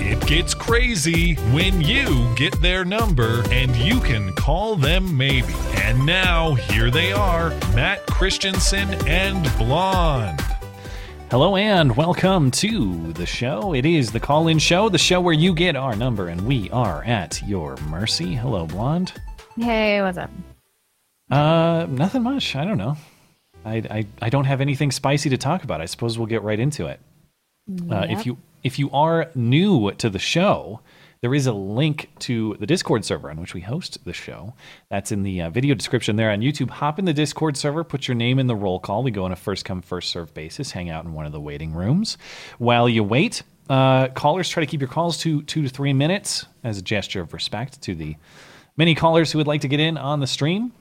it gets crazy when you get their number and you can call them maybe. And now, here they are Matt Christensen and Blonde. Hello and welcome to the show. It is the call in show, the show where you get our number and we are at your mercy. Hello, Blonde. Hey, what's up? Uh, nothing much. I don't know. I, I, I don't have anything spicy to talk about. I suppose we'll get right into it. Uh, if you if you are new to the show, there is a link to the Discord server on which we host the show. That's in the uh, video description there on YouTube. Hop in the Discord server, put your name in the roll call. We go on a first come first serve basis. Hang out in one of the waiting rooms while you wait. Uh, callers try to keep your calls to two to three minutes as a gesture of respect to the many callers who would like to get in on the stream.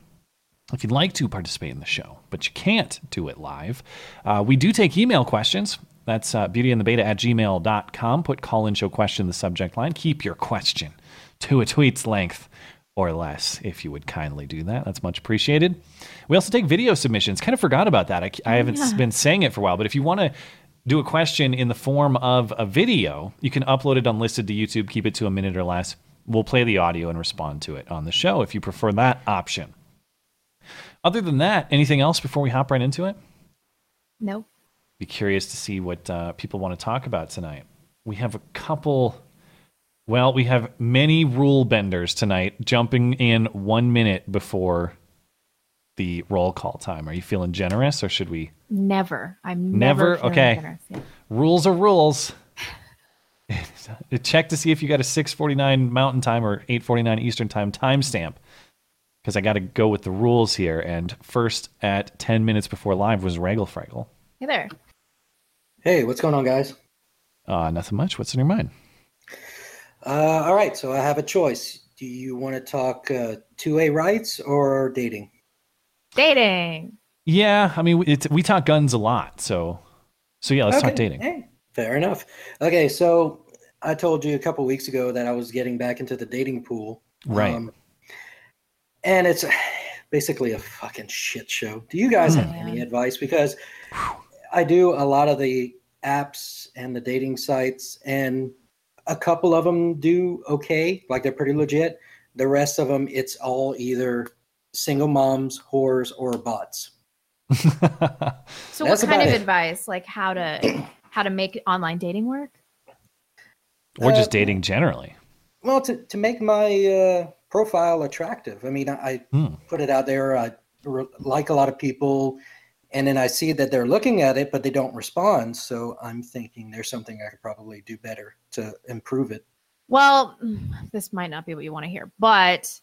If you'd like to participate in the show, but you can't do it live, uh, we do take email questions. That's uh, beautyandthebeta at gmail.com. Put call in show question in the subject line. Keep your question to a tweet's length or less, if you would kindly do that. That's much appreciated. We also take video submissions. Kind of forgot about that. I, I haven't been saying it for a while, but if you want to do a question in the form of a video, you can upload it unlisted to YouTube, keep it to a minute or less. We'll play the audio and respond to it on the show if you prefer that option. Other than that, anything else before we hop right into it? Nope. Be curious to see what uh, people want to talk about tonight. We have a couple. Well, we have many rule benders tonight, jumping in one minute before the roll call time. Are you feeling generous, or should we? Never. I'm Never? never. feeling Okay. generous. Yeah. Rules are rules. Check to see if you got a 6:49 Mountain Time or 8:49 Eastern Time timestamp, because I got to go with the rules here. And first, at 10 minutes before live, was Regal Fraggle. Hey there. Hey, what's going on, guys? Uh, nothing much. What's in your mind? Uh, all right, so I have a choice. Do you want to talk uh, 2A rights or dating? Dating. Yeah, I mean, it's, we talk guns a lot, so so yeah, let's talk Okay, dating. Hey, fair enough. Okay, so I told you a couple weeks ago that I was getting back into the dating pool. Right. Um, and it's basically a fucking shit show. Do you guys have Hmm. any advice? Because I do a lot of the apps and the dating sites, and a couple of them do okay, like they're pretty legit. The rest of them, it's all either single moms, whores, or bots. So, That's what kind of it. advice? Like how to how to make online dating work? or just Uh, dating generally. Well, to, to make my uh, profile attractive, I mean, I, I Hmm. put it out there. I re- like a lot of people, and then I see that they're looking at it, but they don't respond. So I'm thinking there's something I could probably do better to improve it. Well, mm, this might not be what you want to hear, but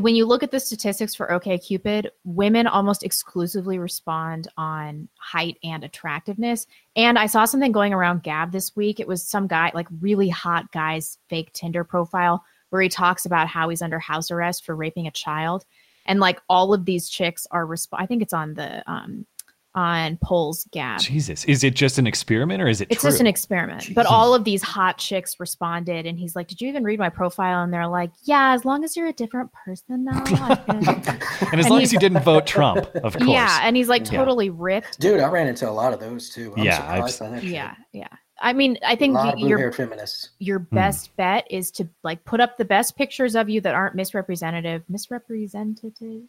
when you look at the statistics for OKCupid, women almost exclusively respond on height and attractiveness. And I saw something going around Gab this week. It was some guy, like really hot guy's fake Tinder profile, where he talks about how he's under house arrest for raping a child. And like all of these chicks are resp- I think it's on the um on polls Gab. Jesus, is it just an experiment or is it It's true? just an experiment. But all of these hot chicks responded, and he's like, "Did you even read my profile?" And they're like, "Yeah, as long as you're a different person, now." I and as and long as you didn't vote Trump, of course. yeah, and he's like Yeah. totally ripped. Dude, I ran into a lot of those too. I'm Yeah, surprised by that. shit. Yeah, yeah. I mean, I think lot of y- blue your haired feminists. your Hmm. best bet is to like put up the best pictures of you that aren't misrepresentative, misrepresentative,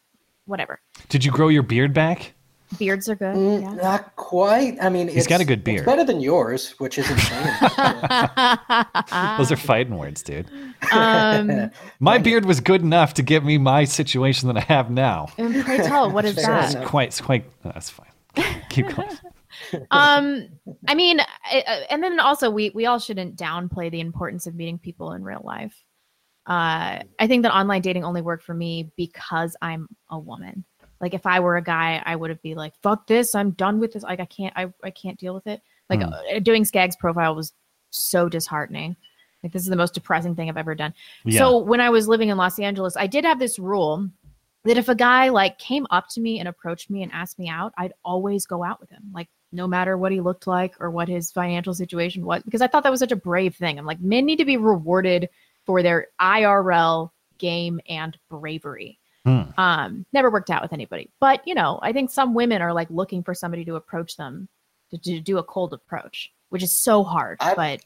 whatever. Did you grow your beard back? Beards are good. Mm, yeah. Not quite. I mean, He's got a it's- good it's beard. better than yours, which is insane. Those are fighting words, dude. um, My beard was good enough to get me my situation that I have now. and pray tell, what is Fair that? It's quite, it's quite. That's fine. Keep going. Um i mean I- and then also we we all shouldn't downplay the importance of meeting people in real life uh i think that online dating only worked for me because i'm a woman like if i were a guy i would have be like fuck this i'm done with this like i can't i, I can't deal with it like Hmm. uh, doing skag's profile was so disheartening like this is the most depressing thing i've ever done Yeah. so when i was living in los angeles i did have this rule that if a guy like came up to me and approached me and asked me out, I'd always go out with him. Like no matter what he looked like or what his financial situation was, because I thought that was such a brave thing. I'm like, men need to be rewarded for their IRL game and bravery. Hmm. Um, never worked out with anybody, but you know, I think some women are like looking for somebody to approach them to, to do a cold approach, which is so hard. I've- but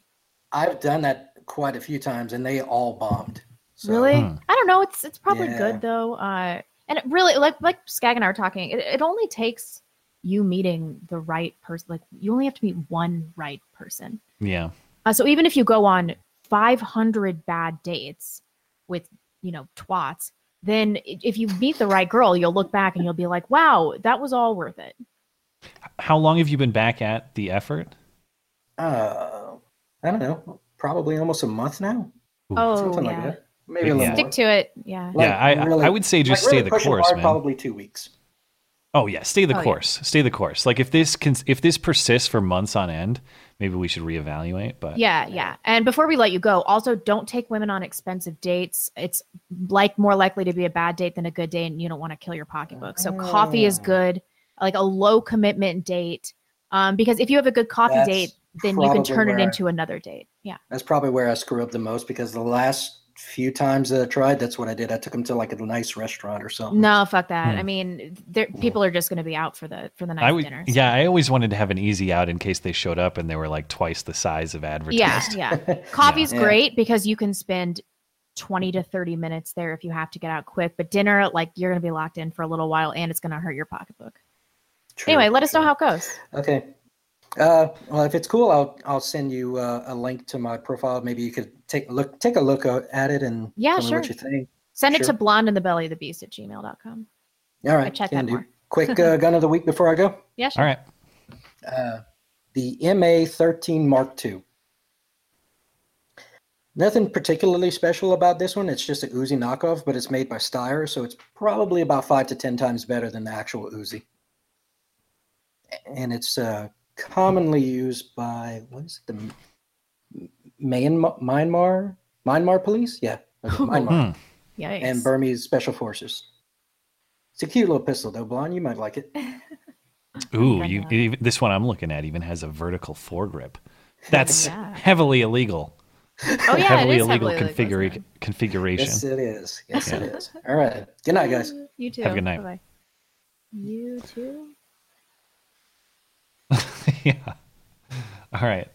I've done that quite a few times, and they all bombed. So, really, Hmm. I don't know. It's it's probably Yeah. good though. Uh, and it really, like like Skag and I were talking, it, it only takes you meeting the right person. Like you only have to meet one right person. Yeah. Uh, so even if you go on 500 bad dates with, you know, twats, then if you meet the right girl, you'll look back and you'll be like, wow, that was all worth it. How long have you been back at the effort? Uh, I don't know, probably almost a month now, Oh, something like yeah. that. Maybe a Yeah. little Stick more. to it. Yeah. Like, yeah, I, I- really- I would say just Like, really stay the course, hard, man. Probably two weeks. Oh yeah, stay the Oh, yeah. course. Stay the course. Like if this can, if this persists for months on end, maybe we should reevaluate. But Yeah, yeah. And before we let you go, also don't take women on expensive dates. It's like more likely to be a bad date than a good date, and you don't want to kill your pocketbook. So coffee is Oh. good, like a low commitment date. Um, because if you have a good coffee That's date, then you can turn it where I- into another date. Yeah. That's probably where I screw up the most because the last few times that I tried, that's what I did. I took them to like a nice restaurant or something. No, fuck that. Hmm. I mean, people are just going to be out for the for the nice I would, dinner. yeah, I always wanted to have an easy out in case they showed up and they were like twice the size of advertised. Yeah, yeah. Coffee's Yeah. great because you can spend 20 to 30 minutes there if you have to get out quick. But dinner, like you're going to be locked in for a little while and it's going to hurt your pocketbook. True, anyway, let us know how it goes. Okay. Uh, well, if it's cool, I'll I'll send you uh, a link to my profile. Maybe you could take a look take a look at it and Yeah, tell me sure. what you think. Send it to Sure. blonde in the belly of the beast at gmail.com. All right, I check that do. more. Quick uh, gun of the week before I go. Yeah, sure. All right. Uh, the MA13 Mark II. Nothing particularly special about this one. It's just a Uzi knockoff, but it's made by Steyr, so it's probably about five to ten times better than the actual Uzi. And it's uh, commonly used by what is it? The M- Myanmar, Myanmar, Myanmar police? Yeah, okay, Myanmar Hmm. Yikes. and Burmese special forces. It's a cute little pistol, though, Blonde. You might like it. Ooh, you, even, this one I'm looking at even has a vertical foregrip. That's Yeah. heavily illegal. oh, yeah, heavily it is illegal heavily illegal, configura- isn't configuration. Yes, it is. Yes, it is. All right. Good night, guys. You too. Have a good night. Bye-bye. You too. yeah. All right.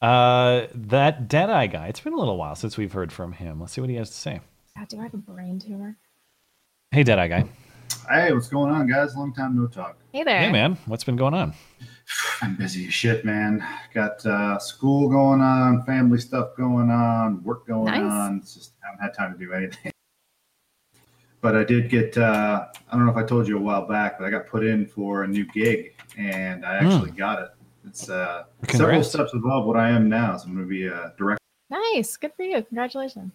Uh, that Deadeye guy. It's been a little while since we've heard from him. Let's see what he has to say. God, do I have a brain tumor? Hey, Deadeye guy. Hey, what's going on, guys? Long time no talk. Hey there. Hey, man. What's been going on? I'm busy as shit, man. Got uh, school going on, family stuff going on, work going Nice. on. It's just I haven't had time to do anything. But I did get, uh, I don't know if I told you a while back, but I got put in for a new gig and I actually got it. It's uh, several steps above what I am now. So I'm going to be a director. Nice. Good for you. Congratulations.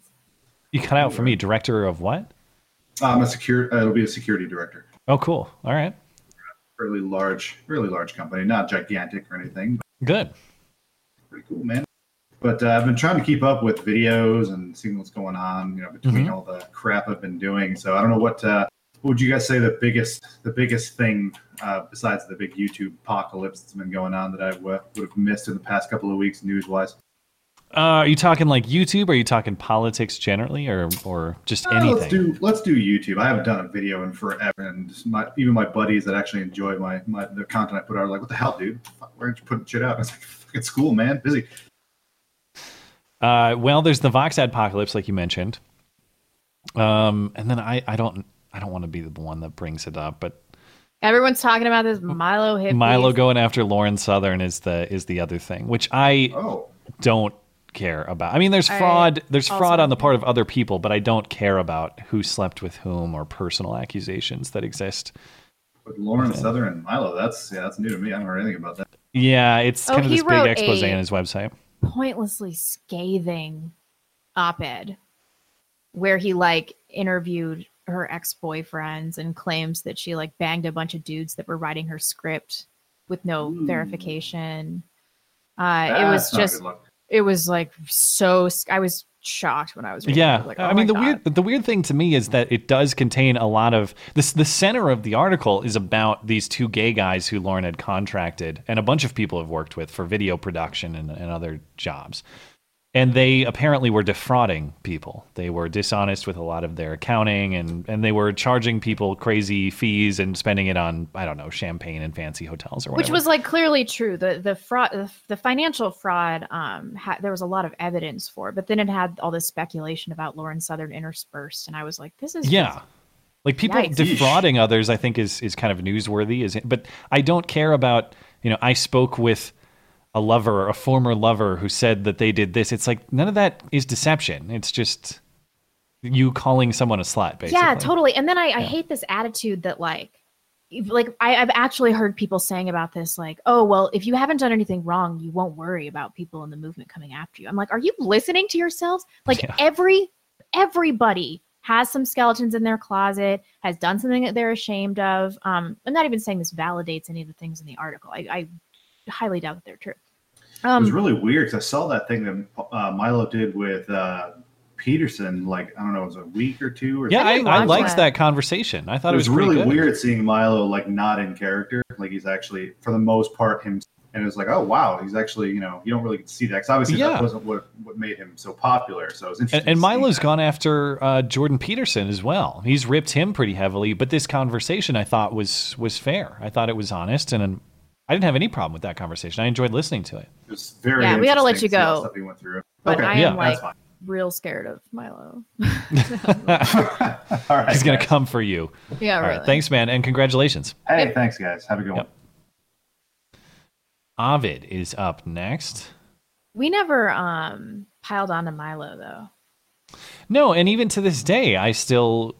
You cut out for me. Director of what? I'm a secure, uh, it'll be a security director. Oh, cool. All right. Really large, really large company, not gigantic or anything, Good. pretty cool, man. But uh, I've been trying to keep up with videos and seeing what's going on, you know, between Mhm. all the crap I've been doing. So I don't know what uh, what would you guys say the biggest the biggest thing uh, besides the big YouTube apocalypse that's been going on that I w- would have missed in the past couple of weeks news wise. Uh, are you talking like YouTube? Are you talking politics generally, or or just anything? Uh, let's do let's do YouTube. I haven't done a video in forever, and my, even my buddies that actually enjoy my, my the content I put out are like, "What the hell, dude? Why aren't you putting shit out?" I was like, "Fucking school, man, busy." Uh, well, there's the Vox apocalypse, like you mentioned. Um, and then I, I don't, I don't want to be the one that brings it up, but Everyone's talking about this Milo hip. Milo going after Lauren Southern is the is the other thing, which I Oh, don't care about. I mean, there's I fraud, there's fraud on the part of other people, but I don't care about who slept with whom or personal accusations that exist. with Lauren Okay. Southern and Milo, that's yeah, that's new to me. I haven't heard anything about that. Yeah, it's Oh, kind of this big expose on his website. pointlessly scathing op-ed where he like interviewed her ex-boyfriends and claims that she like banged a bunch of dudes that were writing her script with no Ooh. verification. Uh, it was just it was like so I was shocked when I was reading Yeah, it. Like, I oh mean my the weird the weird thing to me is that it does contain a lot of this. The center of the article is about these two gay guys who Lauren had contracted, and a bunch of people have worked with for video production and, and other jobs. And they apparently were defrauding people. They were dishonest with a lot of their accounting, and and they were charging people crazy fees and spending it on I don't know champagne and fancy hotels or whatever. which was like clearly true. The the fraud, the, financial fraud, um, ha- there was a lot of evidence for, but then it had all this speculation about Lauren Southern interspersed, and I was like, this is yeah just- like people Yikes. defrauding others i think is is kind of newsworthy is but i don't care about you know i spoke with a lover a former lover who said that they did this it's like none of that is deception it's just you calling someone a slut basically Yeah, totally. And then I, I hate this attitude that like, like I, I've actually heard people saying about this, like, oh well, if you haven't done anything wrong, you won't worry about people in the movement coming after you. I'm like, are you listening to yourselves? Like Yeah. every everybody has some skeletons in their closet, has done something that they're ashamed of. Um, I'm not even saying this validates any of the things in the article. I, I highly doubt that they're true. It was Um, really weird because I saw that thing that uh, Milo did with uh, Peterson, like I don't know, it was a week or two. Or yeah I i, didn't I watch liked that. that conversation i thought it it was, was, really good. weird seeing Milo like not in character, like he's actually for the most part him. And it was like, oh wow, he's actually you know you don't really get to see that because obviously Yeah. that wasn't what what made him so popular. So it was interesting. and, and to see Milo's that. gone after uh, Jordan Peterson as well. He's ripped him pretty heavily, but this conversation I thought was was fair. I thought it was honest, and I didn't have any problem with that conversation. I enjoyed listening to it. It was very. Yeah, we gotta let you to see all go. Stuff he went through. But okay, I am, yeah, like- real scared of Milo. all right, He's gonna guys. come for you. yeah, All really. right, thanks, man, and congratulations. Hey, thanks, guys. Have a good Yep. one. Ovid is up next. We never um piled on to Milo though. No, and even to this day, I still,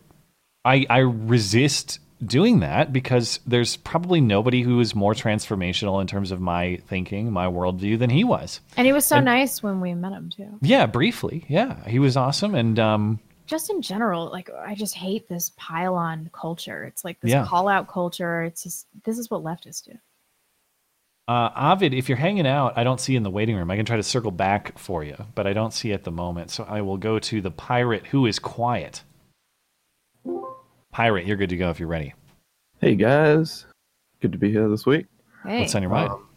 I I resist doing that because there's probably nobody who is more transformational in terms of my thinking, my worldview than he was. And he was so And- nice when we met him too. Yeah, briefly. Yeah, he was awesome, and um, Just in general, like I just hate this pile on culture. It's like this Yeah. call out culture. It's just this is what leftists do. Uh, Ovid, if you're hanging out, I don't see you in the waiting room. I can try to circle back for you, but I don't see at the moment. So I will go to the pirate who is quiet. Pirate, you're good to go if you're ready. Hey guys, good to be here this week. Hey. What's on your mind? Um,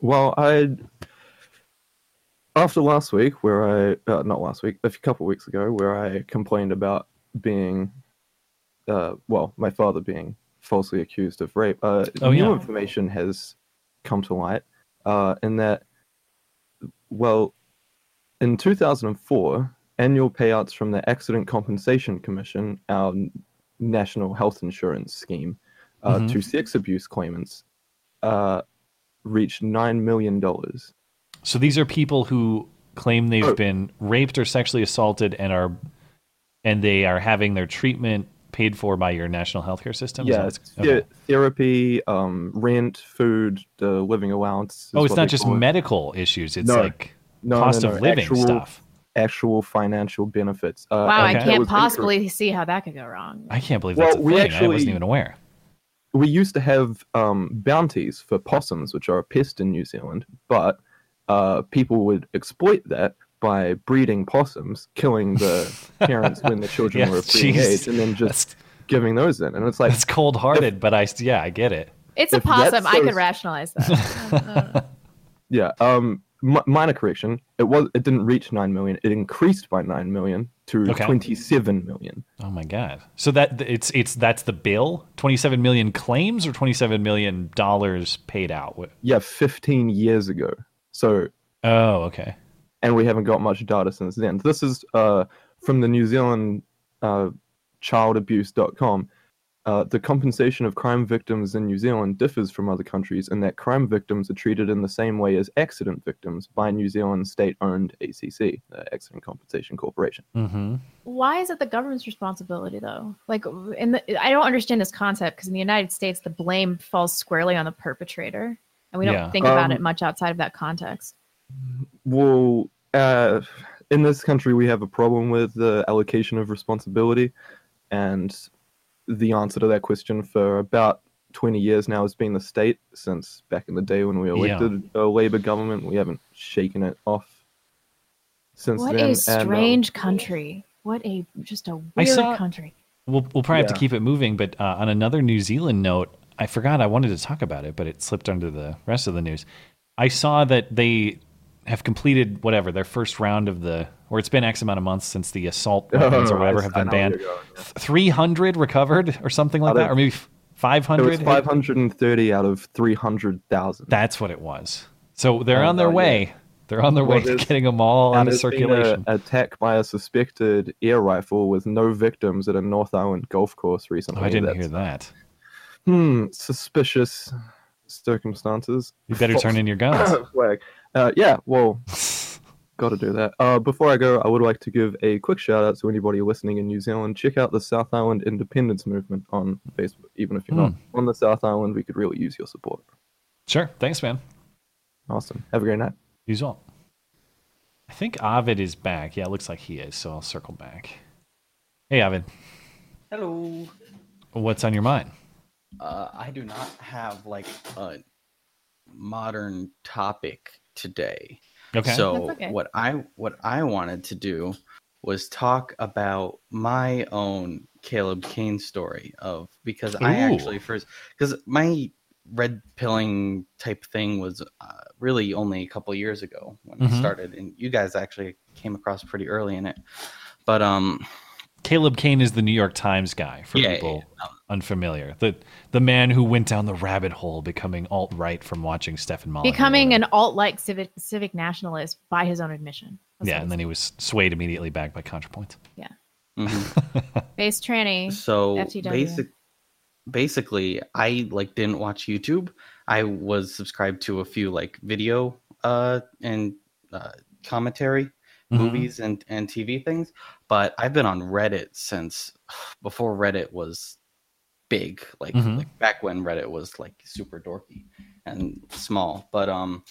well, I after last week, where I uh, not last week, a couple weeks ago, where I complained about being, uh, well, my father being falsely accused of rape. Uh, Oh, new yeah. information has come to light, uh, in that, well, in 2004, annual payouts from the Accident Compensation Commission, our n- national health insurance scheme, uh, Mhm. to sex abuse claimants, uh, reached nine million dollars. So these are people who claim they've Oh. been raped or sexually assaulted and are and they are having their treatment paid for by your national healthcare system. Yeah, okay. therapy, um, rent, food, the living allowance. Oh, it's not just it. medical issues. It's No. like No, cost no, of living actual, stuff. Actual financial benefits. Uh, wow, I and okay. that can't was possibly see how that could go wrong. I can't believe Well, that's a we thing. I wasn't even aware. we used to have um, bounties for possums, which are a pest in New Zealand, but uh, people would exploit that by breeding possums, killing the parents when the children Yeah, were jeez. pre-engaged, and then just That's, giving those in. And it's like, it's cold hearted, but I yeah, I get it. It's a if that's possum. I could rationalize that. yeah. Um, m- minor correction. It was. It didn't reach nine million. It increased by nine million to Okay. twenty-seven million. Oh my god! So that it's it's that's the bill. Twenty seven million claims or twenty seven million dollars paid out. Yeah, fifteen years ago. So Oh, okay. and we haven't got much data since then. This is uh, from the New Zealand uh, childabuse.com. Uh, the compensation of crime victims in New Zealand differs from other countries in that crime victims are treated in the same way as accident victims by New Zealand's state-owned ACC, the Accident Compensation Corporation. Mm-hmm. Why is it the government's responsibility though? Like, in the, I don't understand this concept because in the United States, the blame falls squarely on the perpetrator, and we don't Yeah. think about Um, it much outside of that context. Well, uh, in this country, we have a problem with the allocation of responsibility, and the answer to that question for about 20 years now has been the state since back in the day when we Yeah. elected a Labour government. We haven't shaken it off. since What then. a and, um, strange country. What a just a weird saw- country. We'll, we'll probably have to keep it moving, but uh, on another New Zealand note, I forgot I wanted to talk about it, but it slipped under the rest of the news. I saw that they have completed whatever their first round of the, or it's been X amount of months since the assault weapons or Oh, whatever I- have been banned. going, yeah. Three hundred recovered or something like Out that, of- or maybe five It hundred. was 530 out of 300,000. That's what it was. So they're Oh, on their yeah. way. They're on their Well, way to getting them all out of there's been a circulation. attack by a suspected air rifle with no victims at a North Island golf course Oh, recently. I didn't That's- hear that. Hmm, suspicious circumstances. You better turn in your guns. Uh, yeah, well, got to do that. Uh, before I go, I would like to give a quick shout out to anybody listening in New Zealand. Check out the South Island Independence Movement on Facebook. Even if you're not Hmm. on the South Island, we could really use your support. Sure. Thanks, man. Awesome. Have a great night. Use all. I think Ovid is back. Yeah, it looks like he is. So I'll circle back. Hey, Ovid, Hello. what's on your mind? Uh, I do not have like a modern topic today. Okay. So okay. what I what I wanted to do was talk about my own Caleb Cain story of because I actually first because my red pilling type thing was uh, really only a couple years ago when Mhm. I started, and you guys actually came across pretty early in it. But um, Caleb Cain is the New York Times guy for Yeah, people yeah, unfamiliar. The the man who went down the rabbit hole becoming alt right from watching Stefan Molyneux. Becoming an alt-like civic civic nationalist by his own admission. That's Yeah, and then he was swayed immediately back by ContraPoints. mhm. base tranny. so FTW. basic basically i like didn't watch youtube i was subscribed to a few like video uh and uh, commentary Mhm. movies and and tv things but i've been on reddit since before reddit was big like, Mhm. like back when reddit was like super dorky and small. But um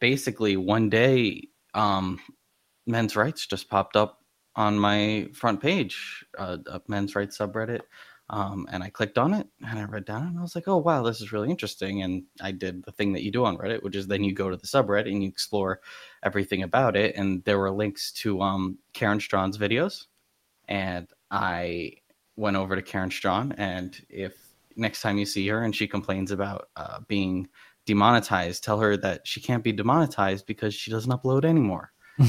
basically one day um men's rights just popped up on my front page uh, a men's rights subreddit um, and i clicked on it and i read down and i was like oh wow this is really interesting. And i did the thing that you do on reddit which is then you go to the subreddit and you explore everything about it. And there were links to um, karen straughan's videos. And i went over to karen straughan and if next time you see her and she complains about uh, being demonetized tell her that she can't be demonetized because she doesn't upload anymore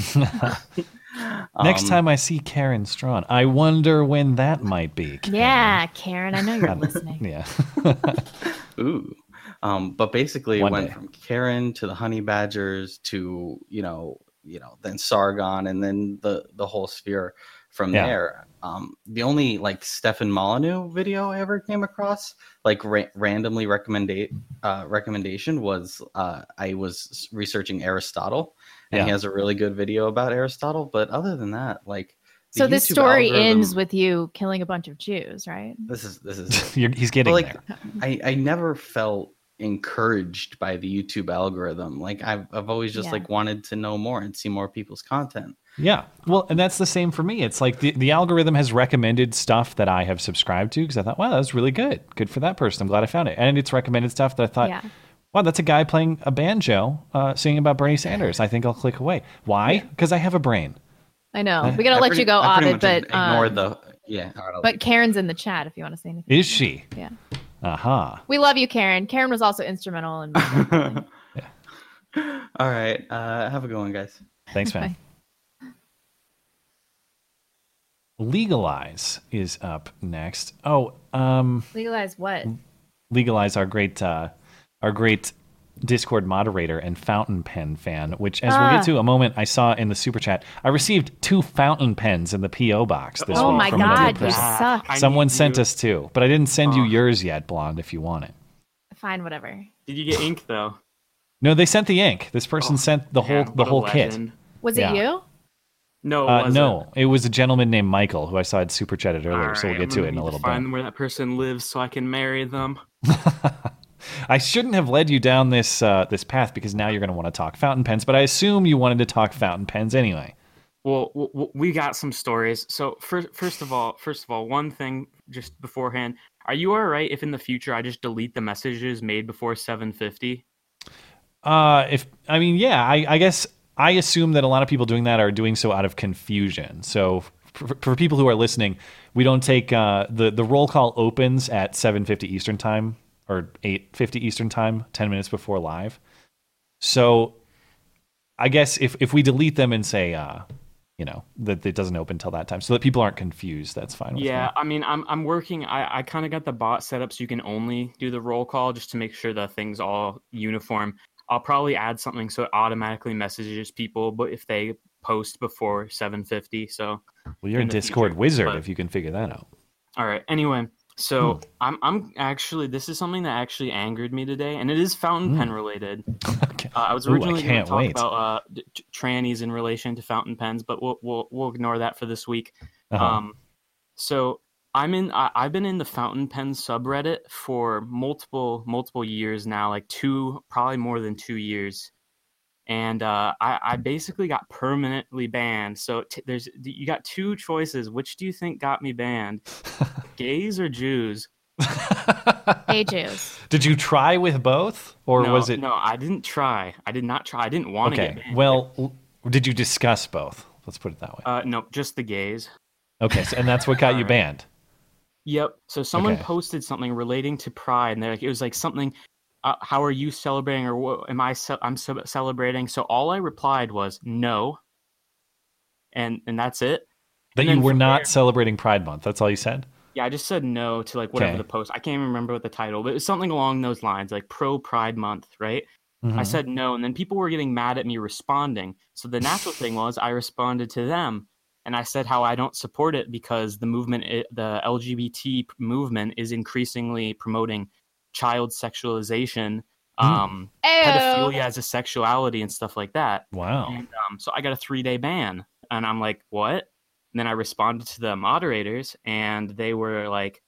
Next Um, time I see Karen Straughan, I wonder when that might be. Karen. Yeah, Karen, I know you're listening. Yeah. Ooh. Um, but basically, One it went day. from Karen to the Honey Badgers to you know, you know, then Sargon, and then the the whole sphere from Yeah. there. Um, the only like Stefan Molyneux video I ever came across, like ra- randomly recommendate uh, recommendation was uh, I was researching Aristotle, and he has a really good video about Aristotle. But other than that, like, the So this story algorithm- ends with you killing a bunch of Jews, right? this is this is You're, he's getting But, like, there. I, I never felt encouraged by the YouTube algorithm. Like I've I've always just Yeah. like wanted to know more and see more people's content. Yeah. Well, and that's the same for me. It's like the, the algorithm has recommended stuff that I have subscribed to because I thought, wow, that was really good. Good for that person. I'm glad I found it. And it's recommended stuff that I thought, yeah. wow, that's a guy playing a banjo uh, singing about Bernie Sanders. I think I'll click away. Why? Because I have a brain. I know. We gotta let pretty- you go, I Ovid, but ignore uh, the yeah. all right, but Karen's in the chat if you want to say anything. Is she? Yeah. Aha. Uh-huh. We love you, Karen. Karen was also instrumental in All right. Uh, have a good one, guys. Thanks, man. Legalize is up next. Oh, um, legalize what? legalize our great uh our great discord moderator and fountain pen fan which as we'll Ah. get to a moment i saw in the super chat i received two fountain pens in the po box this Oh week my from another god, you person. suck. Someone sent you- us two but i didn't send you Oh. yours yet blonde if you want it Fine, whatever. Did you get ink though? no they sent the ink this person Oh, sent the whole the whole kit legend. Was Yeah. it you? No, it uh, wasn't. no it was a gentleman named michael who i saw had super chatted earlier All so we'll get to it in a little find bit where that person lives so I can marry them. I shouldn't have led you down this uh, this path because now you're going to want to talk fountain pens, but I assume you wanted to talk fountain pens anyway. Well, we got some stories. So first, first of all, first of all, one thing just beforehand, are you all right if in the future I just delete the messages made before 750? Uh, if I mean, yeah, I, I guess I assume that a lot of people doing that are doing so out of confusion. So for, for people who are listening, we don't take uh, the the roll call opens at 7:50 Eastern time or 8:50 Eastern time, 10 minutes before live. So I guess if if we delete them and say uh, you know that it doesn't open till that time, so that people aren't confused, that's fine. Yeah, me. I mean, I'm I'm working. I I kind of got the bot set up so you can only do the roll call just to make sure that things all uniform. I'll probably add something so it automatically messages people, but if they post before 7:50, so Well, you're a Discord future, wizard but- if you can figure that out. All right. Anyway, so Hmm. I'm I'm actually this is something that actually angered me today, and it is fountain pen related. Okay. Uh, I was Hmm. Originally going to talk wait. about uh, d- t- trannies in relation to fountain pens, but we'll we'll we'll ignore that for this week. Uh-huh. Um, so I'm in. I, I've been in the fountain pen subreddit for multiple multiple years now, like two, probably more than two years. And uh, I, I basically got permanently banned. So t- there's you got two choices. Which do you think got me banned? Gays or Jews? Hey, Jews. Did you try with both, or no, was it No, I didn't try. I did not try. I didn't want to okay? get banned. Well, did you discuss both? Let's put it that way. uh, no, just the gays. Okay, so, and that's what got you alright. banned. Yep. So someone Okay. posted something relating to Pride, and they're like, it was like something. Uh, how are you celebrating, or what am I? Ce- I'm ce- celebrating. So all I replied was no, and and that's it. That you were not there- celebrating Pride Month. That's all you said. Yeah, I just said no to like whatever Okay. the post. I can't even remember what the title, but it was something along those lines, like pro Pride Month, right? I Mhm. said no, and then people were getting mad at me responding. So the natural thing was I responded to them, and I said how I don't support it because the movement, the LGBT movement, is increasingly promoting child sexualization, um, pedophilia as a sexuality, and stuff like that. Wow. And um, so I got a three day ban, and I'm like, what? And then I responded to the moderators, and they were like,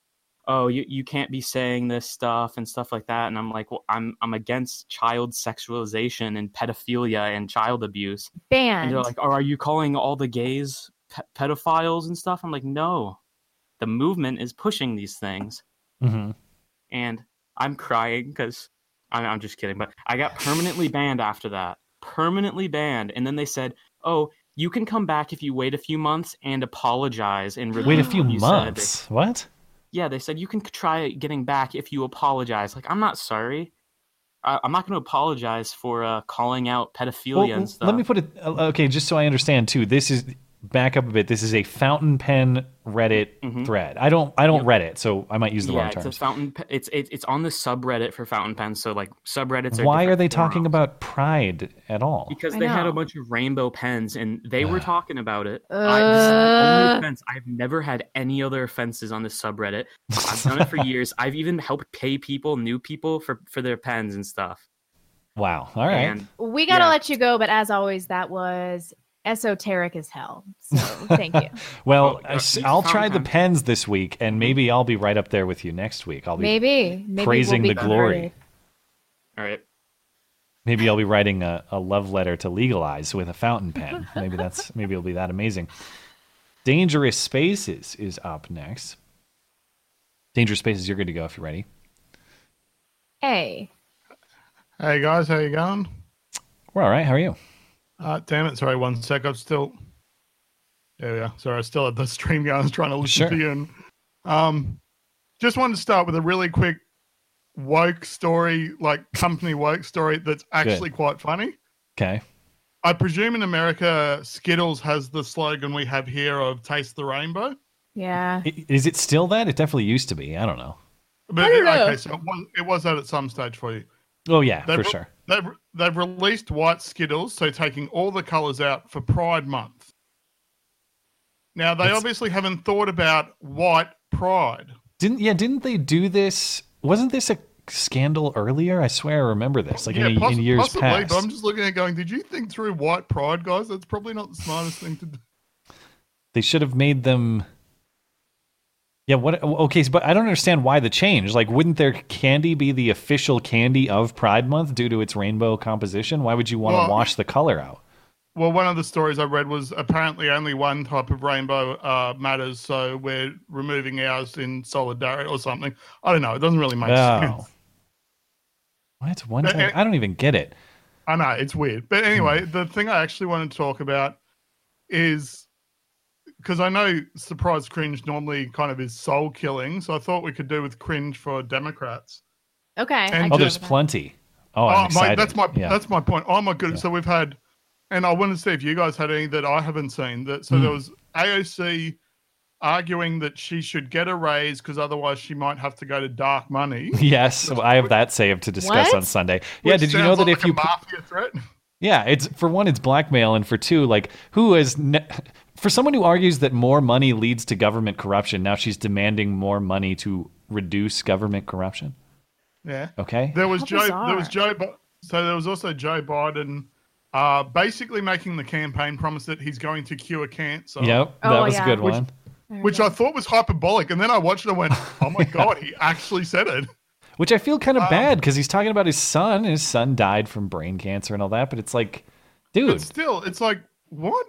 "Oh, you, you can't be saying this stuff and stuff like that." And I'm like, "Well, I'm I'm against child sexualization and pedophilia and child abuse." Ban. And they're like, "Oh, are you calling all the gays pe- pedophiles and stuff?" I'm like, "No, the movement is pushing these things." hmm and I'm crying because I'm, I'm just kidding, but I got permanently banned after that. Permanently banned, and then they said, "Oh, you can come back if you wait a few months and apologize and Wait a few what you said." months. What? Yeah, they said you can try getting back if you apologize. Like, I'm not sorry. I, I'm not going to apologize for uh, calling out pedophilia Well, and stuff. let me put it. uh, Okay, just so I understand too. This is back up a bit. This is a fountain pen Reddit Mhm. thread. I don't. I don't Yep. Reddit, so I might use the yeah, wrong it's a fountain. pe- It's it, it's on the subreddit for fountain pens. So like subreddits are. Why are they talking forums. about Pride at all? because I they had a bunch of rainbow pens and they were talking about it. I, this is the only Uh. offense. I've never had any other offenses on this subreddit. I've done it for years. I've even helped pay people, new people, for for their pens and stuff. wow. All right. And we gotta Yeah. let you go, but as always, that was esoteric as hell. So thank you. well, Oh, I s- these I'll try the pens this week, and maybe I'll be right up there with you next week. I'll be Maybe, maybe praising we'll be the glory. converted. all right, Maybe I'll be writing a, a love letter to legalize with a fountain pen. maybe that's maybe it'll be that amazing. Dangerous Spaces is up next. Dangerous Spaces, you're good to go if you're ready. Hey, Hey guys, how you going? We're all right. How are you? Uh, damn it, sorry, one sec. I'm still. There we are. Sorry, I still had the stream going. I was trying to listen Sure. to you. And, um, just wanted to start with a really quick woke story, like company woke story that's actually quite funny. Okay. I presume in America, Skittles has the slogan we have here of "Taste the Rainbow." yeah, Is it still that? It definitely used to be. I don't know. But I don't know. okay, so it was, it was that at some stage for you. Oh yeah, They've, for sure. They've, they've released white Skittles, so taking all the colors out for Pride Month. Now, they obviously haven't thought about white pride. Didn't yeah? Didn't they do this? Wasn't this a scandal earlier? I swear I remember this. Like in, poss- in years possibly, past. but I'm just looking at going, did you think through white pride, guys? That's probably not the smartest thing to do. They should have made them. Yeah, what? Okay, but I don't understand why the change. Like, wouldn't their candy be the official candy of Pride Month due to its rainbow composition? Why would you want to wash the color out? Well, one of the stories I read was apparently only one type of rainbow uh, matters, so we're removing ours in solidarity or something. I don't know. It doesn't really make Oh. sense. What? One time? uh, I don't even get it. I know it's weird, but anyway, the thing I actually want to talk about is because I know surprise cringe normally kind of is soul killing, so I thought we could do with cringe for Democrats. Okay. And Oh, do there's plenty. Oh, I'm my, that's my yeah. that's my point. Oh my goodness! Yeah. So we've had, and I want to see if you guys had any that I haven't seen. That so Hmm. there was AOC arguing that she should get a raise because otherwise she might have to go to dark money. Yes, so I have that saved to discuss What? on Sunday. Yeah, did you know that like if you a mafia threat? Yeah, it's for one, it's blackmail, and for two, like who is ne- for someone who argues that more money leads to government corruption. Now she's demanding more money to reduce government corruption. Yeah. Okay, There was How Joe. There was bizarre. Joe. So there was also Joe Biden, uh, basically making the campaign promise that he's going to cure cancer. yep, that Oh, was yeah. a good Which- one. Which I thought was hyperbolic, and then I watched it and went, "Oh my god, he actually said it." Which I feel kind of Um, bad because he's talking about his son, and his son died from brain cancer and all that. But it's like, dude, But still, it's like what?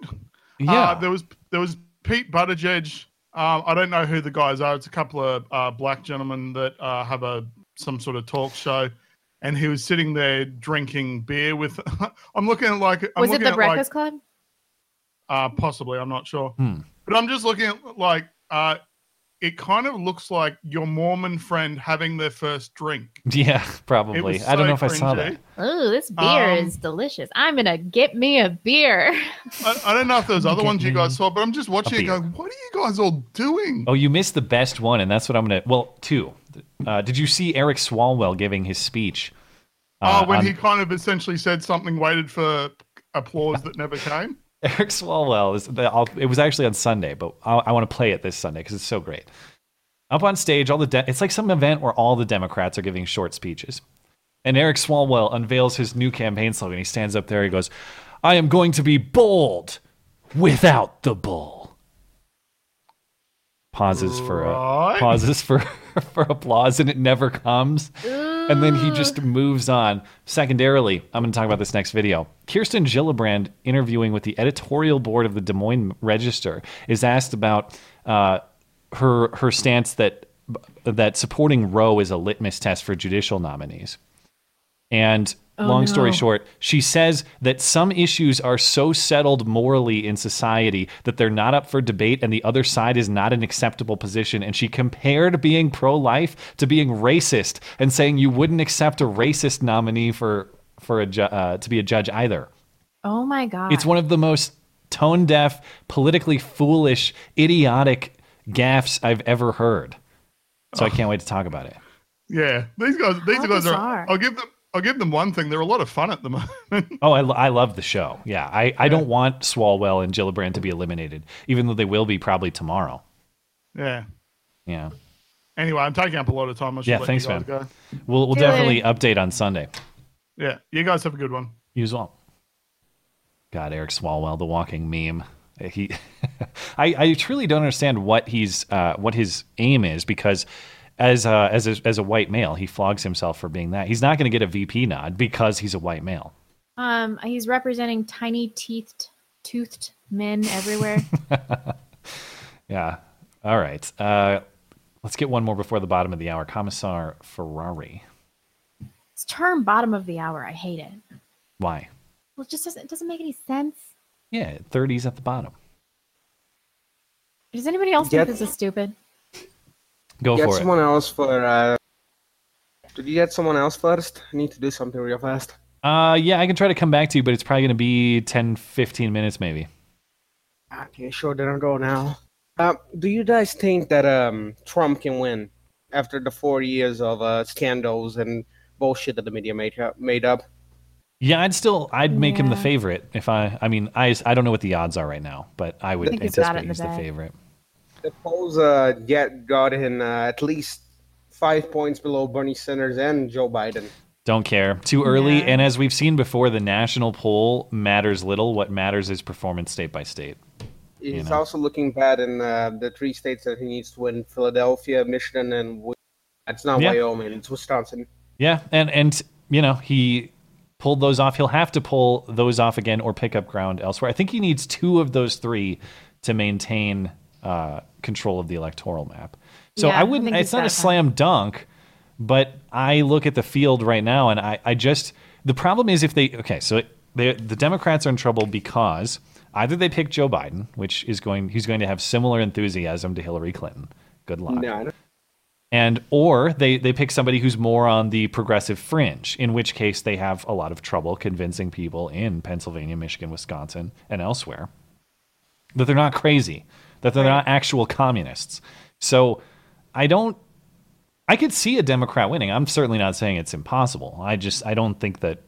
Yeah, Uh, there was there was Pete Buttigieg. Um, I don't know who the guys are. It's a couple of uh, black gentlemen that uh, have a some sort of talk show, and he was sitting there drinking beer with. I'm looking at like I'm Was it the at Breakfast Club? like uh, possibly. I'm not sure, Hmm. but I'm just looking at like uh, it kind of looks like your Mormon friend having their first drink. yeah, probably. was I don't so know if I saw that. Oh, this beer Um, is delicious. I'm gonna get me a beer. I, I don't know if there's other ones you guys saw, but I'm just watching it beer. going, what are you guys all doing? Oh, you missed the best one, and that's what I'm gonna. Well, two. Uh, did you see Eric Swalwell giving his speech? uh, Oh, when on- he kind of essentially said something waited for applause that never came. Eric Swalwell is. The, I'll, it was actually on Sunday, but i I want to play it this Sunday because it's so great. Up on stage, all the de- it's like some event where all the Democrats are giving short speeches, and Eric Swalwell unveils his new campaign slogan. He stands up there. He goes, "I am going to be bold without the bull." Pauses for a, Right. pauses for for applause, and it never comes. And then he just moves on. Secondarily, I'm going to talk about this next video. Kirsten Gillibrand, interviewing with the editorial board of the Des Moines Register, is asked about uh, her her stance that that supporting Roe is a litmus test for judicial nominees. And long story no. short, she says that some issues are so settled morally in society that they're not up for debate and the other side is not an acceptable position. And she compared being pro life to being racist and saying you wouldn't accept a racist nominee for, for a ju- uh, to be a judge either. Oh my god. It's one of the most tone deaf, politically foolish, idiotic gaffes I've ever heard. So I can't wait to talk about it. Yeah, these guys. These How guys bizarre. are. I'll give them. I'll give them one thing. They're a lot of fun at the moment. Oh, I, I love the show. Yeah, I, I don't want Swalwell and Gillibrand to be eliminated, even though they will be probably tomorrow. yeah. Yeah, Anyway, I'm taking up a lot of time. I Yeah, thanks, man. Go. we'll we'll See you definitely update on Sunday. Yeah, you guys have a good one. You as well. God, Eric Swalwell, the walking meme. He, I, I truly don't understand what he's uh, what his aim is because as a, as a, as a white male, he flogs himself for being that. He's not going to get a VP nod because he's a white male. um he's representing tiny teethed toothed men everywhere. Yeah. All right. Uh, let's get one more before the bottom of the hour. Commissar Ferrari. it's term bottom of the hour. I hate it. Why? Well, it just doesn't it doesn't make any sense. Yeah, 30s at the bottom. Does anybody else Get- think this is stupid? Go get for it. someone else for. Uh... Did you get someone else first? I need to do something real fast. Uh, yeah, I can try to come back to you, but it's probably going to be 10, 15 minutes maybe. Okay, sure. Then I'll go now. Uh, do you guys think that um, Trump can win after the four years of uh, scandals and bullshit that the media made up? Made up? Yeah, I'd still I'd make him the favorite if I I mean I I don't know what the odds are right now, but I would I think he's got it anticipate in the he's the favorite. The polls uh, get got in uh, at least five points below Bernie Sanders and Joe Biden. Don't care. Too early Yeah. and as we've seen before the national poll matters little. What matters is performance state by state. He's know. also looking bad in uh, the three states that he needs to win: Philadelphia, Michigan, and Wi- it's not Yeah. Wyoming, it's Wisconsin. Yeah, and and you know, he pulled those off. He'll have to pull those off again or pick up ground elsewhere. I think he needs two of those 3 to maintain uh, control of the electoral map. So Yeah, I I wouldn't think it's not a slam dunk, but I look at the field right now and I, I just The problem is if they okay, so they, the Democrats are in trouble because either they pick Joe Biden, which is going he's going to have similar enthusiasm to Hillary Clinton. Good luck. No, And or they they pick somebody who's more on the progressive fringe, in which case they have a lot of trouble convincing people in Pennsylvania, Michigan, Wisconsin, and elsewhere that they're not crazy, that they're not actual communists. So I don't I could see a Democrat winning. I'm certainly not saying it's impossible. I just I don't think that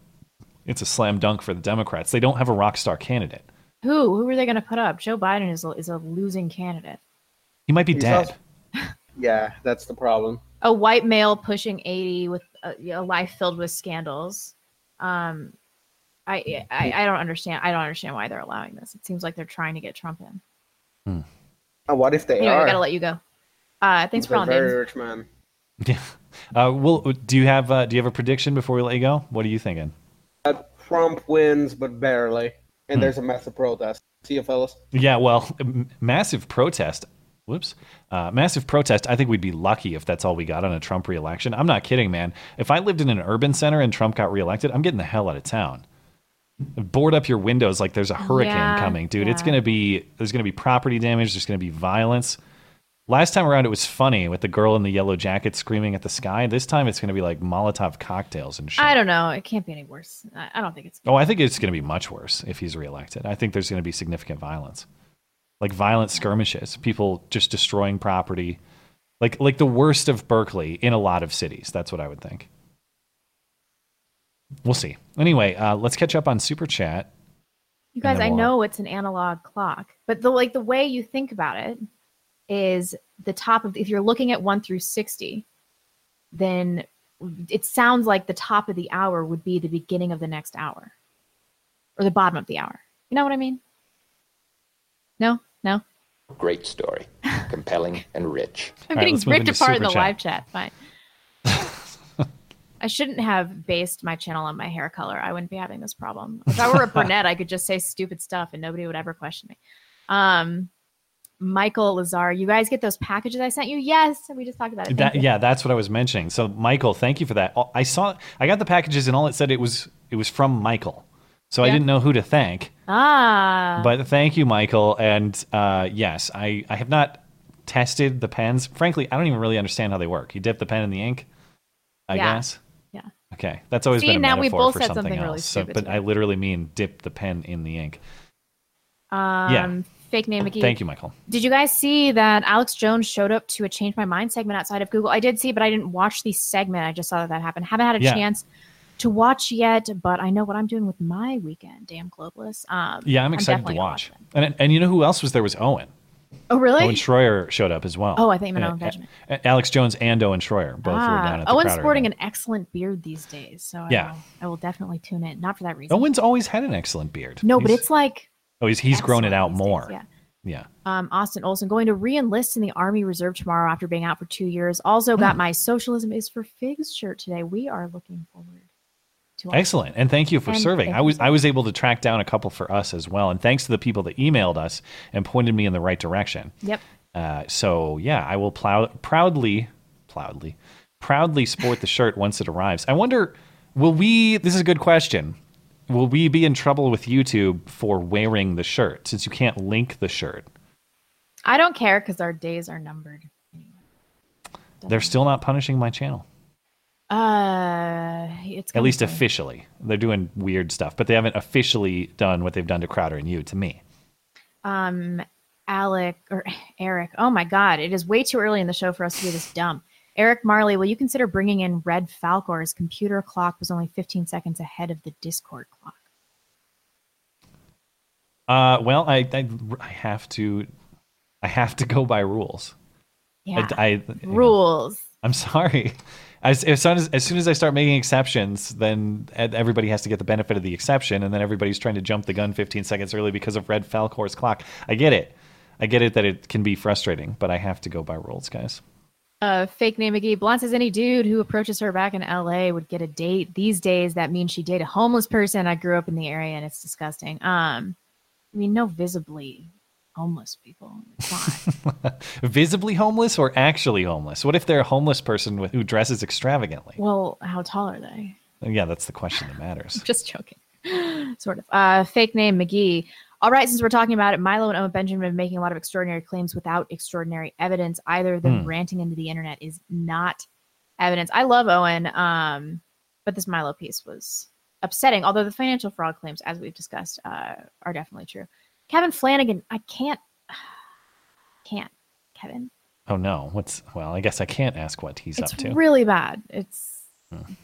it's a slam dunk for the Democrats. They don't have a rock star candidate. Who? Who are they going to put up? Joe Biden is a, is a losing candidate. He might be He's dead. also- Yeah, that's the problem. A white male pushing 80 with a, a life filled with scandals. Um, I, I I don't understand. I don't understand why they're allowing this. It seems like they're trying to get Trump in. Uh, what if they Anyway, I are? gotta let you go. Uh, thanks He's for a calling, very David. rich man. Yeah. Uh, well, do you have uh, do you have a prediction before we let you go? What are you thinking? Uh, Trump wins, but barely. And Hmm. there's a massive protest. See you, fellas. Yeah, well, m- massive protest. Whoops. Uh, massive protest. I think we'd be lucky if that's all we got on a Trump reelection. I'm not kidding, man. If I lived in an urban center and Trump got reelected, I'm getting the hell out of town. Board up your windows like there's a hurricane Yeah, coming, dude. It's gonna be there's gonna be property damage. There's gonna be violence. Last time around, it was funny with the girl in the yellow jacket screaming at the sky. This time, it's gonna be like Molotov cocktails and shit. I don't know. It can't be any worse. I, I don't think it's. Oh, I think it's going to be much worse if he's reelected. I think there's to be significant violence, like violent skirmishes, people just destroying property, like like the worst of Berkeley in a lot of cities. That's what I would think. We'll see. Anyway, uh, let's catch up on super chat. You guys, I we'll- know it's an analog clock, but the like the way you think about it is the top of if you're looking at 1 through 60, then it sounds like the top of the hour would be the beginning of the next hour or the bottom of the hour. You know what I mean? No? No? Great story. Compelling and rich. I'm All right, getting ripped apart in the chat. live chat. Fine. I shouldn't have based my channel on my hair color. I wouldn't be having this problem. If I were a brunette, I could just say stupid stuff and nobody would ever question me. Um, Michael Lazar, you guys get those packages I sent you? Yes, we just talked about it. That, yeah, that's what I was mentioning. So, Michael, thank you for that. Oh, I saw, I got the packages, and all it said it was it was from Michael. So I didn't know who to thank. Ah, But thank you, Michael. And uh, yes, I, I have not tested the pens. Frankly, I don't even really understand how they work. You dip the pen in the ink, I Yeah. guess. Yeah. Okay, that's always See, been a now we metaphor both for said something, something else. really so, but. I literally mean dip the pen in the ink. um, fake name Mickey. Thank you, Michael. Did you guys see that Alex Jones showed up to a Change My Mind segment outside of Google? I did see, but I didn't watch the segment. I just saw that that happened. Haven't had a Yeah. chance to watch yet, but I know what I'm doing with my weekend. Damn globeless. Um, Yeah, I'm excited to definitely gonna watch. And and you know who else was there? Was Owen. Oh, really? Owen Schroyer showed up as well. Oh, I think you meant Owen Benjamin. Alex Jones and Owen Schroyer both were down Ah, at the Owen's Crowder sporting event. an excellent beard these days, so Yeah. I, will, I will definitely tune in. Not for that reason. Owen's always had an excellent beard. no, but it's like oh, he's he's grown it out these days, more. yeah. yeah. Um, Austin Olson going to re-enlist in the Army Reserve tomorrow after being out for two years. Also Hmm. got my socialism is for figs shirt today. We are looking forward Excellent, and thank you for And serving. I was I was able to track down a couple for us as well, and thanks to the people that emailed us and pointed me in the right direction. Yep. Uh, so yeah, I will plow, proudly, proudly, proudly sport the shirt once it arrives. I wonder, will we? This is a good question. Will we be in trouble with YouTube for wearing the shirt since you can't link the shirt? I don't care because our days are numbered. They're still not punishing my channel. Uh, it's At least officially. They're doing weird stuff, but they haven't officially done what they've done to Crowder and you to me. um Alec or Eric. Oh my god, it is way too early in the show for us to do this dumb. Eric Marley, will you consider bringing in Red Falcor's computer clock was only 15 seconds ahead of the Discord clock? Uh, well, I, I I have to I have to go by rules. Yeah. I, I- Rules. I'm sorry. As, as soon as as soon as I start making exceptions, then everybody has to get the benefit of the exception, and then everybody's trying to jump the gun 15 seconds early because of Red Falcor's clock. I get it. I get it that it can be frustrating, but I have to go by rules, guys. Uh, fake name McGee. Blunt says any dude who approaches her back in LA would get a date. These days, that means she date a homeless person. I grew up in the area and it's disgusting. Um, I mean, no visibly homeless people. Visibly homeless or actually homeless? What if they're a homeless person with, who dresses extravagantly? well, how tall are they? Yeah, that's the question that matters. Just joking. sort of. Uh, fake name McGee. All right, since we're talking about it, Milo and Owen Benjamin have been making a lot of extraordinary claims without extraordinary evidence. Either them Hmm. ranting into the internet is not evidence. I love Owen, um, but this Milo piece was upsetting. Although the financial fraud claims, as we've discussed, uh, are definitely true. Kevin Flanagan, I can't, can't, Kevin. Oh no, what's well? I guess I can't ask what he's It's up to. It's really bad. It's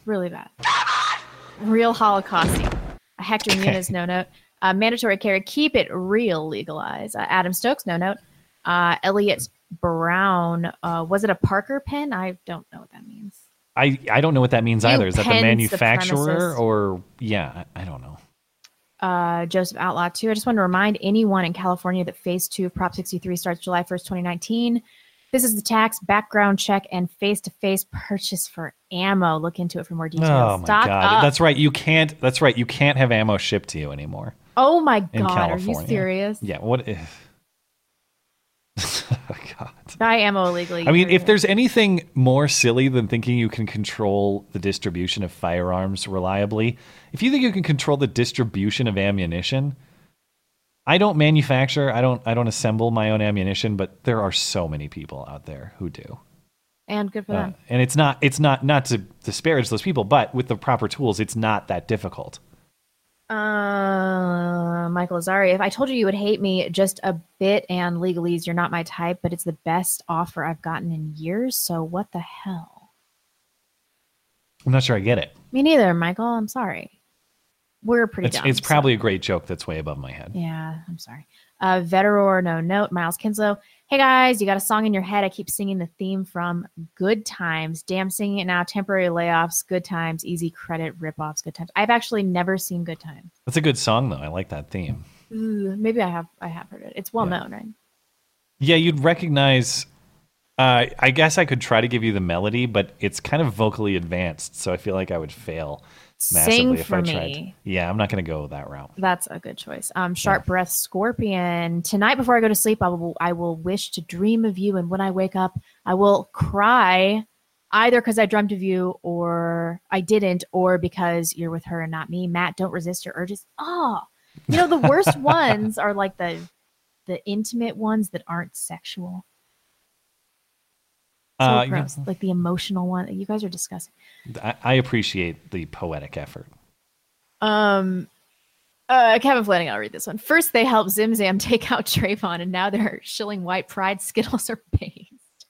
really bad. Real Holocausty. A Hector Okay. Muniz no note. Uh, mandatory carry. Keep it real. Legalize. Uh, Adam Stokes no note. Uh, Elliot Brown. Uh, was it a Parker pen? I don't know what that means. I I don't know what that means You either. Is that the manufacturer or yeah? I, I don't know. Uh, Joseph Outlaw too. I just want to remind anyone in California that Phase Two of Prop 63 starts July 1st, 2019. This is the tax, background check, and face-to-face purchase for ammo. Look into it for more details. Oh my Stock god, up. that's right. You can't. That's right. You can't have ammo shipped to you anymore Oh my god, are you serious? Yeah. What if? God. Buy ammo illegally. I mean, if there's anything more silly than thinking you can control the distribution of firearms reliably, if you think you can control the distribution of ammunition, I don't manufacture, I don't I don't assemble my own ammunition, but there are so many people out there who do. and good for Uh, them. and it's not it's not not to disparage those people, but with the proper tools, it's not that difficult. Uh, Michael Azari, if I told you you would hate me just a bit and legalese, you're not my type, but it's the best offer I've gotten in years. So what the hell? I'm not sure I get it. Me neither, Michael. I'm sorry. We're pretty It's, dumb. it's so- probably a great joke that's way above my head. Yeah, I'm sorry. Uh, Veteror, no note. Miles Kinslow. Hey guys, you got a song in your head. I keep singing the theme from Good Times. Damn, singing it now. Temporary layoffs, Good Times, easy credit, ripoffs, Good Times. I've actually never seen Good Times. That's a good song though. I like that theme. Ooh, maybe I have. I have heard it. It's well known, right? Yeah, you'd recognize. Uh, I guess I could try to give you the melody, but it's kind of vocally advanced, so I feel like I would fail massively Sing if for I tried. me. Yeah, I'm not going to go that route. That's a good choice. Um, Sharp Breath Scorpion. Tonight before I go to sleep, I will I will wish to dream of you, and when I wake up, I will cry, either because I dreamt of you, or I didn't, or because you're with her and not me. Matt, don't resist your urges. Oh, you know the worst ones are like the the intimate ones that aren't sexual. So Uh, you- Like the emotional one. You guys are disgusting. I, I appreciate the poetic effort. Um, uh, Kevin Flanagan, I'll read this one. First, they helped Zim Zam take out Trayvon, and now they're shilling white pride Skittles are based.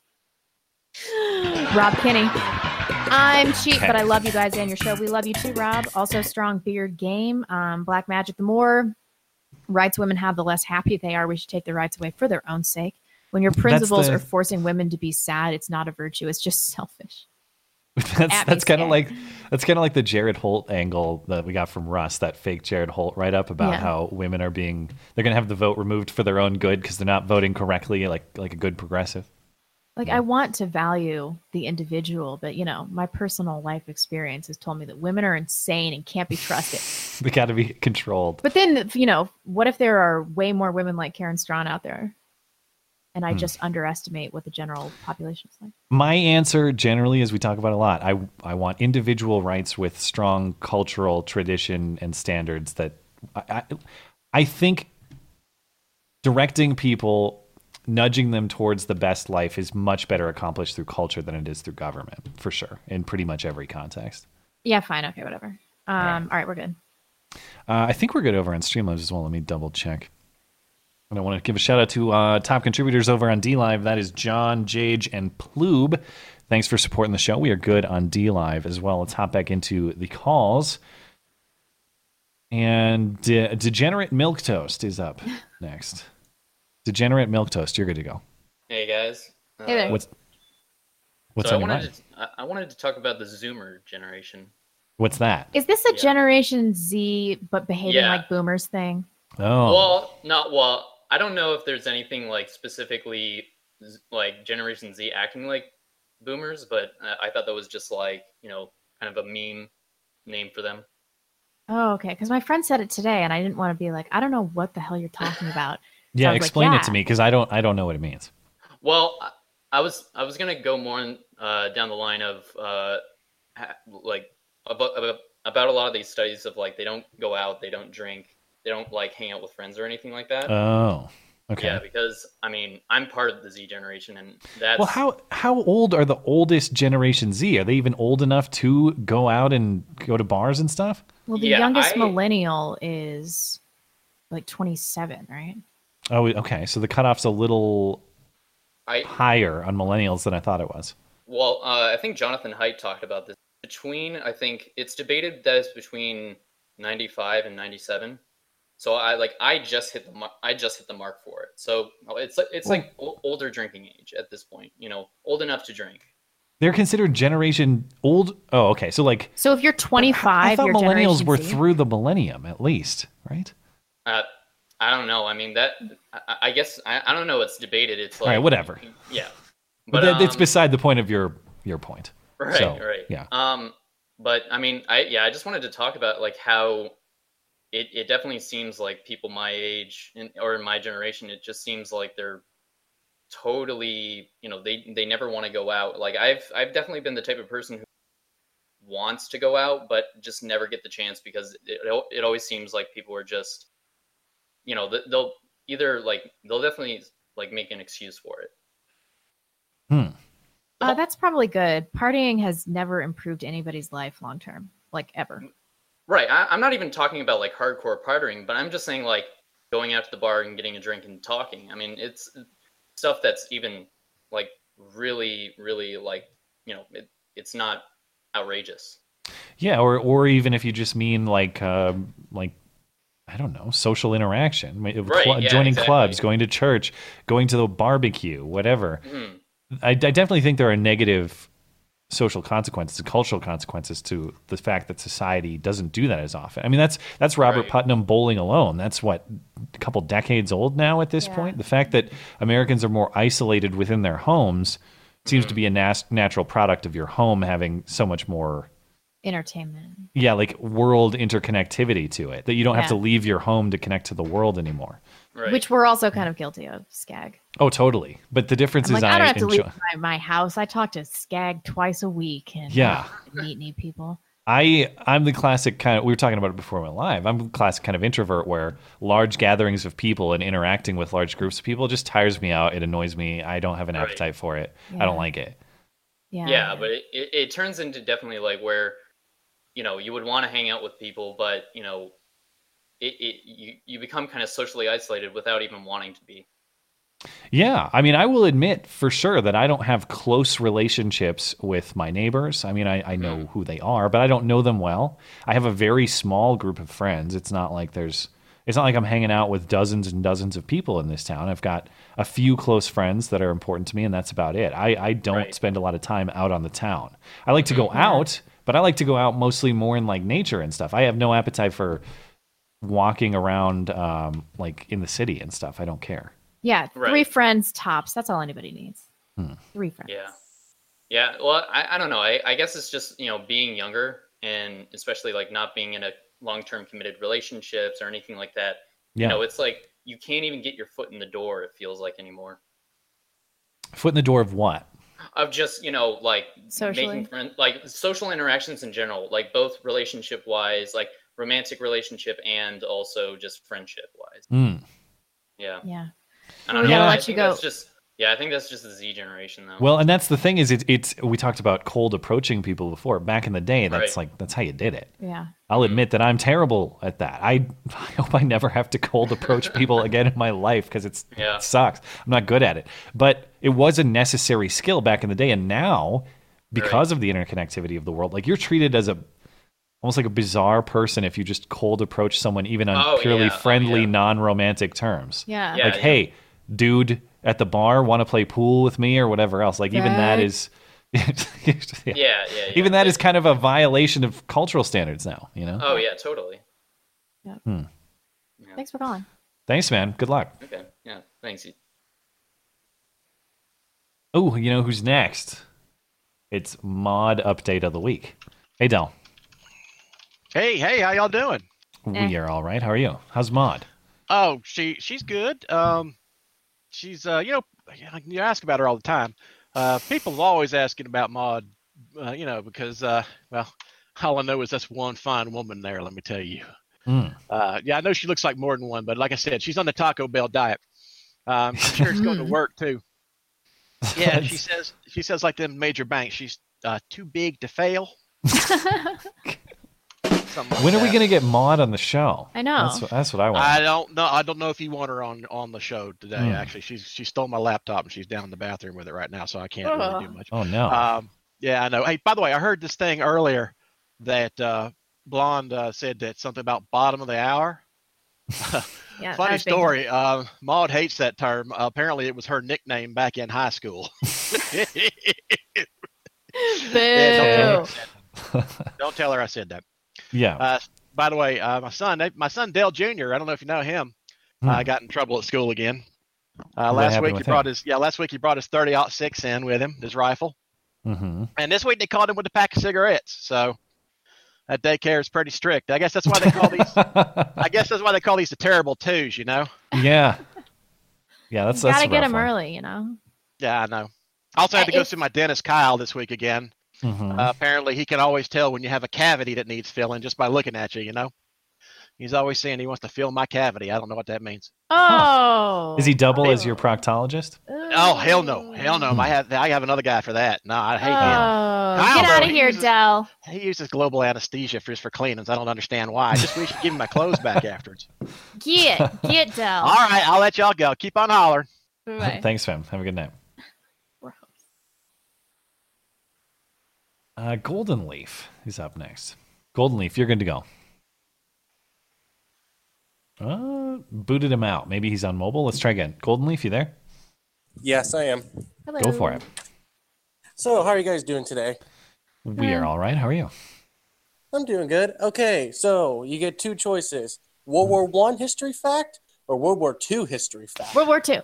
Rob Kinney. I'm cheap, but I love you guys and your show. We love you too, Rob. Also, strong beard game. Um, Black Magic. The more rights women have, the less happy they are. We should take the rights away for their own sake. When your principles the- are forcing women to be sad, it's not a virtue. It's just selfish. That's that's kind of like that's kind of like the Jared Holt angle that we got from Russ, that fake Jared Holt write up about Yeah. how women are being they're going to have the vote removed for their own good because they're not voting correctly, like like a good progressive. like I want to value the individual, but you know, my personal life experience has told me that women are insane and can't be trusted. They got to be controlled. but then, you know, what if there are way more women like Karen Straughan out there, and I Hmm. just underestimate what the general population is like? My answer generally, as we talk about a lot, I I want individual rights with strong cultural tradition and standards. That I I, I think directing people, nudging them towards the best life, is much better accomplished through culture than it is through government, for sure, in pretty much every context. Yeah, fine, okay, whatever. Um, all right, we're good. Uh, I think we're good over on Streamlabs as well. Let me double check. And I want to give a shout out to uh, top contributors over on D Live. That is John, Jage, and Ploob. Thanks for supporting the show. We are good on D Live as well. Let's hop back into the calls. And De- Degenerate Milk Toast is up next. Degenerate Milk Toast, you're good to go. Hey guys. Hey there. What's what's so on I your wanted mind? To, I- I wanted to talk about the Zoomer generation. What's that? Is this a Generation Z but behaving Yeah. like boomers thing? Oh, Well, not well. I don't know if there's anything like specifically like Generation Z acting like boomers, but I thought that was just like you know kind of a meme name for them. Oh, okay. Because my friend said it today, and I didn't want to be like, I don't know what the hell you're talking about. Yeah. I was like, Explain it to me because I don't I don't know what it means. Well, I- I was I was gonna go more in, uh, down the line of uh, ha- like about, about about a lot of these studies of like they don't go out, they don't drink, they don't like hang out with friends or anything like that. Oh, okay. Yeah, because I mean, I'm part of the Z generation, and that's Well, how how old are the oldest Generation Z? Are they even old enough to go out and go to bars and stuff? Well, the Yeah, youngest I- millennial is like 27, right? Oh, okay. So the cutoff's a little I higher on millennials than I thought it was. Well, uh, I think Jonathan Haidt talked about this. Between, I think it's debated that it's between 95 and 97. So I like I just hit the mar- I just hit the mark for it. So it's like it's like o- older drinking age at this point. You know, old enough to drink. They're considered generation old. Oh, okay. So like, So if you're 25, I thought you're millennials were Z. through the millennium at least, right? Uh, I don't know. I mean that. I, I guess I, I don't know. It's debated. It's like right, whatever. Yeah, But, that, it's um, beside the point of your your point. Right, So, right. Yeah. Um, but I mean, I yeah, I just wanted to talk about like how it it definitely seems like people my age in, or in my generation, it just seems like they're totally, you know, they they never want to go out. Like I've I've definitely been the type of person who wants to go out, but just never get the chance because it it, it always seems like people are just, you know, they'll either like they'll definitely like make an excuse for it. Hmm. Uh, that's probably good. Partying has never improved anybody's life long term, like ever. Right. I, I'm not even talking about like hardcore partying, but I'm just saying like going out to the bar and getting a drink and talking. I mean, it's stuff that's even like really, really like you know, it, it's not outrageous. Yeah, or or even if you just mean like um, like I don't know, social interaction, Right, cl- yeah, joining exactly. clubs, going to church, going to the barbecue, whatever. Mhm. I, I definitely think there are negative social consequences, and cultural consequences to the fact that society doesn't do that as often. I mean, that's that's Robert Putnam bowling alone. That's what a couple decades old now at this Yeah. point. The fact that Americans are more isolated within their homes seems to be a nas- natural product of your home having so much more Entertainment. yeah, like world interconnectivity to it that you don't have to leave your home to connect to the world anymore. Which we're also kind of guilty of, Skag. Oh, totally. But the difference I'm is like, I don't have to leave my, my house. I talk to Skag twice a week and Yeah. Uh, meet new people. I I'm the classic kind of we were talking about it before we went live. I'm the classic kind of introvert where large gatherings of people and interacting with large groups of people just tires me out. It annoys me. I don't have an Right. appetite for it. I don't like it. Yeah. Yeah, but it, it, it turns into definitely like where, you know, you would want to hang out with people, but you know, it, it you you become kind of socially isolated without even wanting to be. Yeah, I mean, I will admit for sure that I don't have close relationships with my neighbors. I mean, I, I know who they are, but I don't know them well. I have a very small group of friends. It's not like there's, it's not like I'm hanging out with dozens and dozens of people in this town. I've got a few close friends that are important to me, and that's about it. I, I don't spend a lot of time out on the town. I like to go out, but I like to go out mostly more in like nature and stuff. I have no appetite for walking around um, like in the city and stuff. I don't care. Yeah. Right. Three friends tops. That's all anybody needs. Hmm. Three friends. Yeah. Yeah. Well, I, I don't know. I, I guess it's just, you know, being younger and especially like not being in a long term committed relationships or anything like that. Yeah. You know, it's like you can't even get your foot in the door, it feels like anymore. Foot in the door of what? Of just, you know, like Socially. making friends, like social interactions in general, like both relationship wise, like romantic relationship and also just friendship wise. Mm. Yeah. Yeah. I don't We know. gotta I let you go. Just, yeah, I think that's just the Z generation though. Well, and that's the thing is, it, it's we talked about cold approaching people before. Back in the day, that's Right. like that's how you did it. Yeah. I'll mm-hmm. admit that I'm terrible at that. I, I hope I never have to cold approach people again in my life because it's Yeah. it sucks. I'm not good at it. But it was a necessary skill back in the day, and now because of the interconnectivity of the world, like you're treated as a almost like a bizarre person if you just cold approach someone even on Oh, purely yeah. Oh, friendly, non-romantic terms. Yeah. Yeah, like, yeah. hey, dude at the bar, want to play pool with me or whatever else? Like, even that Right. is. yeah, yeah, yeah. Even that is kind of a violation of cultural standards now, you know? Oh yeah, totally. Yeah. Thanks for calling. Thanks, man. Good luck. Okay. Yeah. Thanks. Oh, you know who's next? It's Maud update of the week. Hey, Dell. Hey, hey, how y'all doing? We are all right. How are you? How's Maud? Oh, she she's good. Um, she's uh, you know, you ask about her all the time. Uh, people are always asking about Maud, uh, you know, because uh, well, all I know is that's one fine woman there. Let me tell you. Mm. Uh, yeah, I know she looks like more than one, but like I said, she's on the Taco Bell diet. Um, I'm sure it's going to work too. Yeah, she says she says like them major banks, she's uh, too big to fail. Something like When are we going to get Maud on the show? I know. That's, what- that's what I want. I don't know. I don't know if you want her on on the show today. Hmm. Actually, she's she stole my laptop and she's down in the bathroom with it right now, so I can't really do much. Oh, no. Um, yeah, I know. Hey, by the way, I heard this thing earlier that uh, Blonde uh, said that something about bottom of the hour. Yeah, Funny story. Uh, Maud hates that term. Uh, apparently, it was her nickname back in high school. Yeah, don't, tell her I said- don't tell her I said that. Yeah. Uh, by the way, uh, my son, my son Dale Jr. I don't know if you know him. Hmm. Uh, got in trouble at school again. Uh, last week he brought him? his yeah. Last week he brought his thirty six in with him, his rifle, hmm and this week they caught him with a pack of cigarettes. So that daycare is pretty strict. I guess that's why they call these. I guess that's why they call these the terrible twos. You know. Yeah. Yeah, that's You that's gotta a get rough him one. early, you know. Yeah, I know. I also had to Uh, go see my dentist Kyle this week again. Mhm. Uh, apparently, he can always tell when you have a cavity that needs filling just by looking at you. You know. He's always saying he wants to fill my cavity. I don't know what that means. Oh. Is he double as your proctologist? Oh hell no, hell no! I have I have another guy for that. No, I hate him. Oh, Kyle, get out of here, uses- Dell. He uses global anesthesia for just for cleanings. I don't understand why. I just wish he'd give me my clothes back afterwards. Get, get Dell. All right, I'll let y'all go. Keep on hollering. Bye. Thanks, fam. Have a good night. Uh, Golden Leaf is up next. Golden Leaf, you're good to go. Uh, booted him out. Maybe he's on mobile. Let's try again. Golden Leaf, you there? Yes, I am. Go for it. So, how are you guys doing today? We are all right. How are you? I'm doing good. Okay, so you get two choices: World War One history fact or World War Two history fact. World War Two.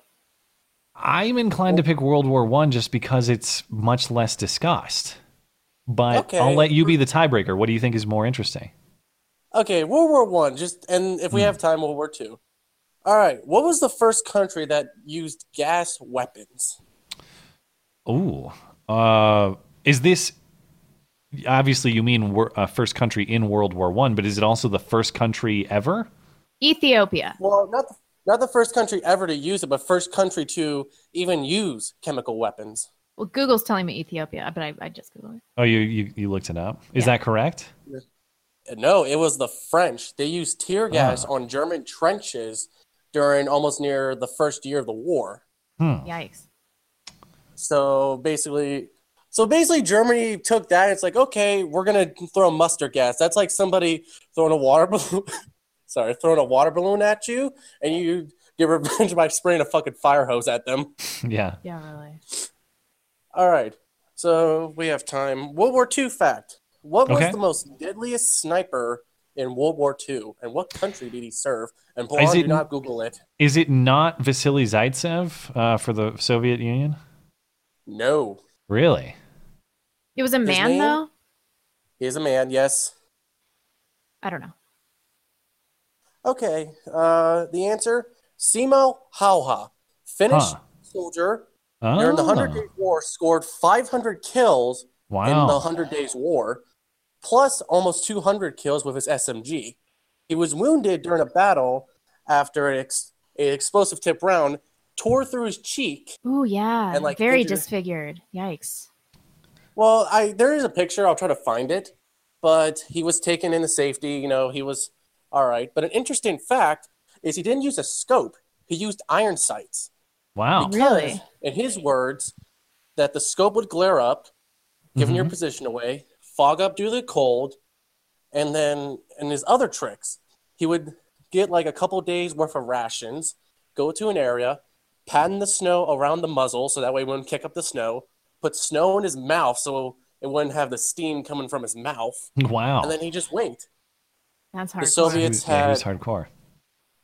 I'm inclined to pick World War One just because it's much less discussed. But Okay. I'll let you be the tiebreaker. What do you think is more interesting? Okay, World War One. Just and if we have time, World War Two. All right, what was the first country that used gas weapons? Ooh, uh, is this obviously you mean wor- uh, first country in World War One? But is it also the first country ever? Ethiopia. Well, not the, not the first country ever to use it, but first country to even use chemical weapons. Well, Google's telling me Ethiopia, but I, I just Googled it. Oh, you you, you looked it up. Is that correct? No, it was the French. They used tear gas Ah. on German trenches during almost near the first year of the war. Hmm. Yikes. So basically, so basically, Germany took that. It's like, okay, we're gonna throw mustard gas. That's like somebody throwing a water balloon. sorry, throwing a water balloon at you, and you get revenge by spraying a fucking fire hose at them. Yeah. Yeah, really. All right, so we have time. World War II fact: What was Okay. the most deadliest sniper in World War II, and what country did he serve? And Is Blonde, it- do not Google it. Is it not Vasily Zaitsev uh, for the Soviet Union? No, Really? It was a His man name? though. he is a man. Yes. I don't know. Okay. Uh, the answer: Simo Häyhä, Finnish Huh. soldier during the Hundred Oh. Days War, scored 500 kills in the Hundred Days War, plus almost 200 kills with his SMG. He was wounded during a battle after an, ex- an explosive tip round tore through his cheek. Ooh, yeah. And, like, Very injured- disfigured. Yikes. Well, I there is a picture. I'll try to find it, but he was taken into safety. You know, he was all right. But an interesting fact is he didn't use a scope. He used iron sights. Wow. Because, in his words, that the scope would glare up, giving your Mhm. position away, fog up due to the cold, and then in his other tricks, he would get like a couple days worth of rations, go to an area, pattern the snow around the muzzle so that way it wouldn't kick up the snow, put snow in his mouth so it wouldn't have the steam coming from his mouth, Wow. and then he just winked. That's The hard. Soviets yeah, he had was hardcore.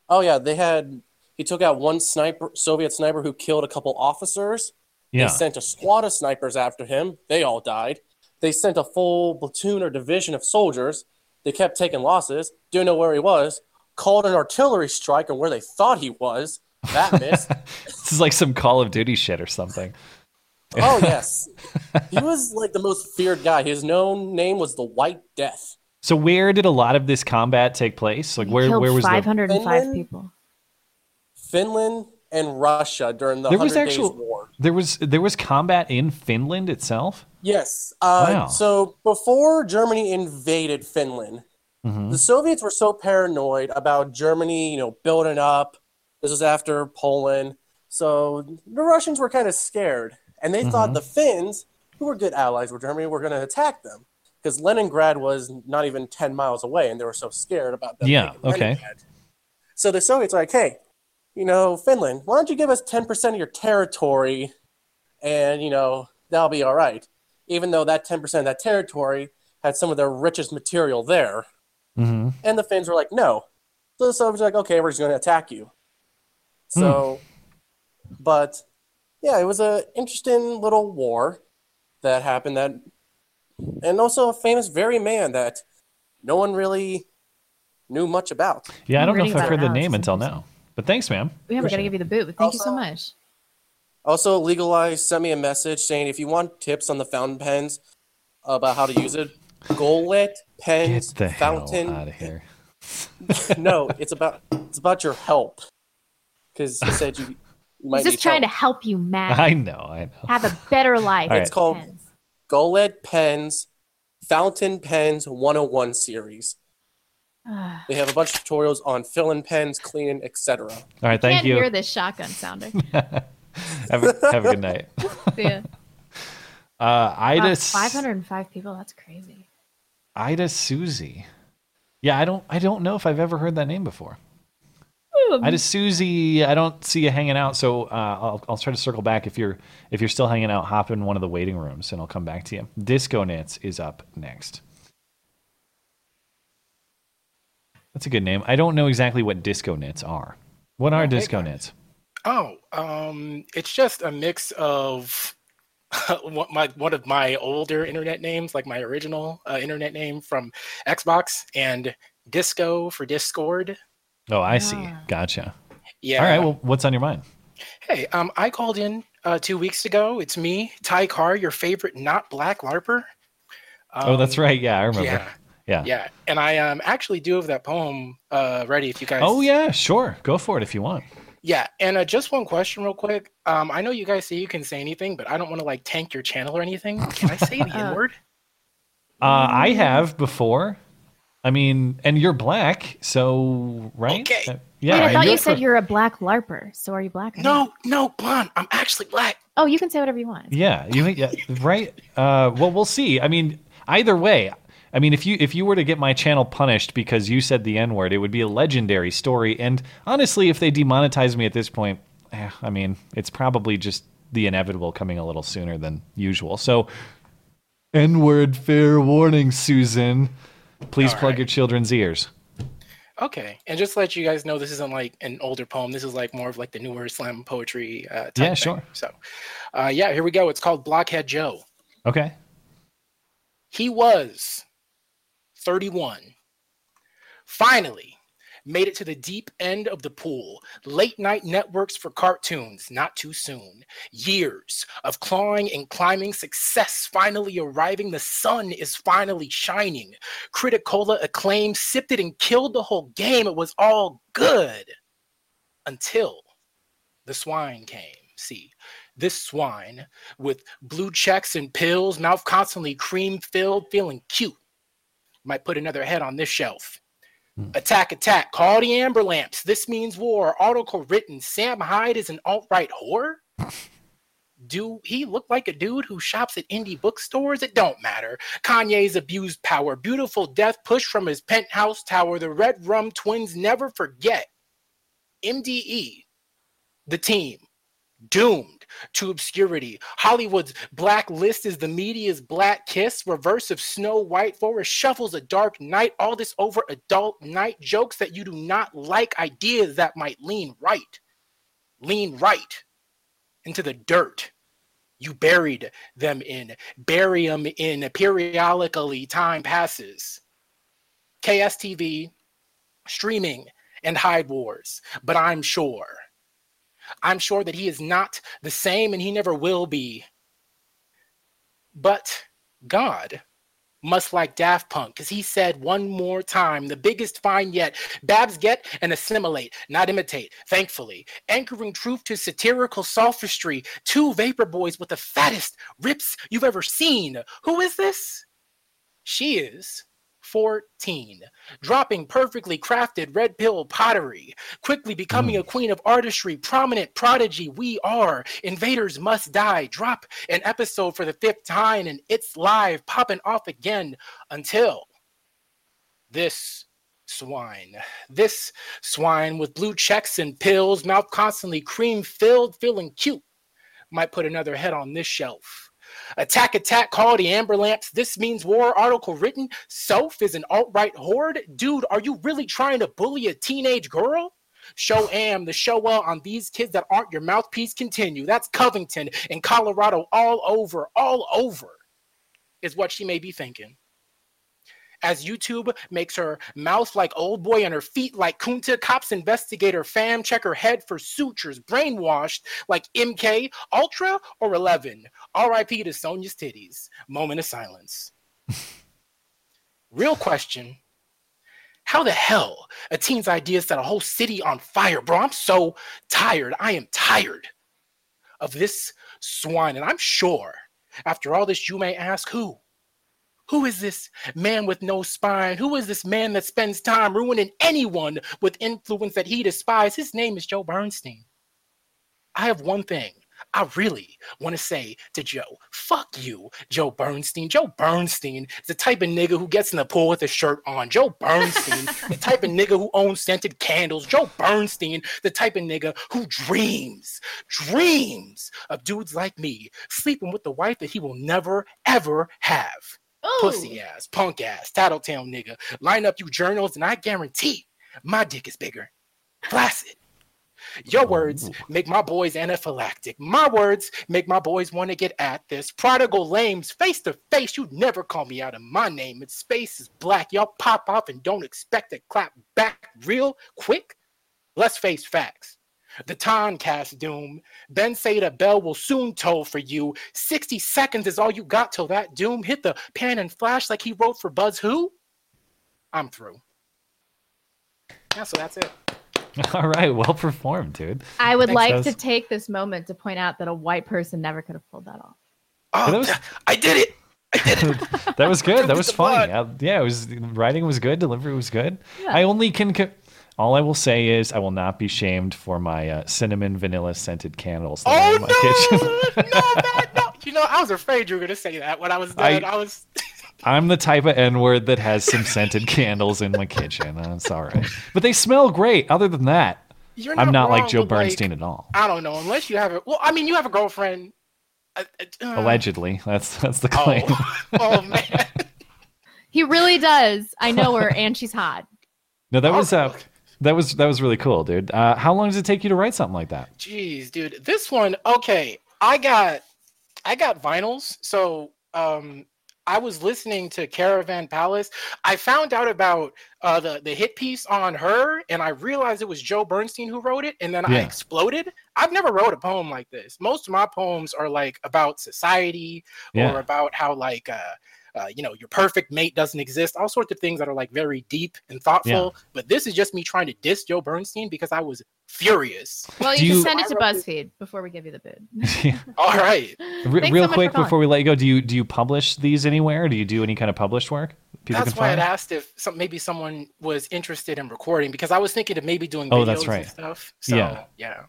Oh yeah, they had. He took out one sniper, Soviet sniper, who killed a couple officers. Yeah. They sent a squad of snipers after him. They all died. They sent a full platoon or division of soldiers. They kept taking losses. Didn't know where he was. Called an artillery strike on where they thought he was. That missed. This is like some Call of Duty shit or something. Oh yes, he was like the most feared guy. His known name was the White Death. So where did a lot of this combat take place? Like where where was the 505 Finland? people. Finland and Russia during the There was actual War. there was there was combat in Finland itself. Yes. Uh, Wow. So before Germany invaded Finland, Mhm. the Soviets were so paranoid about Germany, you know, building up. This was after Poland, so the Russians were kind of scared, and they thought Mhm. the Finns, who were good allies with Germany, were going to attack them because Leningrad was not even ten miles away, and they were so scared about them. Yeah. Okay. Leningrad. So the Soviets were like, hey, you know, Finland, why don't you give us 10% of your territory and, you know, that'll be all right. Even though that 10% of that territory had some of the richest material there. Mm-hmm. And the Finns were like, no. So the Soviets were like, okay, we're just going to attack you. So, but yeah, it was an interesting little war that happened that, and also a famous very man that no one really knew much about. Yeah, I don't know if I've heard the name It's until now. But thanks, ma'am. Yeah, we got to give you the boot, but thank you so much. Also, Legalize sent me a message saying if you want tips on the fountain pens about how to use it, Goulet pens Get the hell fountain. out of here. no, it's about it's about your help because he said you, you might He's need just trying help. to help you, Matt. I know, I know. Have a better life. All It's called Goulet Pens Fountain Pens 101 series. Ah. They have a bunch of tutorials on filling pens, cleaning, etc. All right, thank Can't you. hear this shotgun sounding. have, a, have a good night. yeah. Uh, Ida, Wow, 505 people. That's crazy. Ida Susie. Yeah, I don't I don't know if I've ever heard that name before. Ida Susie, I don't see you hanging out, so uh, I'll I'll try to circle back if you're if you're still hanging out. Hop in one of the waiting rooms, and I'll come back to you. Disco Knits is up next. That's a good name. I don't know exactly what Disco Knits are. What are Oh, Disco guys. Knits? Oh, um, it's just a mix of one- my one of my older internet names, like my original uh, internet name from Xbox, and Disco for Discord. Oh, I see. Gotcha. Yeah. All right. Well, what's on your mind? Hey, um, I called in uh, two weeks ago. It's me, Ty Carr, your favorite not black LARPer. oh, that's Um, right. Yeah, I remember. Yeah. Yeah. Yeah, and I um actually do have that poem uh ready if you guys. Oh yeah, sure. Go for it if you want. Yeah, and uh, just one question, real quick. Um, I know you guys say you can say anything, but I don't want to like tank your channel or anything. Can I say the N word? Uh, I have before. I mean, and you're black, so right? Okay. Uh, yeah. Wait, I thought you're said fr- you're a black LARPer. So are you black? or not? No, no, blonde. I'm actually black. Oh, you can say whatever you want. Yeah, you yeah, right. Uh, well, we'll see. I mean, either way. I mean, if you if you were to get my channel punished because you said the N word, it would be a legendary story. And honestly, if they demonetize me at this point, eh, I mean, it's probably just the inevitable coming a little sooner than usual. So, N word, fair warning, Susan. Please plug your children's ears. Okay, and just to let you guys know, this isn't like an older poem. This is like more of like the newer slam poetry. Uh, type Yeah, thing. sure. So, uh, yeah, here we go. It's called Blockhead Joe. Okay. He was 31. Finally, made it to the deep end of the pool. Late night networks for cartoons, not too soon. Years of clawing and climbing, success finally arriving. The sun is finally shining. Criticola acclaim, sipped it and killed the whole game. It was all good until the swine came. See, this swine with blue checks and pills, mouth constantly cream filled, feeling cute. Might put another head on this shelf. Hmm. Attack, attack, call the amber lamps. This means war. Article written Sam Hyde is an alt right whore? Do he look like a dude who shops at indie bookstores? It don't matter. Kanye's abused power. Beautiful death pushed from his penthouse tower. The Red Rum twins never forget. MDE, the team, doomed to obscurity. Hollywood's black list is the media's black kiss. Reverse of Snow White. Forest shuffles a dark night. All this over adult night jokes that you do not like. Ideas that might lean right. Lean right into the dirt. You buried them in. Bury them in. Periodically, time passes. KSTV, streaming, and Hyde Wars. But I'm sure I'm sure that he is not the same and he never will be But God must like Daft Punk because he said one more time the biggest find yet. Babs get and assimilate, not imitate. Thankfully, anchoring truth to satirical sophistry. Two vapor boys with the fattest rips you've ever seen. Who is this? She is 14, dropping perfectly crafted red pill pottery, quickly becoming mm. a queen of artistry, prominent prodigy. We are invaders must die. Drop an episode for the fifth time, and it's live, popping off again until this swine. This swine with blue checks and pills, mouth constantly cream filled, feeling cute, might put another head on this shelf. Attack, attack, call the Amber Lamps. This means war. Article written. Soph is an alt right horde. Dude, are you really trying to bully a teenage girl? Show am the show well on these kids that aren't your mouthpiece continue. That's Covington in Colorado, all over, all over, is what she may be thinking. As YouTube makes her mouth like old boy and her feet like Kunta, cops investigate her fam, check her head for sutures, brainwashed like MK, Ultra, or 11. RIP to Sonia's titties. Moment of silence. Real question How the hell a teen's idea set a whole city on fire, bro? I'm so tired. I am tired of this swine. And I'm sure after all this, you may ask who? Who is this man with no spine? Who is this man that spends time ruining anyone with influence that he despises? His name is Joe Bernstein. I have one thing I really want to say to Joe. Fuck you, Joe Bernstein. Joe Bernstein is the type of nigga who gets in the pool with a shirt on. Joe Bernstein, the type of nigga who owns scented candles. Joe Bernstein, the type of nigga who dreams, dreams of dudes like me sleeping with the wife that he will never, ever have. Pussy oh. ass, punk ass, tattletale nigga. Line up you journals, and I guarantee my dick is bigger. Flaccid. Your words make my boys anaphylactic. My words make my boys want to get at this. Prodigal lames, face to face, you'd never call me out of my name. Its space is black. Y'all pop off and don't expect to clap back real quick. Let's face facts. The time cast doom. Ben say the bell will soon toll for you. 60 seconds is all you got till that doom. Hit the pan and flash like he wrote for Buzz Who? I'm through. Yeah, so that's it. All right, well performed, dude. I would Thanks, like Oz. to take this moment to point out that a white person never could have pulled that off. Oh, that was, I did it. I did it. that was good. That was funny. Uh, yeah, it was writing was good. Delivery was good. Yeah. I only can. Co- all I will say is I will not be shamed for my uh, cinnamon vanilla scented candles that are in my kitchen. You know, I was afraid you were gonna say that when I was I- done. I, was I'm the type of N word that has some scented candles in my kitchen. Uh, it's all right, but they smell great. Other than that, You're I'm not not like Joe but, like, Bernstein at all. I don't know, unless you have a well, I mean you have a girlfriend. Uh, uh, Allegedly, that's that's the claim. oh man. He really does. I know her, and she's hot. no, that was uh, that was that was really cool, dude. Uh, how long does it take you to write something like that? Jeez, dude. This one, okay. I got I got vinyls. So um I was listening to Caravan Palace. I found out about uh, the the hit piece on her, and I realized it was Joe Bernstein who wrote it, and then I exploded. I've never wrote a poem like this. Most of my poems are like about society Yeah. or about how like uh, uh, you know your perfect mate doesn't exist. All sorts of things that are like very deep and thoughtful. But this is just me trying to diss Joe Bernstein because I was furious. Well, you, you- can send it to BuzzFeed before we give you the bid. All right. Re- Thanks real so quick before we let you go, do you do you publish these anywhere? Do you do any kind of published work? People That's can why I'd asked if some, maybe someone was interested in recording because I was thinking of maybe doing Oh, videos that's right. and stuff. So Yeah. yeah.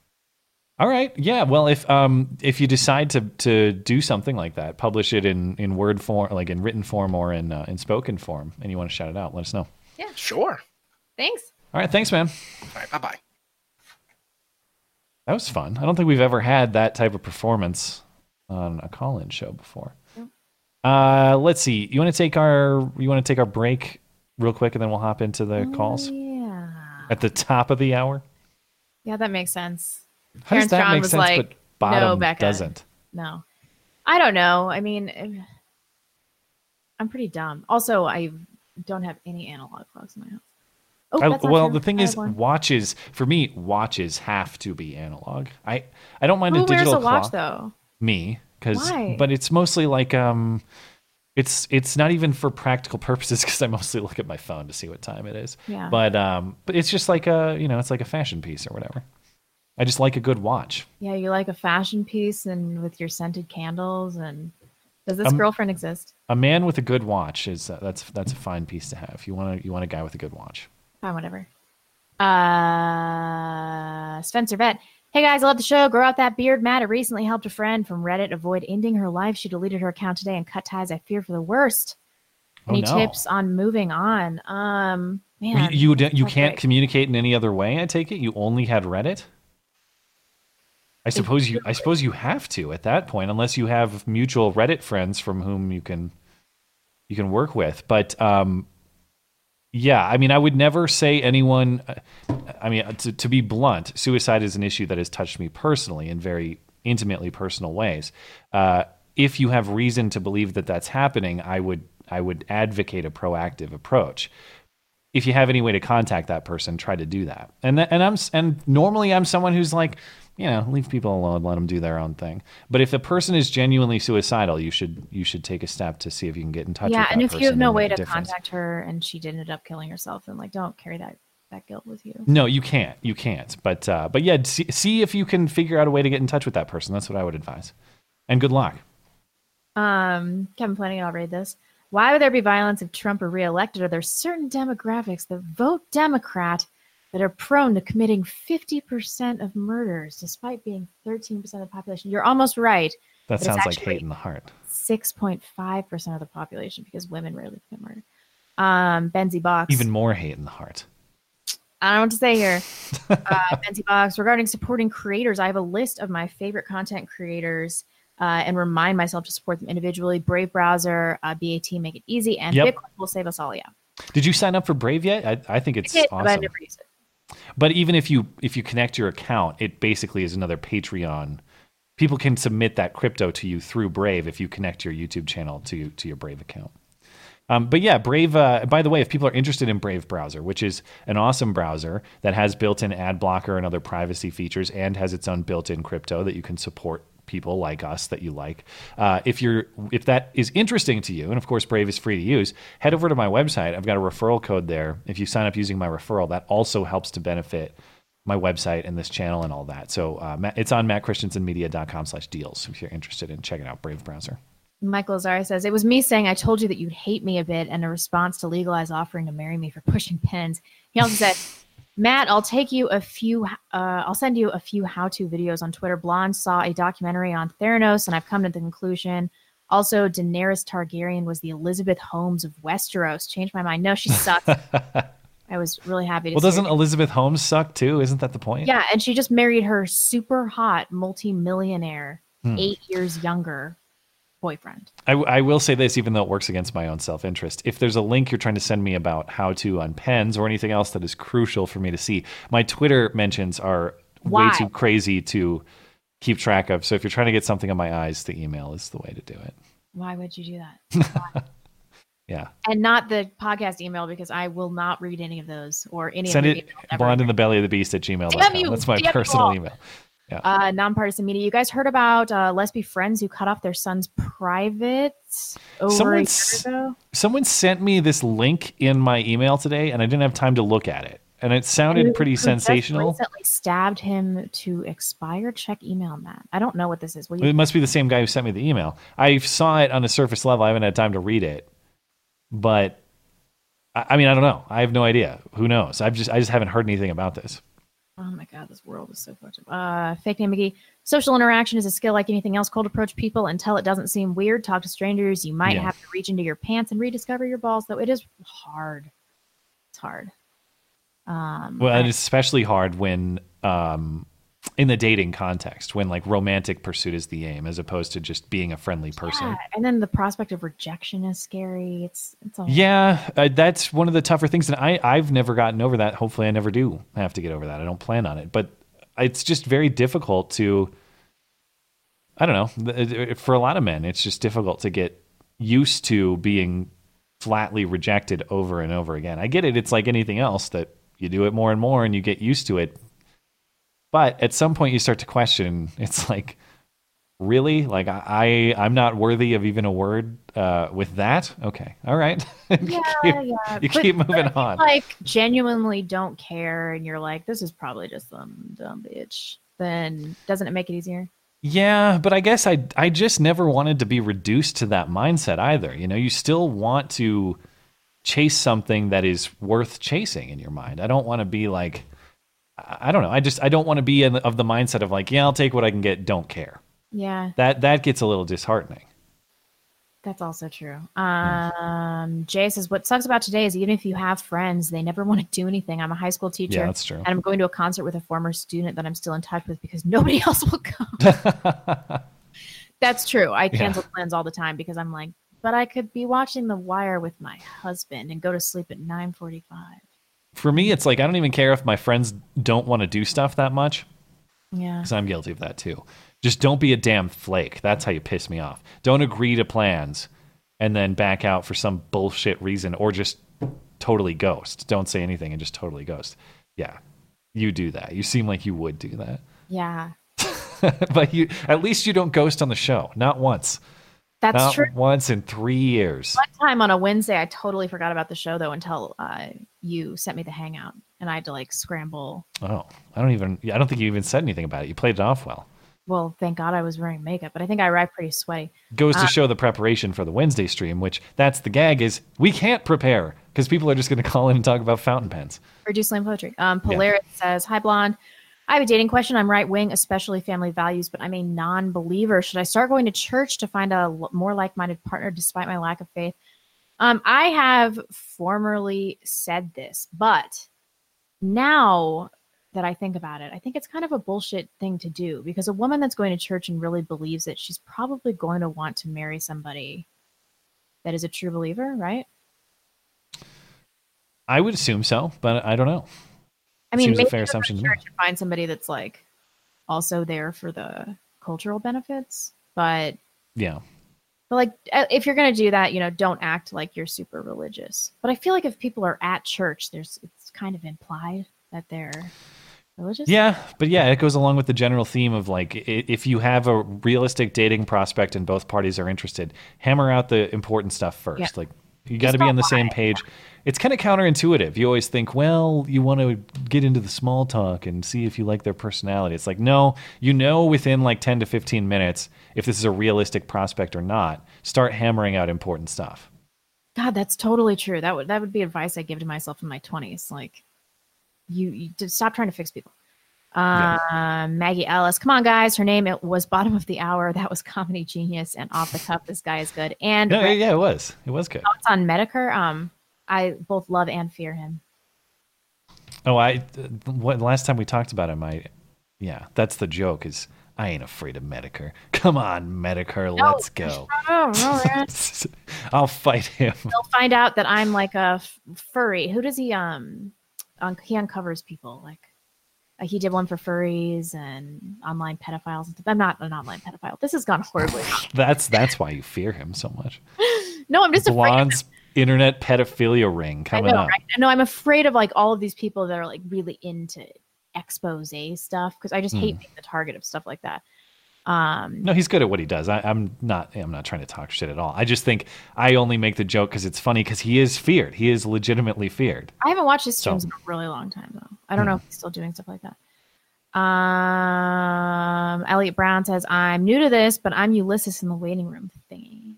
All right, yeah. Well, if um if you decide to to do something like that, publish it in in word form, like in written form or in uh, in spoken form, and you want to shout it out, let us know. Yeah. Sure. Thanks. All right, thanks, man. All right. Bye bye. That was fun. I don't think we've ever had that type of performance on a call-in show before. Uh, let's see. You want to take our you want to take our break real quick, and then we'll hop into the calls Yeah. at the top of the hour. Yeah, that makes sense. How does that make sense, like, but bottom no, Becca, doesn't? No. I don't know. I mean, I'm pretty dumb. Also, I don't have any analog clocks in my house. Oh, I- well, true. the thing I is, watches for me, watches have to be analog. I I don't mind Who a digital wears a watch though? Me, because but it's mostly like um it's it's not even for practical purposes because I mostly look at my phone to see what time it is. Yeah. But um but it's just like a you know it's like a fashion piece or whatever. I just like a good watch. Yeah, you like a fashion piece and with your scented candles and does this Um, girlfriend exist? A man with a good watch is uh, that's that's a fine piece to have. You want to you want a guy with a good watch. Fine, whatever. Uh, Spencer Vet. Hey guys, I love the show. Grow out that beard, Matt. I recently helped a friend from Reddit avoid ending her life. She deleted her account today and cut ties. I fear for the worst. Oh, Any no. tips on moving on? Um, man, you you, don't- you can't great. communicate in any other way. I take it you only had Reddit. I suppose you I suppose you have to at that point unless you have mutual Reddit friends from whom you can you can work with. But um, yeah, I mean, I would never say anyone. I mean, to, to be blunt, suicide is an issue that has touched me personally in very intimately personal ways. Uh, if you have reason to believe that that's happening, I would I would advocate a proactive approach. If you have any way to contact that person, try to do that. And th- and I'm and normally I'm someone who's like, you know, leave people alone, let them do their own thing. But if the person is genuinely suicidal, you should you should take a step to see if you can get in touch. yeah, and if you have no way to difference. contact her and she did end up killing herself, then like don't carry that that guilt with you. No, you can't. You can't. But uh, but yeah, see, see if you can figure out a way to get in touch with that person. That's what I would advise. And good luck. Um, Kevin Flanagan, I'll read this. Why would there be violence if Trump were reelected? Are there certain demographics that vote Democrat that are prone to committing 50% of murders, despite being 13% of the population? You're almost right. That sounds like hate in the heart. 6.5% of the population because women rarely commit murder. Um, Benzie Box. Even more hate in the heart. I don't know what to say here. uh, Benzie Box. Regarding supporting creators, I have a list of my favorite content creators uh, and remind myself to support them individually. Brave Browser, uh, BAT, make it easy, and Yep. Bitcoin will save us all. Yeah, Did you sign up for Brave yet? I, I think it's I did, but I awesome. never used it. But even if you if you connect your account, it basically is another Patreon. People can submit that crypto to you through Brave if you connect your YouTube channel to to your Brave account. Um, but yeah, Brave. Uh, by the way, if people are interested in Brave browser, which is an awesome browser that has built-in ad blocker and other privacy features, and has its own built-in crypto that you can support people like us that you like. Uh, if you're if that is interesting to you, and of course Brave is free to use, head over to my website. I've got a referral code there. If you sign up using my referral, that also helps to benefit my website and this channel and all that. So uh, it's on mattchristiansenmedia.com slash deals if you're interested in checking out Brave browser. Michael Azari says, It was me saying I told you that you'd hate me a bit and a response to legalize offering to marry me for pushing pins. He also said, Matt, I'll take you a few, uh, I'll send you a few how to videos on Twitter. Blonde saw a documentary on Theranos, and I've come to the conclusion. Also, Daenerys Targaryen was the Elizabeth Holmes of Westeros. Changed my mind. No, she sucks. I was really happy to Well, doesn't do- Elizabeth Holmes suck too? Isn't that the point? Yeah, and she just married her super hot multi-millionaire, Hmm. eight years younger boyfriend. I, I will say this, even though it works against my own self interest. If there's a link you're trying to send me about how to on pens or anything else that is crucial for me to see, my Twitter mentions are Why? way too crazy to keep track of. So if you're trying to get something on my eyes, the email is the way to do it. Why would you do that? Yeah. and not the podcast email because I will not read any of those or any Send of it blonde in the belly of the beast at gmail.com. That's my personal email. Yeah. Uh, nonpartisan media. You guys heard about uh, lesbian friends who cut off their son's private over Someone year s- ago? Someone sent me this link in my email today, and I didn't have time to look at it. And it sounded Who- pretty who sensational. Recently stabbed him to expire. Check email, Matt. I don't know what this is. You? It must be the same guy who sent me the email. I saw it on a surface level. I haven't had time to read it, but I, I mean, I don't know. I have no idea. Who knows? I've just I just haven't heard anything about this. Oh my god, this world is so fucked up. Uh, fake name McGee. Social interaction is a skill like anything else. Cold approach people until it doesn't seem weird. Talk to strangers. You might Yeah. have to reach into your pants and rediscover your balls, though it is hard. It's hard. Um, Well, and it's especially hard when um, in the dating context, when like romantic pursuit is the aim, as opposed to just being a friendly person. yeah, and then the prospect of rejection is scary. It's it's all Yeah, uh, that's one of the tougher things, and I I've never gotten over that. Hopefully, I never do have to get over that. I don't plan on it, but it's just very difficult to. I don't know. For a lot of men, it's just difficult to get used to being flatly rejected over and over again. I get it. It's like anything else that you do it more and more, and you get used to it. But at some point, you start to question. It's like, Really? Like I, I I'm not worthy of even a word uh, with that. Okay, all right. Yeah, you, yeah. you But- keep moving but if you, on. Like genuinely don't care, and you're like, this is probably just some dumb bitch. Then doesn't it make it easier? Yeah, but I guess I I just never wanted to be reduced to that mindset either. You know, you still want to chase something that is worth chasing in your mind. I don't want to be like I don't know. I just I don't want to be in the, of the mindset of like, yeah, I'll take what I can get, don't care. Yeah, That that gets a little disheartening. that's also true. Um, Jay says, "What sucks about today is even if you have friends, they never want to do anything. I'm a high school teacher, Yeah, that's true. and I'm going to a concert with a former student that I'm still in touch with because nobody else will come. that's true. I Yeah. cancel plans all the time because I'm like, but I could be watching The Wire with my husband and go to sleep at 9:45. For me, it's like I don't even care if my friends don't want to do stuff that much. Yeah. because I'm guilty of that too. Just don't be a damn flake. That's how you piss me off. Don't agree to plans and then back out for some bullshit reason or just totally ghost. Don't say anything and just totally ghost. Yeah, you do that. You seem like you would do that. Yeah, but you at least you don't ghost on the show. Not once. That's Not true. once in three years. One time on a Wednesday, I totally forgot about the show though until uh, you sent me the hangout, and I had to like scramble. Oh, I don't even. I don't think you even said anything about it. You played it off well. Well, thank God I was wearing makeup, but I think I arrived pretty sweaty. Goes to Uh, show the preparation for the Wednesday stream, which that's the gag is we can't prepare because people are just going to call in and talk about fountain pens. or do slam poetry. Um, Polaris says, "Hi, blonde. I have a dating question. I'm right wing, especially family values, but I'm a non-believer. Should I start going to church to find a more like-minded partner, despite my lack of faith?" Um, I have formerly said this, but now that I think about it, I think it's kind of a bullshit thing to do because a woman that's going to church and really believes it, she's probably going to want to marry somebody that is a true believer, right? I would assume so, but I don't know. I mean, Seems a maybe fair go to to me. church and find somebody that's like also there for the cultural benefits, but Yeah. but like uh, if you're gonna do that, you know, don't act like you're super religious. But I feel like if people are at church, there's it's kind of implied that they're religious. Yeah, but yeah, it goes along with the general theme of like if you have a realistic dating prospect and both parties are interested, hammer out the important stuff first. Yeah. Like you got to be on the same page. It's kind of counterintuitive. You always think, well, you want to get into the small talk and see if you like their personality. It's like, no, you know within like 10 to 15 minutes if this is a realistic prospect or not. Start hammering out important stuff. God, that's totally true. That would that would be advice I give to myself in my twenties. Like, you, you to stop trying to fix people. Um, Maggie Ellis, come on, guys. Her name it was bottom of the hour. That was comedy genius and off the cuff. This guy is good. And No, Ray- yeah, it was. It was good. thoughts on Metokur. Um, I both love and fear him. Oh, I what last time we talked about him, I yeah, that's the joke is I ain't afraid of Metokur. Come on, Metokur, let's go. Oh, no. I'll fight him. They'll find out that I'm like a f- furry. Who does he um? Un- he uncovers people like. Uh, he did one for furries and online pedophiles. and stuff. I'm not an online pedophile. This has gone horribly. That's that's why you fear him so much. No, I'm just afraid. Blonde's internet pedophilia ring I coming know, up. right? No, I'm afraid of like all of these people that are like really into expose stuff because I just hate Hmm. being the target of stuff like that. Um, No, he's good at what he does. I, I'm not. I'm not trying to talk shit at all. I just think I only make the joke because it's funny because he is feared. He is legitimately feared. I haven't watched his So- streams in a really long time though. I don't know Hmm. if he's still doing stuff like that. Um, Elliot Brown says, "I'm new to this, but I'm Ulysses in the waiting room thingy."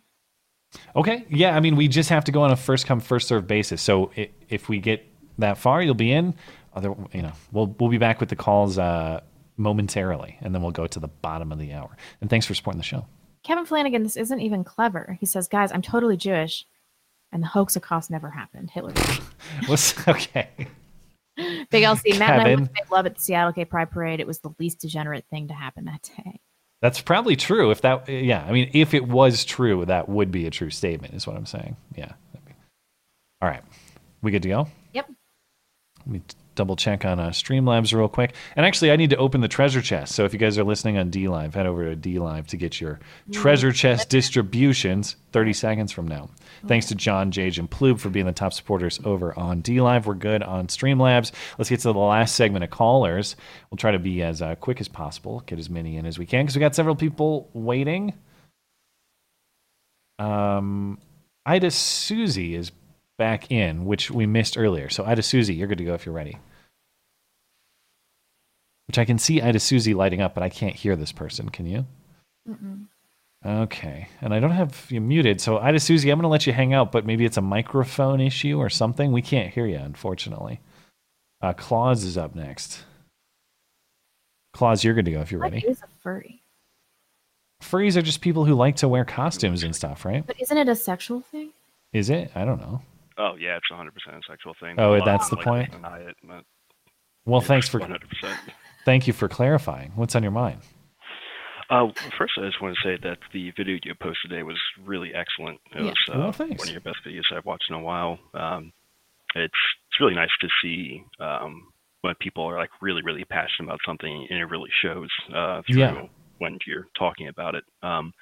Okay. Yeah. I mean, we just have to go on a first come first serve basis. So i if we get that far, you'll be in. Other, you know, we'll we'll be back with the calls uh, momentarily, and then we'll go to the bottom of the hour. And thanks for supporting the show. Kevin Flanagan, this isn't even clever. He says, "Guys, I'm totally Jewish, and the hoax Holocaust never happened. Hitler." did." What's okay? Big LC, Matt and I would love at the Seattle Gay Pride Parade. It was the least degenerate thing to happen that day. That's probably true. If that, yeah, I mean, if it was true, that would be a true statement, is what I'm saying. Yeah. All right, we good to go? Yep. Let me double check on uh, Streamlabs real quick. And actually, I need to open the treasure chest. So if you guys are listening on DLive, head over to DLive to get your treasure chest distributions 30 seconds from now. Thanks to John, Jage, and Ploob for being the top supporters over on DLive. We're good on Streamlabs. Let's get to the last segment of callers. We'll try to be as uh, quick as possible, get as many in as we can, because we got several people waiting. Um, Ida Susie is back in, which we missed earlier. So Ida Susie, you're good to go if you're ready. Which I can see Ida Susie lighting up, but I can't hear this person. Can you? Mm-mm. Okay. And I don't have you muted. So Ida Susie, I'm going to let you hang out, but maybe it's a microphone issue or something. We can't hear you, unfortunately. Uh, Claus is up next. Claus, you're good to go if you're What ready. is a furry? Furries are just people who like to wear costumes and stuff, right? But isn't it a sexual thing? Is it? I don't know. Oh yeah, it's 100 percent a sexual thing. Oh, A lot of that's the like point? Deny it, but Well, thanks for 100%. thank you for clarifying. What's on your mind? Uh, first, I just want to say that the video you posted today was really excellent. It Yeah. was uh, Well, thanks. one of your best videos I've watched in a while. Um, it's it's really nice to see um, when people are like really really passionate about something, and it really shows uh, through Yeah. when you're talking about it. Um,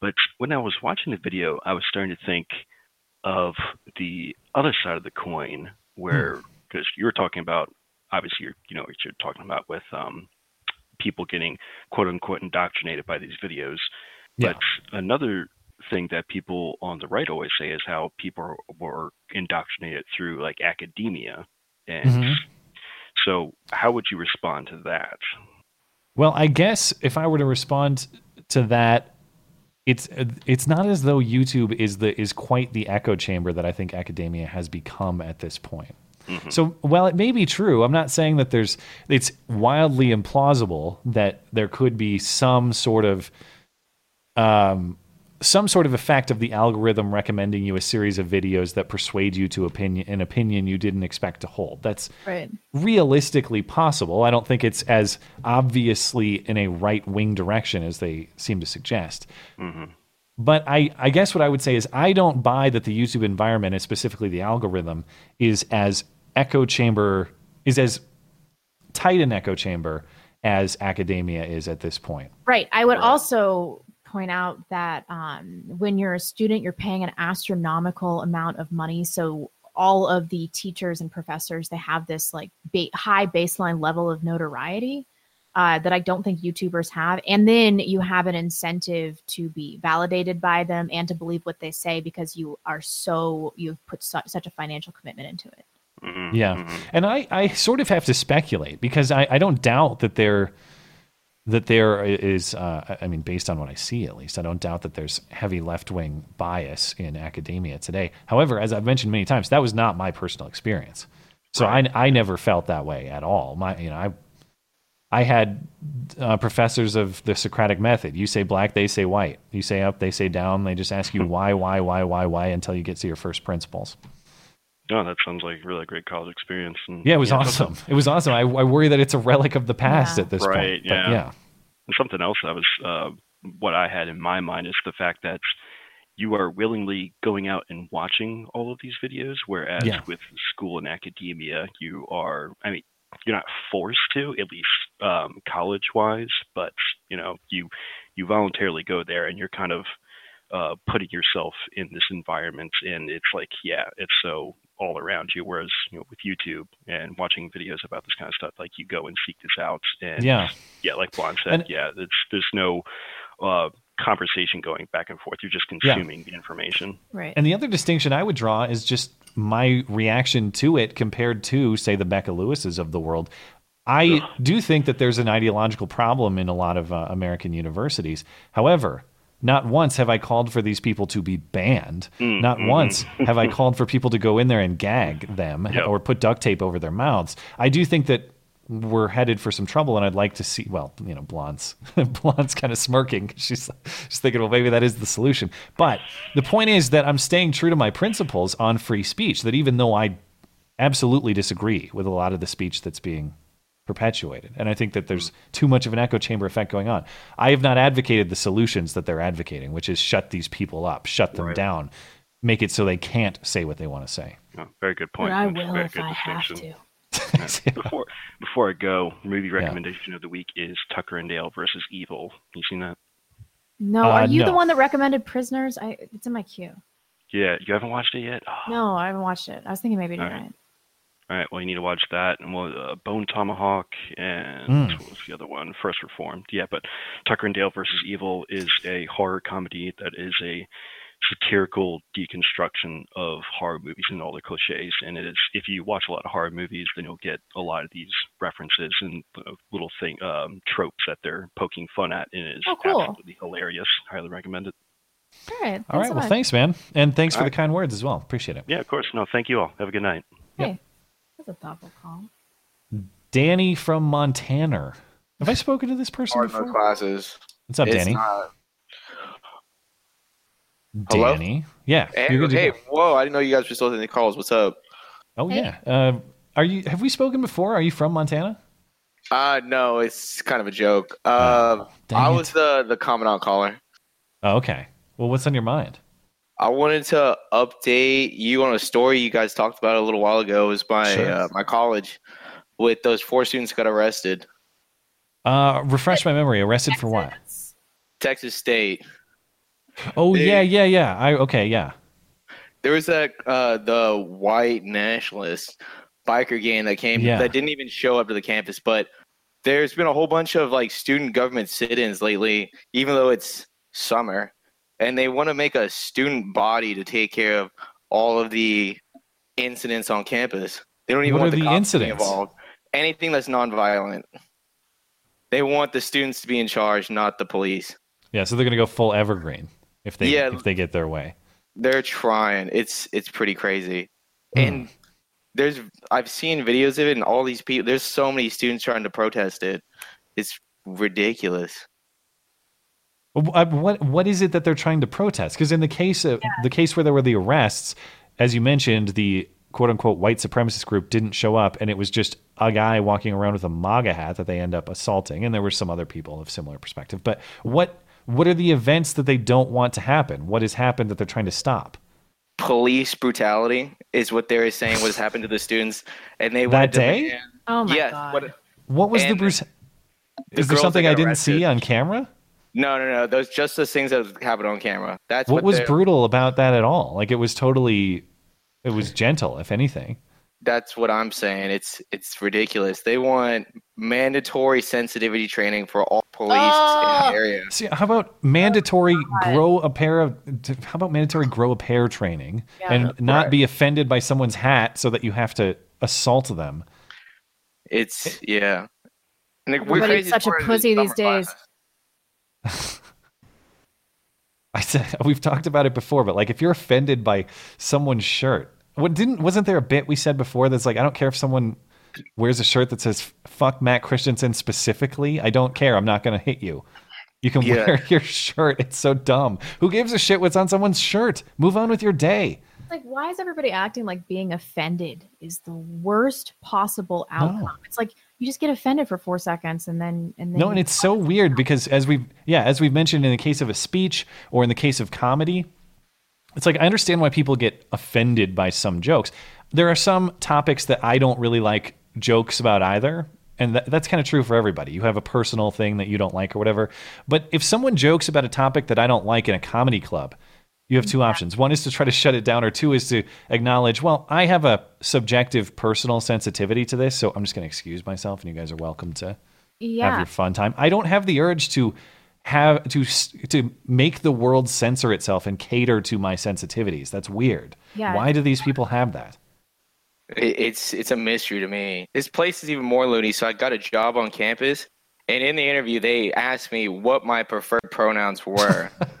but when I was watching the video, I was starting to think of the other side of the coin, where Hmm. because you were talking about obviously you're you know what you're talking about with um, people getting quote unquote indoctrinated by these videos. Yeah. But another thing that people on the right always say is how people were indoctrinated through like academia. And Mhm. so, how would you respond to that? Well, I guess if I were to respond to that, it's it's not as though YouTube is the is quite the echo chamber that I think academia has become at this point. So while it may be true, I'm not saying that there's it's wildly implausible that there could be some sort of um some sort of effect of the algorithm recommending you a series of videos that persuade you to opinion an opinion you didn't expect to hold. That's Right. realistically possible. I don't think it's as obviously in a right wing direction as they seem to suggest. Mm-hmm. But I, I guess what I would say is I don't buy that the YouTube environment, and specifically the algorithm, is as echo chamber is as tight an echo chamber as academia is at this point. Right. I would also point out that um, when you're a student, you're paying an astronomical amount of money. So all of the teachers and professors, they have this like ba- high baseline level of notoriety uh, that I don't think YouTubers have. And then you have an incentive to be validated by them and to believe what they say because you are so you've put su- such a financial commitment into it. Yeah. And I, I sort of have to speculate because I, I don't doubt that there that there is uh, I mean based on what I see at least I don't doubt that there's heavy left wing bias in academia today. However, as I've mentioned many times, that was not my personal experience. So I I never felt that way at all. My you know I I had uh, professors of the Socratic method. You say black, they say white. You say up, they say down. They just ask you why, why, why, why, why until you get to your first principles. No, that sounds like a really great college experience. And Yeah, it was yeah, awesome. It was awesome. I, I worry that it's a relic of the past at this right, point. But yeah. yeah. And something else that was uh, what I had in my mind is the fact that you are willingly going out and watching all of these videos, whereas Yeah. with school and academia, you are. I mean, you're not forced to, at least um, college-wise, but you know, you you voluntarily go there, and you're kind of uh, putting yourself in this environment, and it's like, yeah, it's so all around you. Whereas, you know, with YouTube and watching videos about this kind of stuff, like you go and seek this out, and Yeah. yeah, like Blonde said, And- yeah, it's there's no uh, conversation going back and forth. You're just Yeah. consuming the information. Right. And the other distinction I would draw is just my reaction to it compared to, say, the Becca Lewises of the world. I do think that there's an ideological problem in a lot of uh, American universities. However, not once have I called for these people to be banned. Mm, Not mhm. once have I called for people to go in there and gag them Yep. or put duct tape over their mouths. I do think that we're headed for some trouble, and I'd like to see. Well, you know, Blonde's Blonde's kind of smirking. She's she's thinking, well, maybe that is the solution. But the point is that I'm staying true to my principles on free speech. That even though I absolutely disagree with a lot of the speech that's being perpetuated, and I think that there's too much of an echo chamber effect going on. I have not advocated the solutions that they're advocating, which is shut these people up, shut them Right. down, make it so they can't say what they want to say. Oh, very good point. But I That's will very if good I have distinction. to. before before I go, movie recommendation of the week is Tucker and Dale versus Evil. You seen that? No, Uh, are you the one that recommended Prisoners? I it's in my queue. Yeah, you haven't watched it yet. Oh, No, I haven't watched it. I was thinking maybe All tonight. Right. all right, well you need to watch that and well, uh, Bone Tomahawk and Mm. what was the other one? First Reformed. Yeah, but Tucker and Dale versus Evil is a horror comedy that is a satirical deconstruction of horror movies and all the cliches. And it is, if you watch a lot of horror movies, then you'll get a lot of these references and uh, little thing um, tropes that they're poking fun at, and it is Oh, cool. absolutely hilarious. Highly recommend it. All right. All right. so Well, much. thanks, man, and thanks for All the kind words as well. Appreciate it. Yeah, of course. No, thank you all. Have a good night. Hey, that's a thoughtful call. Danny from Montana. Have I spoken to this person Hard before? mode classes. What's up, It's Danny? not- Hello? Danny. Yeah. Hey, you're hey, whoa! I didn't know you guys were still taking calls. What's up? Oh yeah. Uh, are you? Have we spoken before? Are you from Montana? Uh no, it's kind of a joke. Uh, dang I it. was the the commandant caller. Oh, okay. Well, what's on your mind? I wanted to update you on a story you guys talked about a little while ago. It was my Sure. uh, my college with those four students got arrested. Uh, refresh my memory. Arrested for what? Texas State. Oh They- yeah, yeah, yeah. I okay, yeah. There was that uh, the white nationalist biker gang that came Yeah. that didn't even show up to the campus, but there's been a whole bunch of like student government sit-ins lately, even though it's summer, and they want to make a student body to take care of all of the incidents on campus. They don't even What want the, the cops to be incidents? involved. Anything that's nonviolent. They want the students to be in charge, not the police. Yeah, so they're gonna go full evergreen if they Yeah. if they get their way. They're trying. It's it's pretty crazy. Hmm. And there's I've seen videos of it and all these people there's so many students trying to protest it. It's ridiculous. Well, uh, What what is it that they're trying to protest? Because in the case of the case where there were the arrests, as you mentioned, the quote unquote white supremacist group didn't show up, and it was just a guy walking around with a MAGA hat that they end up assaulting, and there were some other people of similar perspective. But what what are the events that they don't want to happen? What has happened that they're trying to stop? Police brutality is what they're saying was happened to the students and they That to day? ban- Oh my yes, god. what- What was the And Bruce? the Is there something I didn't arrested- see on camera? No, no, no. Those just those things that happened on camera. That's what what, was they're- brutal about that at all? Like it was totally, it was gentle, if anything. That's what I'm saying. It's it's ridiculous. They want mandatory sensitivity training for all police in the oh. area. See, how about mandatory Oh, grow a pair of? How about mandatory grow a pair training Yeah. and not Right. be offended by someone's hat so that you have to assault them? It's yeah. And the weird Everybody's crazy such a pussy summer these days. classes. I said we've talked about it before, but like if you're offended by someone's shirt, what didn't wasn't there a bit we said before that's like I don't care if someone wears a shirt that says "fuck Matt Christiansen" specifically. I don't care. I'm not going to hit you. You can Yeah. wear your shirt. It's so dumb. Who gives a shit what's on someone's shirt? Move on with your day. Like, why is everybody acting like being offended is the worst possible outcome? It's like you just get offended for four seconds and then and then No, and it's so weird because as we've yeah, as we've mentioned in the case of a speech or in the case of comedy, it's like I understand why people get offended by some jokes. There are some topics that I don't really like jokes about either. And that, that's kind of true for everybody. You have a personal thing that you don't like or whatever. But if someone jokes about a topic that I don't like in a comedy club, you have two options. One is to try to shut it down, or two is to acknowledge, well, I have a subjective personal sensitivity to this, so I'm just going to excuse myself, and you guys are welcome to have your fun time. I don't have the urge to have to to make the world censor itself and cater to my sensitivities. That's weird. Yeah. Why do these people have that? It's it's a mystery to me. This place is even more loony. So I got a job on campus, and in the interview, they asked me what my preferred pronouns were.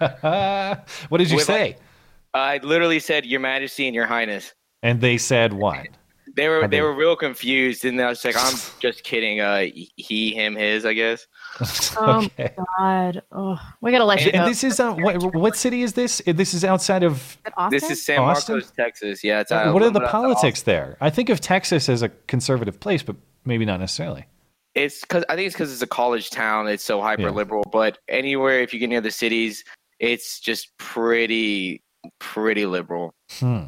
what did you With, say? I literally said "Your Majesty" and "Your Highness." and they said what? They were Are they they- were real confused, and I was like, "I'm just kidding." Uh, he, him, his, I guess. Oh Okay. my god. Oh, we gotta let you And, go. and this is uh, what, what city is this? This is outside of. This is San Austin? Marcos, Texas. Yeah, it's Uh, uh, what are the little bit outside politics there? I think of Texas as a conservative place, but maybe not necessarily. It's because I think it's because it's a college town. It's so hyper liberal. But anywhere, if you get near the cities, it's just pretty, pretty liberal. Hmm.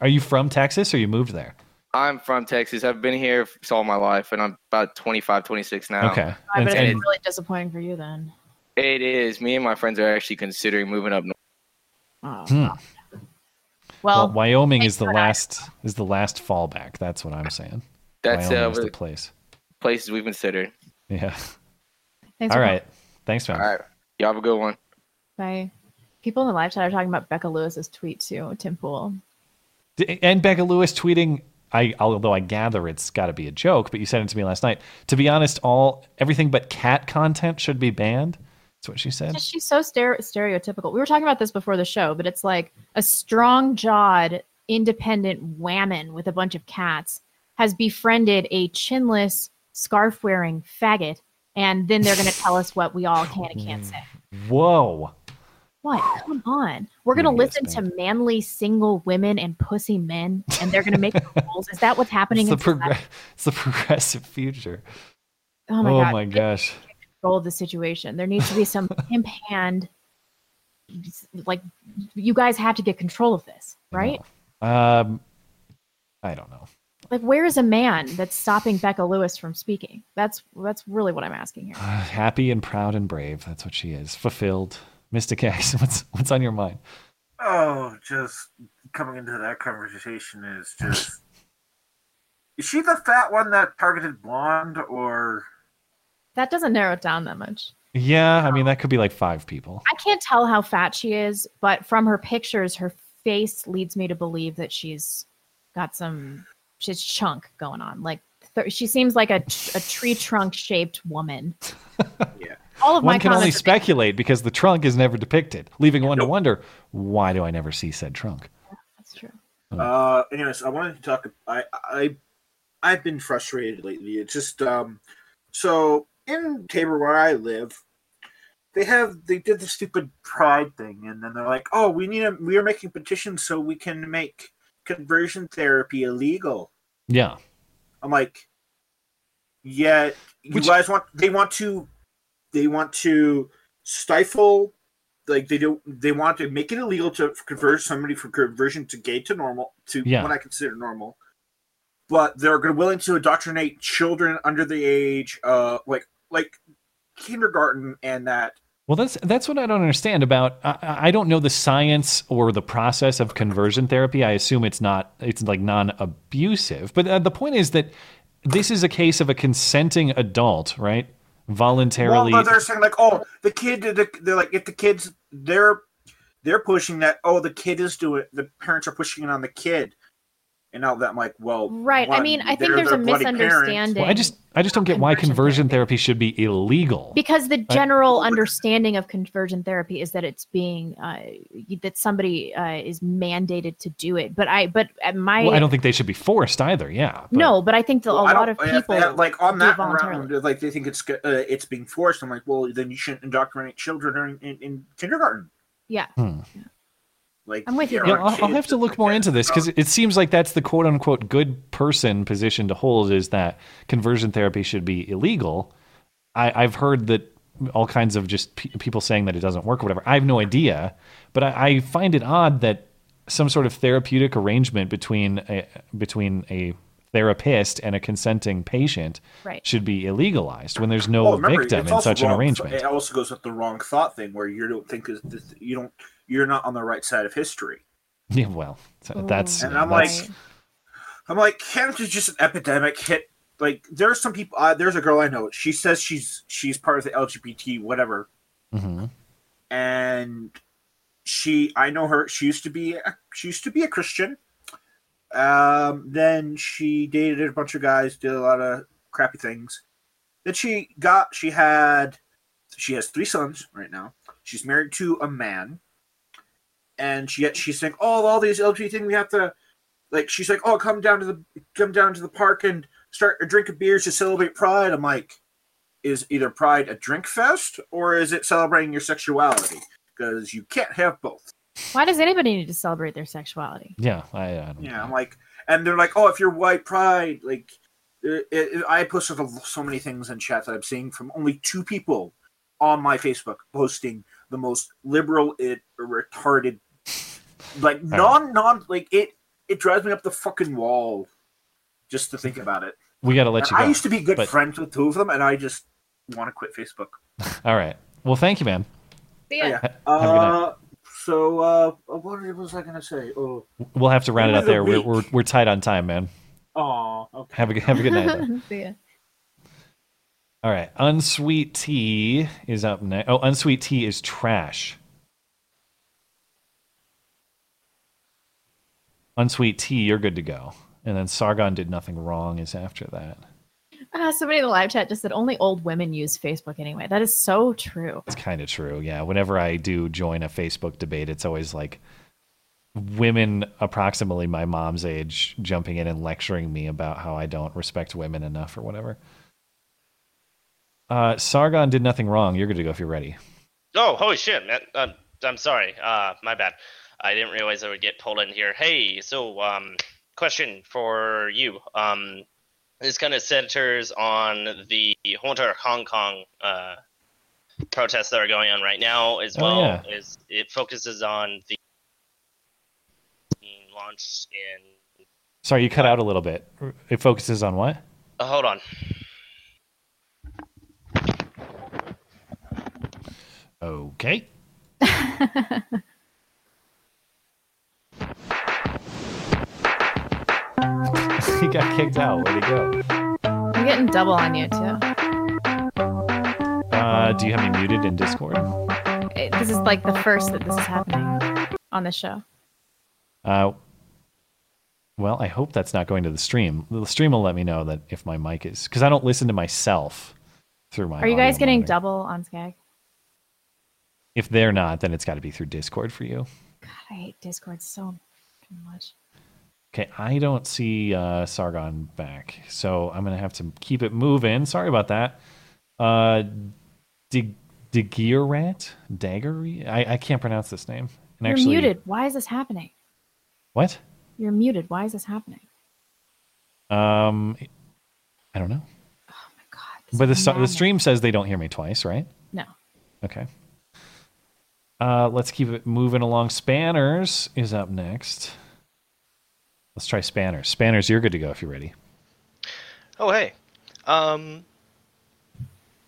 Are you from Texas or you moved there? I'm from Texas. I've been here all my life, and I'm about 25, 26 now. Okay. I bet And it's really disappointing for you then. it is. Me and my friends are actually considering moving up north. Oh. Hmm. Well, Well, Wyoming is the last is the last fallback. That's what I'm saying. That's uh, the the place. Places we've considered. Yeah. Thanks All for. Thanks, man. All right. Y'all have a good one. Bye. People in the live chat are talking about Becca Lewis's tweet too, Tim Pool. And Becca Lewis tweeting. I although I gather it's got to be a joke, but you sent it to me last night. To be honest, all everything but cat content should be banned. That's what she said. She's so stere- stereotypical. We were talking about this before the show, but it's like a strong jawed, independent whammon with a bunch of cats has befriended a chinless, scarf wearing faggot, and then they're going to tell us what we all can and can't say. Whoa. What? Come on. We're going to listen to manly single women and pussy men, and they're going to make rules. Is that what's happening It's the, in progr- it's the progressive future. Oh my god. Oh my gosh. control of the situation. There needs to be some pimp hand. Like, you guys have to get control of this, right? Um, I don't know. Like, where is a man that's stopping Becca Lewis from speaking? That's that's really what I'm asking here. Happy and proud and brave. That's what she is. Fulfilled. Mystic X. What's what's on your mind? Oh, just coming into that conversation is just. is she the fat one that targeted blonde, or That doesn't narrow it down that much. Yeah, I mean that could be like five people. I can't tell how fat she is, but from her pictures, her face leads me to believe that she's got some she's chunk going on. Like th- she seems like a, a tree trunk shaped woman. yeah. All of my can only comments. speculate because the trunk is never depicted, leaving one to wonder why do I never see said trunk? That's true. Uh, anyways, I wanted to talk. I I I've been frustrated lately. It's just um, so in Tabor where I live, they have they did the stupid pride thing, and then they're like, oh, we need a we are making petitions so we can make conversion therapy illegal. Yeah. I'm like, yeah, you guys want they want to they want to stifle like they don't they want to make it illegal to convert somebody from conversion to gay to normal to Yeah. what I consider normal. But they're willing to indoctrinate children under the age uh like like kindergarten and that Well, that's that's what I don't understand about. I, I don't know the science or the process of conversion therapy. I assume it's not it's like non-abusive. But uh, the point is that this is a case of a consenting adult, right? Voluntarily. Well, they're saying like, oh, the kid. The, they're like, if the kids, they're they're pushing that. Oh, the kid is doing. The parents are pushing it on the kid, and now that I'm like, well, Right. I mean, I think they're there's a their bloody parents. misunderstanding. Well, I just I just don't get why conversion therapy should be illegal. because the general understanding of conversion therapy is that it's being uh, that somebody uh, is mandated to do it. But I, but uh, my Well, I don't think they should be forced either. Yeah. but- no, but I think that Well, a I lot of people they- like on do it that round, like they think it's uh, it's being forced. I'm like, well, then you shouldn't indoctrinate children in, in, in kindergarten. Yeah. Hmm. Like I'm with you. Yeah, I'll, I'll have to look more into this because it seems like that's the quote unquote good person position to hold is that conversion therapy should be illegal. I, I've heard that all kinds of just pe- people saying that it doesn't work or whatever. I have no idea, but I, I find it odd that some sort of therapeutic arrangement between a, between a therapist and a consenting patient Right. should be illegalized when there's no Well, remember, victim in also such an wrong- arrangement. It also goes with the wrong thought thing, where you don't think is you don't you're not on the right side of history. Yeah, well, so that's and I'm like, I'm like, can't just an epidemic hit? Like, there's some people. Uh, there's a girl I know. She says she's she's part of the LGBT whatever, Mhm. and she I know her. She used to be a, she used to be a Christian. Um, then she dated a bunch of guys, did a lot of crappy things. Then she got she had she has three sons right now. She's married to a man, and she yet she's saying, "Oh, all these LGBT things we have to." Like she's like, "Oh, come down to the come down to the park and start a drink of beers to celebrate Pride." I'm like, is either Pride a drink fest or is it celebrating your sexuality? Because you can't have both. Why does anybody need to celebrate their sexuality? yeah, I, I don't Yeah, I'm like, and they're like, "Oh, if you're white pride, like." It, it, I posted so many things in chat that I'm seeing from only two people on my Facebook posting the most liberal, it retarded, like non non like it. It drives me up the fucking wall. just to think about it. We got to let And you go. I used to be good but- friends with two of them, and I just want to quit Facebook. All right. Well, thank you, man. See Oh, ya. yeah. Ha- have a good night. Uh, so, uh, what was I going to say? Oh, We'll have to round it End out the there. We're, we're we're tight on time, man. oh, okay. Have a have a good night. See ya. All right. Unsweet tea is up next. Oh, unsweet tea is trash. Unsweet tea, you're good to go. And then Sargon did nothing wrong is after that. Ah, somebody in the live chat just said only old women use Facebook anyway. That is so true. It's kind of true. Yeah. Whenever I do join a Facebook debate, it's always like women approximately my mom's age jumping in and lecturing me about how I don't respect women enough or whatever. Uh, Sargon did nothing wrong. You're good to go if you're ready. Oh, holy shit, man. Uh, I'm sorry. Uh, my bad. I didn't realize I would get pulled in here. Hey, so, um, question for you. Um, this kind of centers on the Hunter Hong Kong uh, protests that are going on right now, as Oh, well yeah. as it focuses on the being launched in. Sorry, you cut out a little bit. It focuses on what? Uh, hold on. Okay. he got kicked out. Where'd he go? I'm getting double on you too. Uh, do you have me muted in Discord? It- this is like the first that this is happening on the show. Uh, well, I hope that's not going to the stream. The stream will let me know that if my mic is because I don't listen to myself through my. Mic. Are you guys getting monitor. double on Skag? If they're not, then it's got to be through Discord for you. God, I hate Discord so much. Okay, I don't see uh, Sargon back, so I'm gonna have to keep it moving. Sorry about that. Uh, Dig Digirat Dagger. I, I can't pronounce this name. And You're actually, muted. Why is this happening? What? You're muted. Why is this happening? Um, I don't know. Oh my god! But the the stream says they don't hear me twice, right? No. Okay. Uh, let's keep it moving along. Spanners is up next. Let's try Spanners. Spanners, you're good to go if you're ready. Oh hey, um,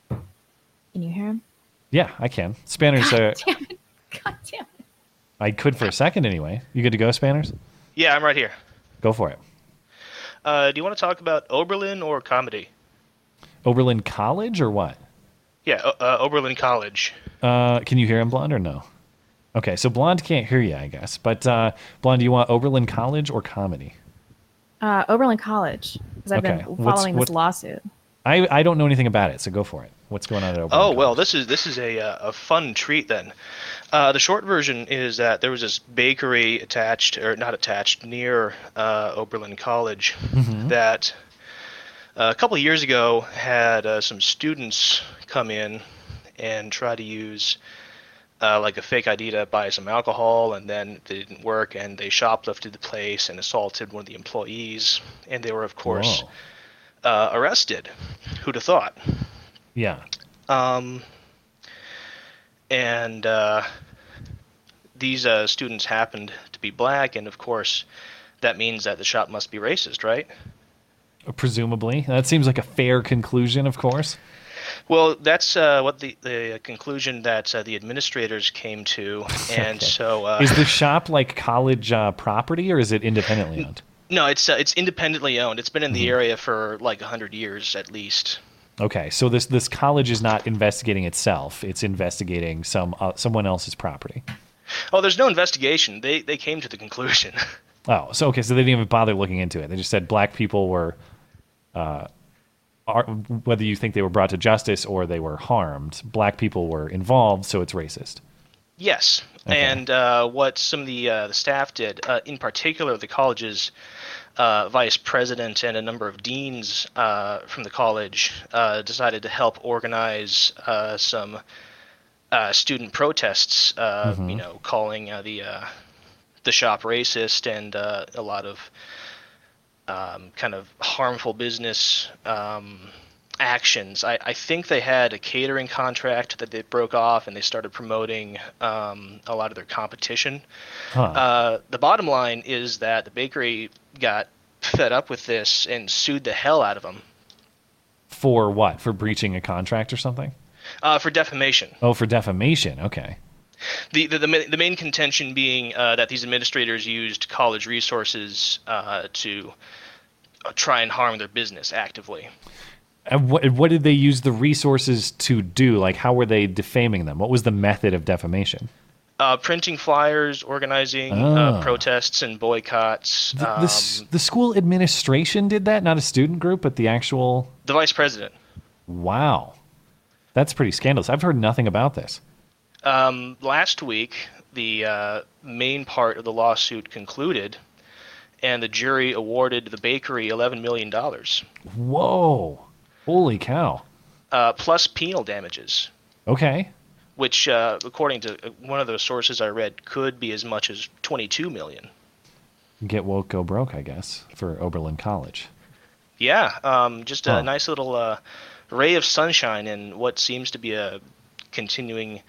Can you hear him? Yeah, I can. Spanners, uh, Damn it. God damn it. I could for a second anyway. You good to go, Spanners? yeah, I'm right here. Go for it. Uh, do you want to talk about Oberlin or comedy? Oberlin College or what? Yeah, uh, uh, Oberlin College. Uh, can you hear him, Blonde, or no? Okay, so Blonde can't hear you, I guess. But uh, Blonde, do you want Oberlin College or comedy? Uh, Oberlin College, because I've Okay, been what's- following what- this lawsuit. I, I don't know anything about it, so go for it. What's going on at Oberlin? Oh well, this is this is a uh, a fun treat then. Uh, the short version is that there was this bakery attached or not attached near uh, Oberlin College Mhm. that uh, a couple of years ago had uh, some students come in and try to use uh, like a fake ID to buy some alcohol, and then it didn't work, and they shoplifted the place and assaulted one of the employees, and they were of course uh, arrested. Who'd have thought? Yeah. Um, and uh, these uh, students happened to be black, and of course, that means that the shop must be racist, right? Presumably. That seems like a fair conclusion, of course. Well, that's uh, what the, the conclusion that uh, the administrators came to, and Okay. so uh, is the shop like college uh, property or is it independently owned? no, it's uh, it's independently owned. It's been in Mm-hmm. the area for like hundred years at least. Okay, so this this college is not investigating itself; it's investigating some uh, someone else's property. Oh, there's no investigation. They they came to the conclusion. Oh, so okay, so they didn't even bother looking into it. They just said black people were, uh, are, whether you think they were brought to justice or they were harmed, black people were involved, so it's racist. Yes, Okay. and uh, what some of the uh, the staff did, uh, in particular, the college's uh, vice president and a number of deans uh, from the college uh, decided to help organize uh, some uh, student protests. Uh, Mhm. You know, calling uh, the uh, the shop racist and uh, a lot of um, kind of harmful business um, actions. I, I think they had a catering contract that they broke off and they started promoting um, a lot of their competition. Huh. Uh, the bottom line is that the bakery got fed up with this and sued the hell out of them. For what? For breaching a contract or something? uh, for defamation. Oh, for defamation. Okay. The the, the, the main contention being uh, that these administrators used college resources uh, to uh, try and harm their business actively. And what what did they use the resources to do? Like, how were they defaming them? What was the method of defamation? Uh, printing flyers, organizing uh, protests and boycotts. The, um, the school administration did that, not a student group, but the actual. the vice president. Wow, that's pretty scandalous. I've heard nothing about this. Um, last week, the uh, main part of the lawsuit concluded, and the jury awarded the bakery $11 million, Whoa, holy cow! uh, plus penal damages, Okay, which, uh, according to one of the sources I read, could be as much as 22 million. get woke, go broke, I guess, for Oberlin College. Yeah, um, just a Huh. nice little uh, ray of sunshine in what seems to be a continuing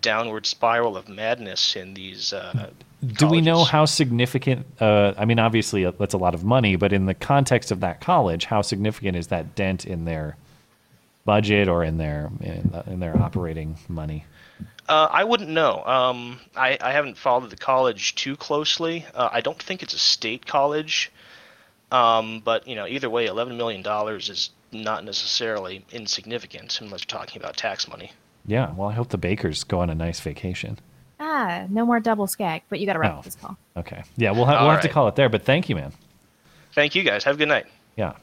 downward spiral of madness in these. Uh, Do we know how significant? Uh, I mean, obviously, uh, that's a lot of money, but in the context of that college, how significant is that dent in their budget or in their in, in their operating money? Uh, I wouldn't know. Um, I, I haven't followed the college too closely. Uh, I don't think it's a state college. Um, but you know, either way, eleven million dollars is not necessarily insignificant unless you're talking about tax money. Yeah. Well, I hope the bakers go on a nice vacation. Ah, no more double skag, but you got to wrap Oh. up this call. Okay. Yeah, we'll ha- we'll All have to call it there. But thank you, man. Thank you guys. Have a good night. Yeah.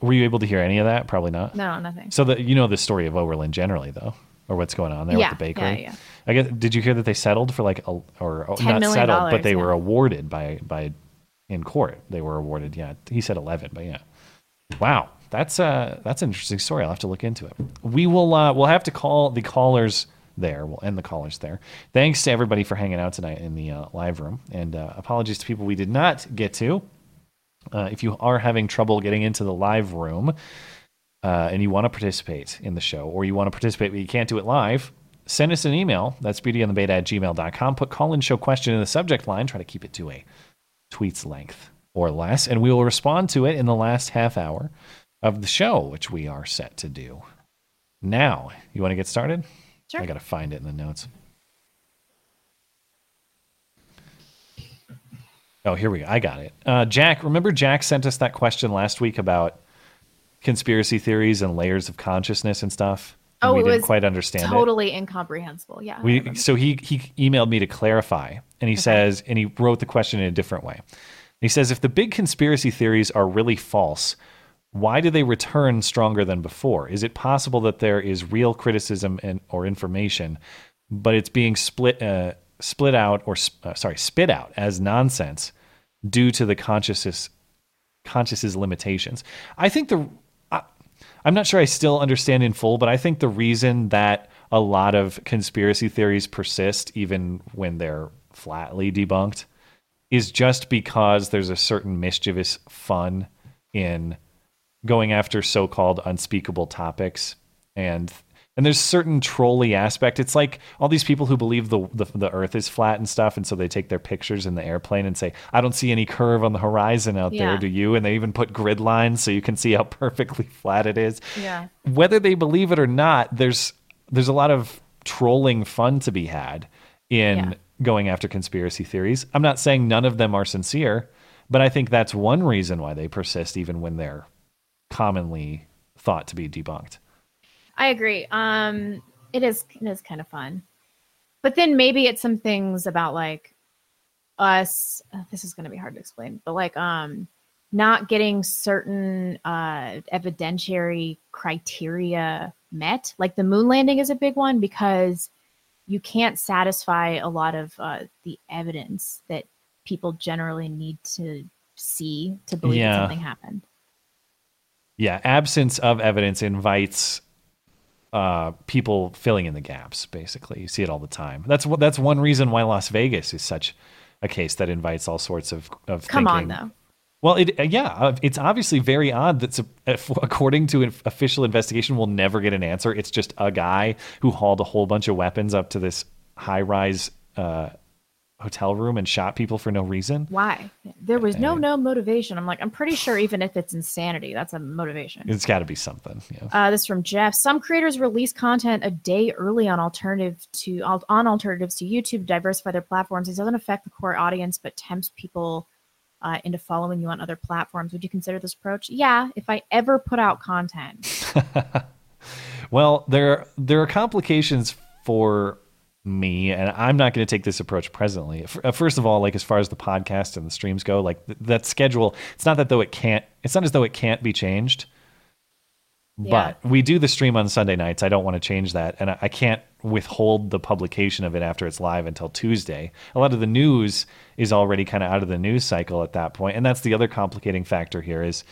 Were you able to hear any of that? Probably not. No, nothing. So the you know the story of Oberlin generally though, or what's going on there Yeah, with the bakery. yeah, yeah. I guess did you hear that they settled for like a, or oh, $10 not million settled, but they yeah. were awarded by by in court. They were awarded. Yeah, he said eleven, but yeah. Wow, that's uh that's an interesting story. I'll have to look into it. We will uh we'll have to call the callers there. We'll end the callers there. Thanks to everybody for hanging out tonight in the uh, live room, and uh, apologies to people we did not get to. Uh, if you are having trouble getting into the live room and you want to participate in the show or you want to participate but you can't do it live, send us an email. That's beautyonthebeta at gmail.com. Put call in show question in the subject line. Try to keep it to a tweet's length or less, and we will respond to it in the last half hour of the show, which we are set to do. Now, you want to get started? Sure. I got to find it in the notes. Oh, here we go. I got it. Uh, Jack, remember Jack sent us that question last week about conspiracy theories and layers of consciousness and stuff? And Oh, we it didn't was quite understand it. totally incomprehensible. Yeah. We so he he emailed me to clarify, and he says, and he wrote the question in a different way. He says, if the big conspiracy theories are really false, why do they return stronger than before? Is it possible that there is real criticism and or information, but it's being split uh, split out or uh, sorry spit out as nonsense due to the consciousness conscious's limitations? I think the I, I'm not sure I still understand in full, but I think the reason that a lot of conspiracy theories persist, even when they're flatly debunked, is just because there's a certain mischievous fun in going after so-called unspeakable topics and and there's certain trolly aspect it's like all these people who believe the, the the earth is flat and stuff and so they take their pictures in the airplane and say i don't see any curve on the horizon out there do you and they even put grid lines so you can see how perfectly flat it is Yeah. whether they believe it or not, there's there's a lot of trolling fun to be had in Yeah. going after conspiracy theories. I'm not saying none of them are sincere, but I think that's one reason why they persist even when they're commonly thought to be debunked. I agree. Um, it is it is kind of fun, but then maybe it's some things about like us. uh, This is going to be hard to explain, but like um, not getting certain uh evidentiary criteria met. Like the moon landing is a big one because you can't satisfy a lot of uh, the evidence that people generally need to see to believe Yeah. that something happened. Yeah, absence of evidence invites uh, people filling in the gaps. Basically, you see it all the time. That's what that's one reason why Las Vegas is such a case that invites all sorts of of Come on, though. Well, it uh, yeah, uh, it's obviously very odd that according to an official investigation, we'll never get an answer. It's just a guy who hauled a whole bunch of weapons up to this high rise uh, hotel room and shot people for no reason. Why? There was no no motivation. I'm like, I'm pretty sure even if it's insanity, that's a motivation. It's got to be something. Yeah. Uh, this is from Jeff. Some creators release content a day early on alternative to on alternatives to YouTube to diversify their platforms. It doesn't affect the core audience, but tempts people uh, into following you on other platforms. Would you consider this approach? Yeah, if I ever put out content. Well, there there are complications for me, and I'm not going to take this approach presently. Uh, First of all, like as far as the podcast and the streams go, like th- that schedule, it's not that though it can't. It's not as though it can't be changed. But we do the stream on Sunday nights. I don't want to change that, and I, I can't withhold the publication of it after it's live until Tuesday. A lot of the news is already kind of out of the news cycle at that point, and that's the other complicating factor here. Is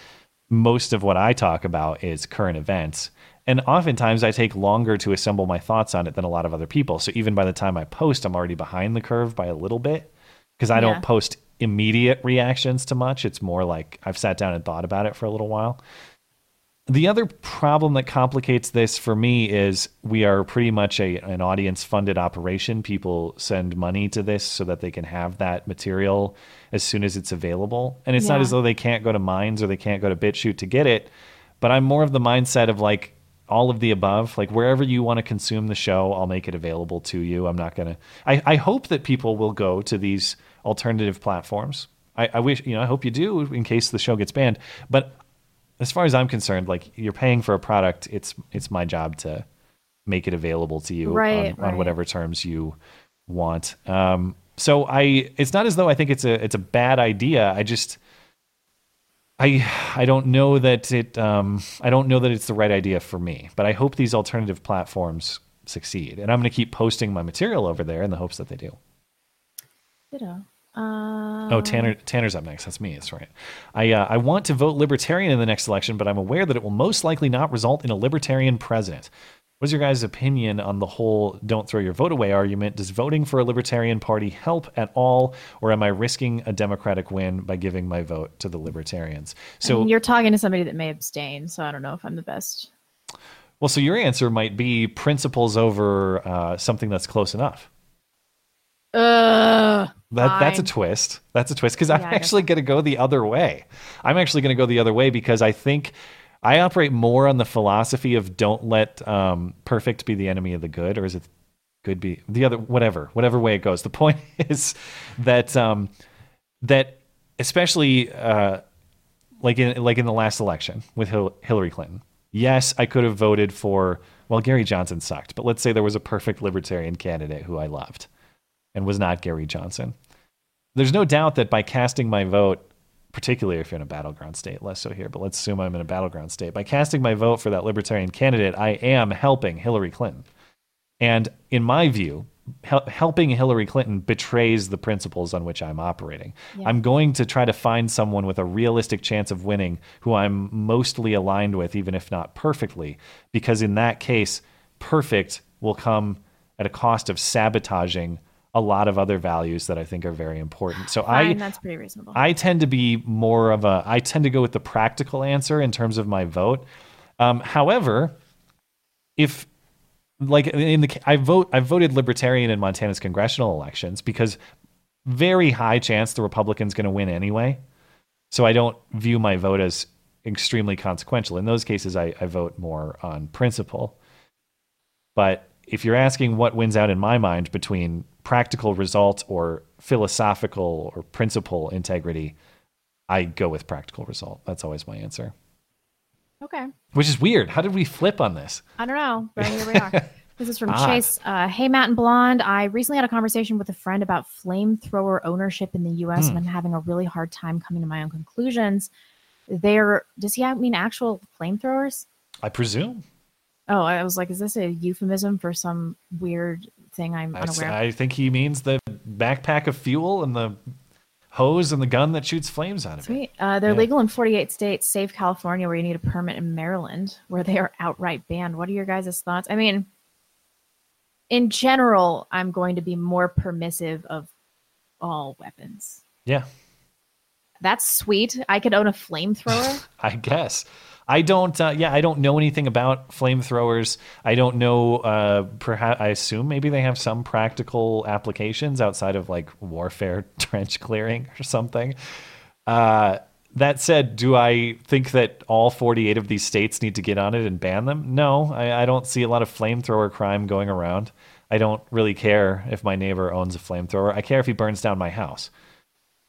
most of what I talk about is current events. And oftentimes I take longer to assemble my thoughts on it than a lot of other people. So even by the time I post, I'm already behind the curve by a little bit because I Yeah. don't post immediate reactions to much. It's more like I've sat down and thought about it for a little while. The other problem that complicates this for me is we are pretty much a, an audience funded operation. People send money to this so that they can have that material as soon as it's available. And it's not as though they can't go to Minds or they can't go to BitChute to get it. But I'm more of the mindset of like all of the above. Like wherever you want to consume the show, I'll make it available to you. I'm not going to. I, I hope that people will go to these alternative platforms. I, I wish, you know, I hope you do in case the show gets banned. But as far as I'm concerned, like you're paying for a product, it's it's my job to make it available to you Right, on, on whatever terms you want. Um, so I, it's not as though I think it's a it's a bad idea. I just I I don't know that it um, I don't know that it's the right idea for me. But I hope these alternative platforms succeed, and I'm going to keep posting my material over there in the hopes that they do. Ditto. Uh, Oh, Tanner Tanner's up next. That's me. That's right. I uh, I want to vote libertarian in the next election, but I'm aware that it will most likely not result in a libertarian president. What's your guys' opinion on the whole "don't throw your vote away" argument? Does voting for a libertarian party help at all, or am I risking a Democratic win by giving my vote to the libertarians? I So mean, you're talking to somebody that may abstain, so I don't know if I'm the best. Well, so your answer might be principles over uh, something that's close enough. Uh, That that's a twist. That's a twist because I'm Yeah, I guess actually going to go the other way. I'm actually going to go the other way because I think I operate more on the philosophy of don't let um, perfect be the enemy of the good, or is it good be the other? Whatever, whatever way it goes. The point is that um, that especially uh, like in like in the last election with Hil- Hillary Clinton. Yes, I could have voted for well Gary Johnson sucked, but let's say there was a perfect libertarian candidate who I loved and was not Gary Johnson. There's no doubt that by casting my vote, particularly if you're in a battleground state, less so here, but let's assume I'm in a battleground state, by casting my vote for that libertarian candidate, I am helping Hillary Clinton. And in my view, hel- helping Hillary Clinton betrays the principles on which I'm operating. Yeah. I'm going to try to find someone with a realistic chance of winning who I'm mostly aligned with, even if not perfectly, because in that case, perfect will come at a cost of sabotaging a lot of other values that I think are very important. So I Fine, that's pretty reasonable. I tend to be more of a I tend to go with the practical answer in terms of my vote. Um, however, if like in the I vote I voted libertarian in Montana's congressional elections because very high chance the Republican's going to win anyway. So I don't view my vote as extremely consequential. In those cases, I, I vote more on principle. But if you're asking what wins out in my mind between practical result or philosophical or principle integrity, I go with practical result. That's always my answer. Okay. Which is weird. How did we flip on this? I don't know, but here we are. This is from Odd. Chase. Uh, hey, Matt and Blonde. I recently had a conversation with a friend about flamethrower ownership in the U.S., Hmm. and I'm having a really hard time coming to my own conclusions. There, does he mean actual flamethrowers? I presume. Oh, I was like, is this a euphemism for some weird thing I'm I, unaware of? I think he means the backpack of fuel and the hose and the gun that shoots flames out of it. Sweet. Uh, they're Yeah. legal in 48 states, save California, where you need a permit in Maryland, where they are outright banned. What are your guys' thoughts? I mean, in general, I'm going to be more permissive of all weapons. Yeah, That's sweet. I could own a flamethrower. I guess. I don't. Uh, yeah, I don't know anything about flamethrowers. I don't know. Uh, perhaps I assume maybe they have some practical applications outside of like warfare, trench clearing, or something. Uh, that said, do I think that all 48 of these states need to get on it and ban them? No, I, I don't see a lot of flamethrower crime going around. I don't really care if my neighbor owns a flamethrower. I care if he burns down my house.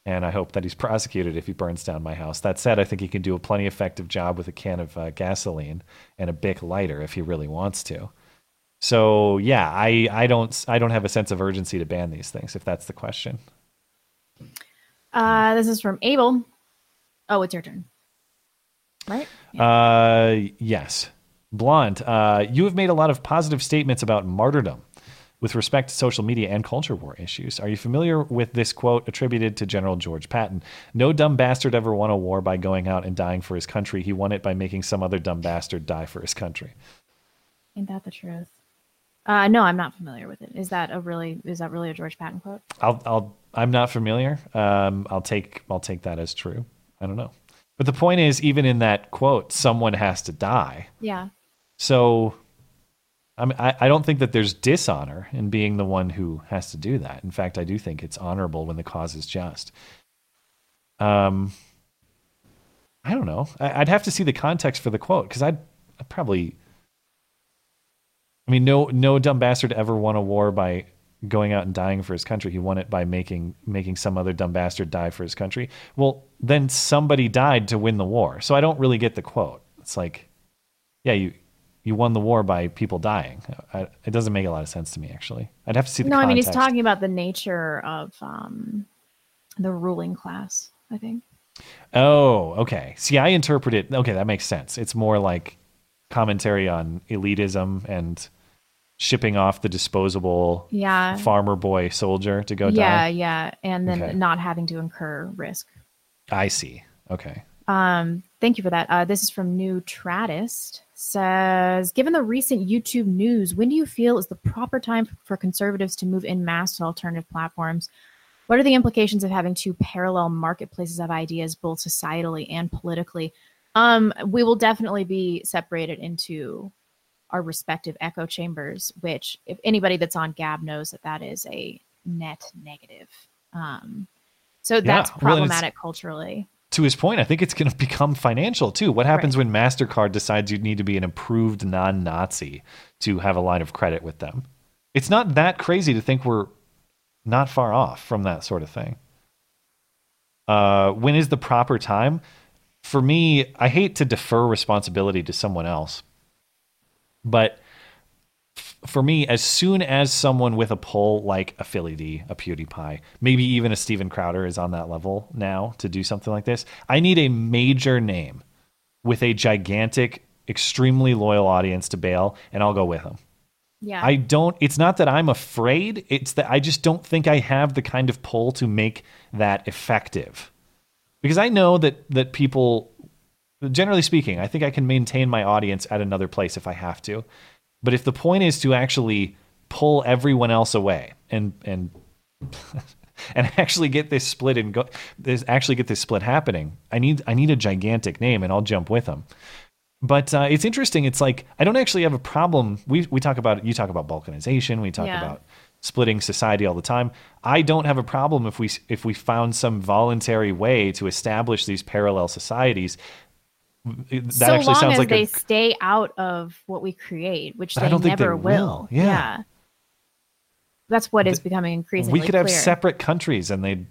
And I hope that he's prosecuted if he burns down my house. That said, I think he can do a plenty effective job with a can of uh, gasoline and a Bic lighter if he really wants to. So yeah, I, I don't I don't have a sense of urgency to ban these things if that's the question. Uh, this is from Abel. Oh, it's your turn. Right? Uh, yes. Blonde, uh, you have made a lot of positive statements about martyrdom with respect to social media and culture war issues. Are you familiar with this quote attributed to General George Patton? No dumb bastard ever won a war by going out and dying for his country. He won it by making some other dumb bastard die for his country. Ain't that the truth? Uh, no, I'm not familiar with it. Is that a really is that really a George Patton quote? I'll, I'll, I'm not familiar. Um, I'll take, I'll take that as true. I don't know. But the point is, even in that quote, someone has to die. Yeah. So, I mean, I, I don't think that there's dishonor in being the one who has to do that. In fact, I do think it's honorable when the cause is just. Um, I don't know. I, I'd have to see the context for the quote because I'd, I'd probably. I mean, no, no dumb bastard ever won a war by going out and dying for his country. He won it by making making some other dumb bastard die for his country. Well, then somebody died to win the war. So I don't really get the quote. It's like, yeah, you you won the war by people dying. I, it doesn't make a lot of sense to me, actually. I'd have to see the no, I mean he's talking about the nature of um, the ruling class. I think. Oh, okay. See, I interpret it. Okay, that makes sense. It's more like commentary on elitism and shipping off the disposable Yeah. farmer boy soldier to go yeah, die. Yeah, yeah, and then Okay. not having to incur risk. I see. Okay. Um, thank you for that. Uh, this is from New Tradist. Says, given the recent YouTube news, when do you feel is the proper time for conservatives to move in mass to alternative platforms? What are the implications of having two parallel marketplaces of ideas, both societally and politically? Um, we will definitely be separated into our respective echo chambers, which, if anybody that's on Gab knows that that is a net negative. Um, so that's Yeah, well, problematic culturally. To his point, I think it's going to become financial too. What happens when MasterCard decides you need to be an approved non Nazi to have a line of credit with them? It's not that crazy to think we're not far off from that sort of thing. Uh, when is the proper time? For me, I hate to defer responsibility to someone else, but for me, as soon as someone with a pull like a Philly D, a PewDiePie, maybe even a Steven Crowder is on that level now to do something like this, I need a major name with a gigantic, extremely loyal audience to bail, and I'll go with them. Yeah. I don't, it's not that I'm afraid, it's that I just don't think I have the kind of pull to make that effective. Because I know that that people generally speaking, I think I can maintain my audience at another place if I have to. But if the point is to actually pull everyone else away and and and actually get this split and go this actually get this split happening, I need I need a gigantic name and I'll jump with them. But uh, it's interesting. It's like I don't actually have a problem. We we talk about you talk about balkanization. We talk Yeah. about splitting society all the time. I don't have a problem if we if we found some voluntary way to establish these parallel societies. That so actually long sounds as like they a stay out of what we create, which they I don't think never they will. will. Yeah. That's what is becoming increasingly we could have separate countries and they'd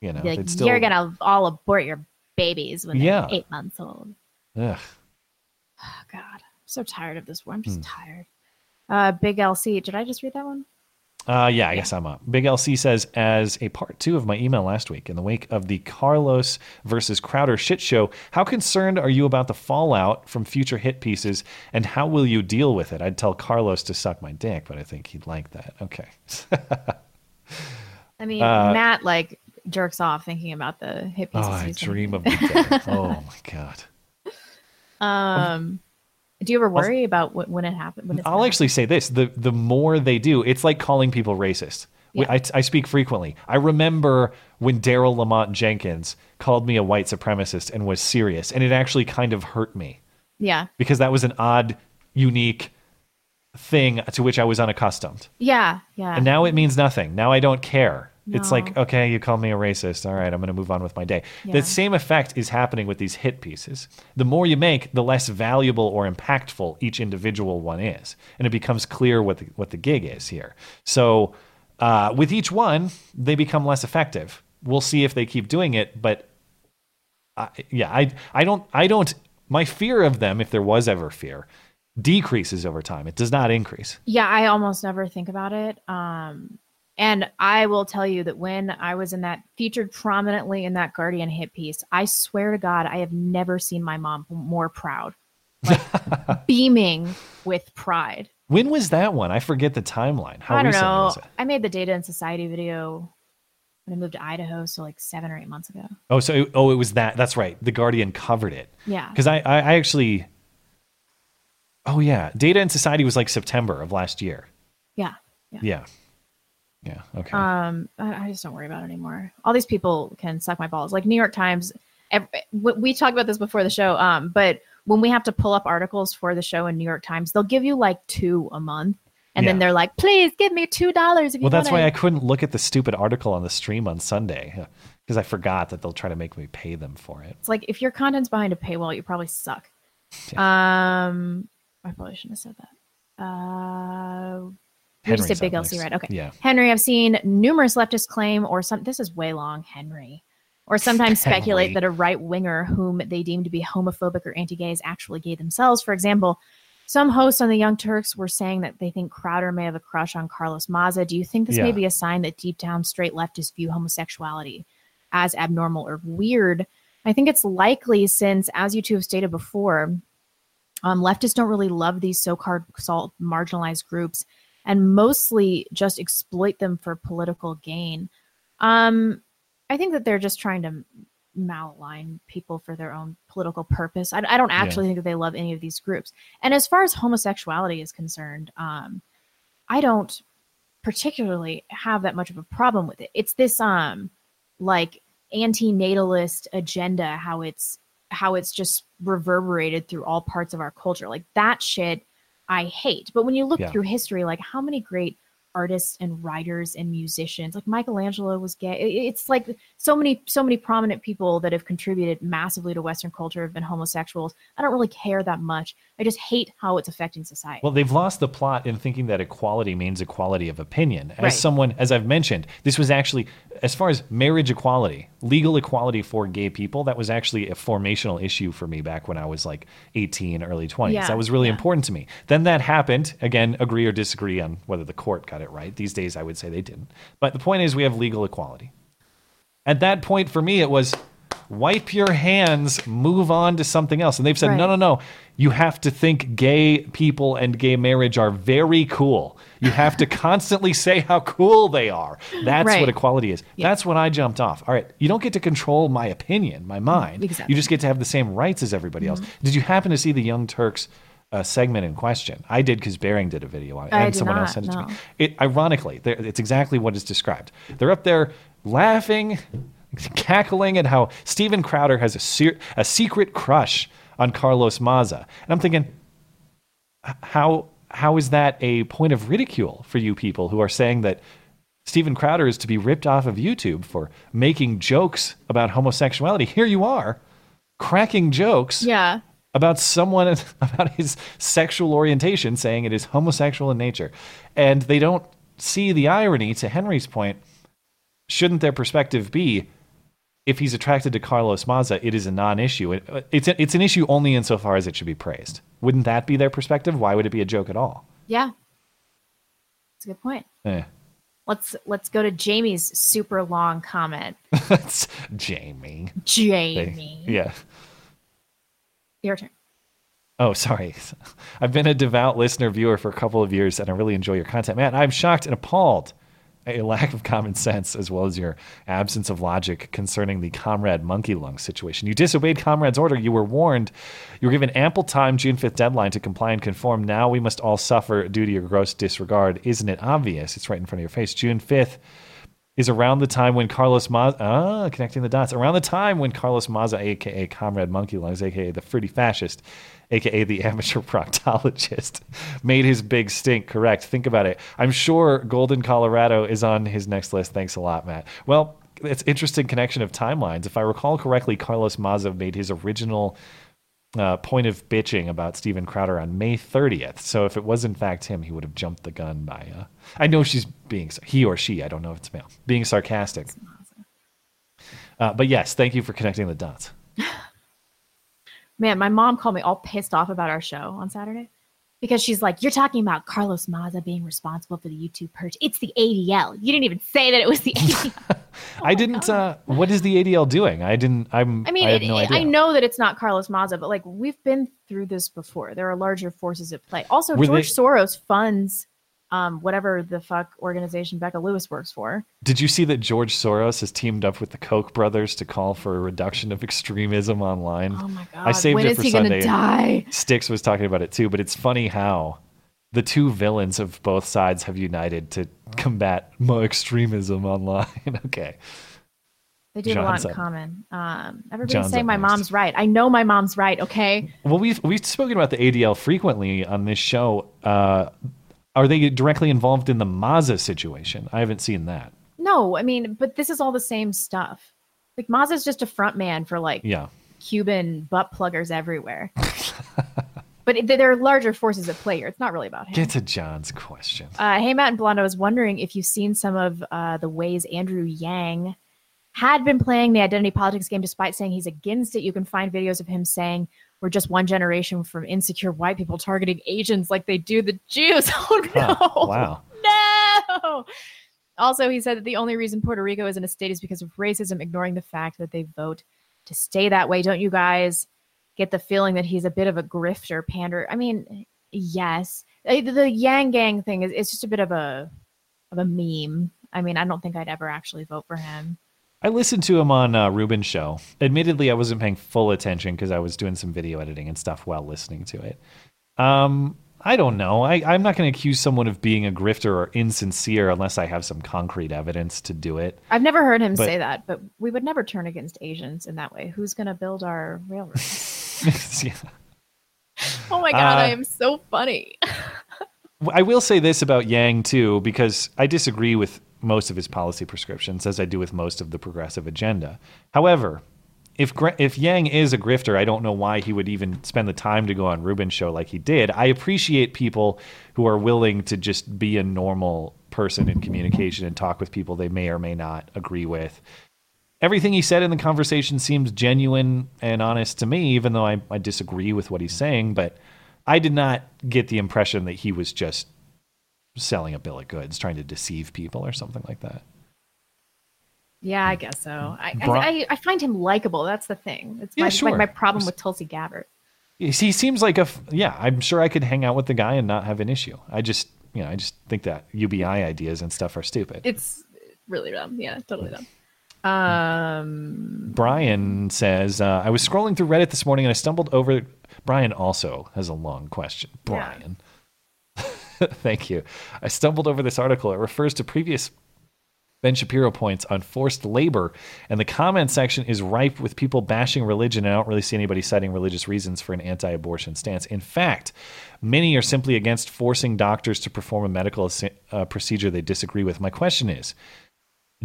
you know like, still you're gonna all abort your babies when they're Yeah. eight months old. Ugh. Oh God, I'm so tired of this war. I'm just Hmm. tired. Uh, Big LC. Did I just read that one? Uh, yeah, I guess I'm up. Big LC says, as a part two of my email last week, in the wake of the Carlos versus Crowder shit show, how concerned are you about the fallout from future hit pieces, and how will you deal with it? I'd tell Carlos to suck my dick, but I think he'd like that. Okay. I mean, Uh, Matt like jerks off thinking about the hit pieces. Oh, I dream of. Oh my god. Um, do you ever worry about wh- when it happened? It's I'll actually say this: the the more they do, it's like calling people racist. We- I, I speak frequently. I remember when Daryl Lamont Jenkins called me a white supremacist and was serious, and it actually kind of hurt me yeah, because that was an odd, unique thing to which I was unaccustomed. yeah, yeah. And now it means nothing. Now I don't care. It's like, okay, you call me a racist. All right, I'm going to move on with my day. Yeah. The same effect is happening with these hit pieces. The more you make, the less valuable or impactful each individual one is. And it becomes clear what the, what the gig is here. So uh, with each one, they become less effective. We'll see if they keep doing it, but I, yeah, I I don't I don't my fear of them, if there was ever fear, decreases over time. It does not increase. Yeah, I almost never think about it. Um, and I will tell you that when I was in that featured prominently in that Guardian hit piece, I swear to God, I have never seen my mom more proud, like beaming with pride. When was that one? I forget the timeline. How I don't know. I made the Data and Society video when I moved to Idaho, so like seven or eight months ago. Oh, so oh, it was that. That's right. The Guardian covered it. Yeah. Because I, I I actually. Oh yeah, Data and Society was like September of last year. Yeah. Yeah. Yeah. Okay. Um, I, I just don't worry about it anymore. All these people can suck my balls. Like New York Times. ev- we talked about this before the show. Um, but when we have to pull up articles for the show in New York Times, they'll give you like two a month, and then they're like, "Please give me two dollars if you well, that's want why I couldn't look at the stupid article on the stream on Sunday because I forgot that they'll try to make me pay them for it. It's like if your content's behind a paywall, you probably suck. Um, I probably shouldn't have said that. Uh, we just Henry's did Big LC, right? Okay. Yeah. Henry, I've seen numerous leftists claim, or some. This is way long, Henry. Or sometimes speculate Henry. that a right winger whom they deem to be homophobic or anti-gay is actually gay themselves. For example, some hosts on the Young Turks were saying that they think Crowder may have a crush on Carlos Maza. Do you think this may be a sign that deep down straight leftists view homosexuality as abnormal or weird? I think it's likely since, as you two have stated before, um, leftists don't really love these so-called salt marginalized groups and mostly just exploit them for political gain. Um, I think that they're just trying to malign people for their own political purpose. I, I don't actually Yeah. think that they love any of these groups. And as far as homosexuality is concerned, um, I don't particularly have that much of a problem with it. It's this um like anti-natalist agenda how it's how it's just reverberated through all parts of our culture. Like that shit I hate. But when you look Yeah. through history, like how many great artists and writers and musicians, like Michelangelo was gay. It's like so many, so many prominent people that have contributed massively to Western culture have been homosexuals. I don't really care that much. I just hate how it's affecting society. Well, they've lost the plot in thinking that equality means equality of opinion. As Right. someone, as I've mentioned, this was actually, as far as marriage equality, legal equality for gay people, that was actually a formational issue for me back when I was like 18, early 20s. Yeah, that was really important to me. Then that happened. Again, agree or disagree on whether the court got it right. These days, I would say they didn't. But the point is, we have legal equality. At that point, for me, it was wipe your hands, move on to something else. And they've said, no, Right. no, no. You have to think gay people and gay marriage are very cool. You have to constantly say how cool they are. That's Right. what equality is. That's when I jumped off. All right, you don't get to control my opinion, my mind. Exactly. You just get to have the same rights as everybody else. Mm-hmm. Did you happen to see the Young Turks? Uh, segment in question. I did because Bearing did a video on it, I and someone else sent it to me. It ironically, it's exactly what is described. They're up there laughing, cackling at how Steven Crowder has a, se- a secret crush on Carlos Maza, and I'm thinking, how how is that a point of ridicule for you people who are saying that Steven Crowder is to be ripped off of YouTube for making jokes about homosexuality? Here you are, cracking jokes yeah. About someone about his sexual orientation saying it is homosexual in nature and they don't see the irony to henry's point shouldn't their perspective be if he's attracted to carlos maza it is a non-issue It- uh, it's, a, it's an issue only insofar as it should be praised wouldn't that be their perspective why would it be a joke at all Yeah. That's a good point. eh. Let's let's go to Jamie's super long comment. that's jamie Jamie. yeah Your turn. Oh, sorry. I've been a devout listener viewer for a couple of years, and I really enjoy your content. Man, I'm shocked and appalled at your lack of common sense as well as your absence of logic concerning the Comrade Monkey Lung situation. You disobeyed Comrade's order. You were warned. You were given ample time, June 5th deadline, to comply and conform. Now we must all suffer due to your gross disregard. Isn't it obvious? It's right in front of your face. June 5th. Is around the time when Carlos Maza, ah, connecting the dots, around the time when Carlos Maza, aka Comrade Monkey Lungs, aka the fruity fascist, aka the amateur proctologist, made his big stink. Correct. Think about it. I'm sure Golden, Colorado is on his next list. Thanks a lot, Matt. Well, it's interesting connection of timelines. If I recall correctly, Carlos Maza made his original uh, point of bitching about Steven Crowder on May 30th. So if it was in fact him, he would have jumped the gun by. Uh, I know she's being he or she. I don't know if it's male. Being sarcastic. Uh, but yes, thank you for connecting the dots. Man, my mom called me all pissed off about our show on Saturday because she's like, "You're talking about Carlos Maza being responsible for the YouTube purge. It's the ADL. You didn't even say that it was the ADL." I didn't. Uh, what is the ADL doing? I didn't. I'm. I mean, I it- no idea. I know that it's not Carlos Maza, but like we've been through this before. There are larger forces at play. Also, Were George they- Soros funds um, whatever the fuck organization Becca Lewis works for. Did you see that George Soros has teamed up with the Koch brothers to call for a reduction of extremism online? Oh my god! I saved when it is for Sunday. die? Styx was talking about it too, but it's funny how the two villains of both sides have united to combat extremism online. okay. They do have a lot in up. common. Um, everybody's John's saying my next. mom's right. I know my mom's right. Okay. Well, we've we've spoken about the ADL frequently on this show. Uh, are they directly involved in the Maza situation? I haven't seen that. No, I mean, but this is all the same stuff. Like Maza's just a front man for like Yeah. Cuban butt pluggers everywhere. but it- there are larger forces at play here. It's not really about him. Get to John's question. Uh, hey, Matt and Blonde, I was wondering if you've seen some of uh, the ways Andrew Yang had been playing the identity politics game despite saying he's against it. You can find videos of him saying, We're just one generation from insecure white people targeting Asians like they do the Jews. Oh, no. Huh, wow. No. Also, he said that the only reason Puerto Rico is in a state is because of racism, ignoring the fact that they vote to stay that way. Don't you guys get the feeling that he's a bit of a grifter, pander? I mean, yes. Uh, The, the Yang Gang thing is it's just a bit of a of a meme. I mean, I don't think I'd ever actually vote for him. I listened to him on uh, Rubin's show. Admittedly, I wasn't paying full attention because I was doing some video editing and stuff while listening to it. Um, I don't know. I, I'm not going to accuse someone of being a grifter or insincere unless I have some concrete evidence to do it. I've never heard him But- say that, but we would never turn against Asians in that way. Who's going to build our railroad? Yeah. oh my god, Uh, I am so funny. I will say this about Yang too, because I disagree with most of his policy prescriptions, as I do with most of the progressive agenda. However, if if Yang is a grifter, I don't know why he would even spend the time to go on Rubin's show like he did. I appreciate people who are willing to just be a normal person in communication and talk with people they may or may not agree with. Everything he said in the conversation seems genuine and honest to me, even though I, I disagree with what he's saying. But I did not get the impression that he was just selling a bill of goods, trying to deceive people or something like that. yeah, I guess so. I, I, I, find him likable. That's the thing. It's Yeah, my, sure. like my problem with Tulsi Gabbard. He seems like a yeah. I'm sure I could hang out with the guy and not have an issue. I just you know I just think that UBI ideas and stuff are stupid. It's really dumb. Yeah, totally dumb. Um, Brian says uh, I was scrolling through Reddit this morning and I stumbled over. Brian also has a long question. Brian, thank you. I stumbled over this article. It refers to previous Ben Shapiro points on forced labor, and the comment section is ripe with people bashing religion. And I don't really see anybody citing religious reasons for an anti abortion stance. In fact, many are simply against forcing doctors to perform a medical uh, procedure they disagree with. My question is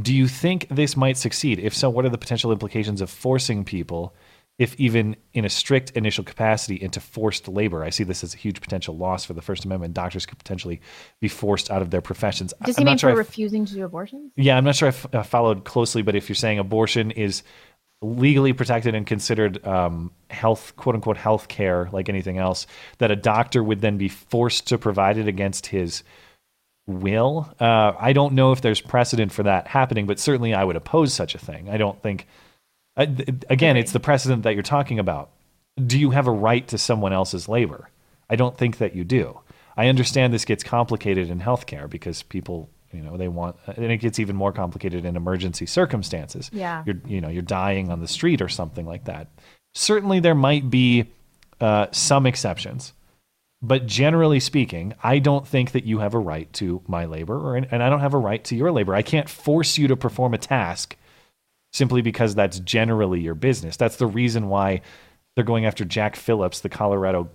do you think this might succeed? If so, what are the potential implications of forcing people, if even in a strict initial capacity, into forced labor? I see this as a huge potential loss for the First Amendment. Doctors could potentially be forced out of their professions. does I'm he mean sure for refusing to do abortions? yeah, I'm not sure I've uh, followed closely, but if you're saying abortion is legally protected and considered um, health, quote unquote, health care, like anything else, that a doctor would then be forced to provide it against his will. Uh, I don't know if there's precedent for that happening, but certainly I would oppose such a thing. I don't think, Th- again, it's the precedent that you're talking about. Do you have a right to someone else's labor? I don't think that you do. I understand this gets complicated in healthcare because people, you know, they want, and it gets even more complicated in emergency circumstances. Yeah. You're, you know, you're dying on the street or something like that. Certainly there might be uh, some exceptions, but generally speaking, I don't think that you have a right to my labor, or and I don't have a right to your labor. I can't force you to perform a task simply because that's generally your business. That's the reason why they're going after Jack Phillips, the Colorado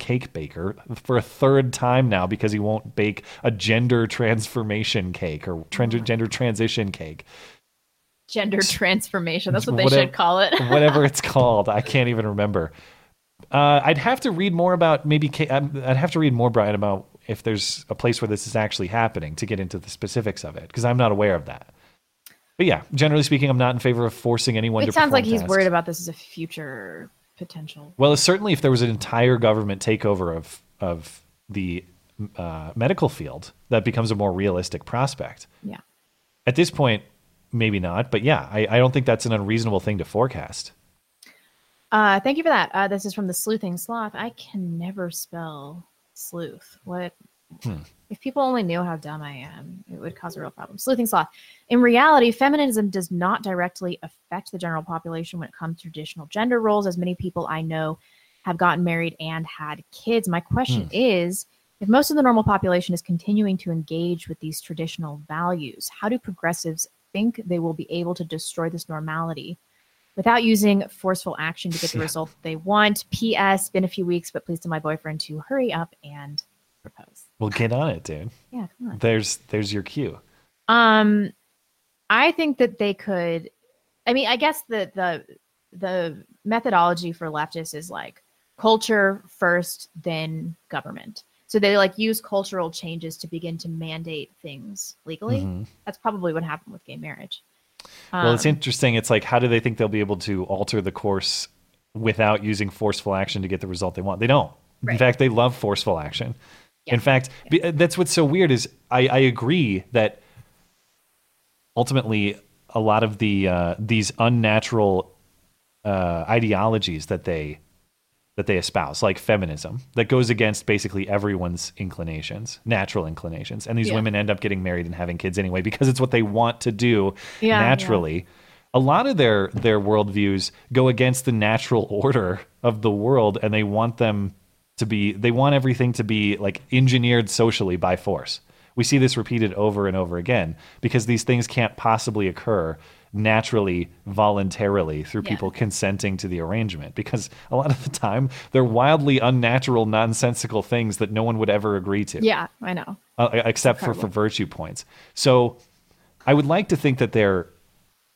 cake baker, for a third time now because he won't bake a gender transformation cake or trend- gender transition cake. Gender transformation. That's what they Whatever- should call it. whatever it's called. I can't even remember. Uh, I'd have to read more about maybe. Um, I'd have to read more, Brian, about if there's a place where this is actually happening to get into the specifics of it because I'm not aware of that. But yeah, generally speaking, I'm not in favor of forcing anyone to. It sounds like he's tasks. worried about this as a future potential. Well, certainly, if there was an entire government takeover of of the uh, medical field, that becomes a more realistic prospect. Yeah. At this point, maybe not, but yeah, I, I don't think that's an unreasonable thing to forecast. Uh, thank you for that. Uh, this is from the Sleuthing Sloth. I can never spell sleuth. What? Hmm. If people only knew how dumb I am, it would cause a real problem. Sleuthing Sloth. In reality, feminism does not directly affect the general population when it comes to traditional gender roles, as many people I know have gotten married and had kids. My question Hmm. is if most of the normal population is continuing to engage with these traditional values, how do progressives think they will be able to destroy this normality without using forceful action to get the Yeah. result they want? P.S. Been a few weeks, but please tell my boyfriend to hurry up and propose. Well, get on it, dude. Yeah, come on. There's there's your cue. Um, I think that they could. I mean, I guess the the the methodology for leftists is like culture first, then government. So they like use cultural changes to begin to mandate things legally. Mhm. That's probably what happened with gay marriage. well, it's Um, interesting. It's like, how do they think they'll be able to alter the course without using forceful action to get the result they want? They don't. In fact, they love forceful action. In fact, be- that's what's so weird is I, I agree that ultimately a lot of the uh, these unnatural uh, ideologies that they that they espouse, like feminism, that goes against basically everyone's inclinations, natural inclinations, and these Yeah. women end up getting married and having kids anyway because it's what they want to do Yeah, yeah. naturally. A lot of their their worldviews go against the natural order of the world, and they want them to be they want everything to be like engineered socially by force. We see this repeated over and over again because these things can't possibly occur naturally, voluntarily through Yeah. people consenting to the arrangement because a lot of the time they're wildly unnatural, nonsensical things that no one would ever agree to Yeah, I know. uh, except for for virtue points. So I would like to think that they're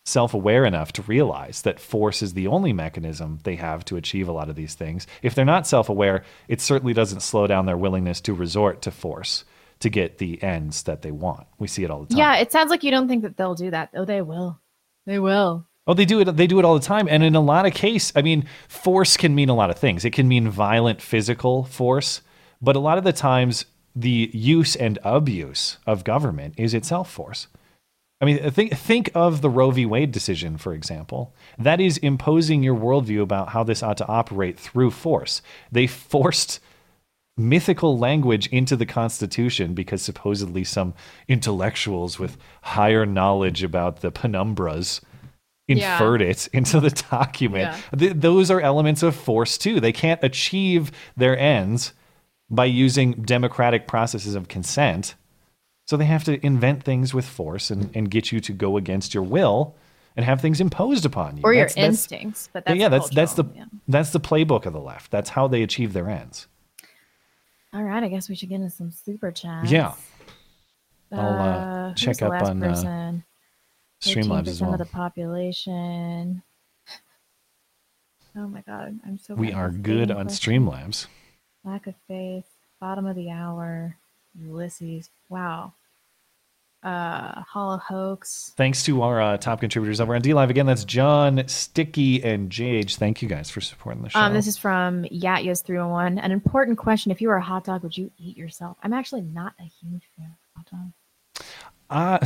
self-aware enough to realize that force is the only mechanism they have to achieve a lot of these things. If they're not self-aware, it certainly doesn't slow down their willingness to resort to force to get the ends that they want. We see it all the time. Yeah, it sounds like you don't think that they'll do that. Oh, they will. They will. Oh, they do it. They do it all the time, and in a lot of case, I mean, force can mean a lot of things. It can mean violent physical force, but a lot of the times, the use and abuse of government is itself force. I mean, uh, think think of the Roe v. Wade decision, for example. That is imposing your worldview about how this ought to operate through force. They forced mythical language into the Constitution because supposedly some intellectuals with higher knowledge about the penumbras Yeah. inferred it into the document. Yeah. Th- those are elements of force too. They can't achieve their ends by using democratic processes of consent. So they have to invent things with force and, and get you to go against your will and have things imposed upon you. Or your That's- that's- instincts, but that's yeah, that's that's the yeah. that's the playbook of the left. That's how they achieve their ends. All right, I guess we should get into some super chats. Yeah. I'll, uh, check up on, uh. Streamlabs as 13% well. of the population. Oh my god, I'm so. We are good on. Streamlabs. Lack of faith. Bottom of the hour. Ulysses. Wow. Uh, Hollow Hoax. Thanks to our uh, top contributors over on DLive. Again, that's John, Sticky, and JH. Thank you guys for supporting the show. Um, this is from Yatyas three one one. An important question: If you were a hot dog, would you eat yourself? I'm actually not a huge fan of hot dogs. Uh,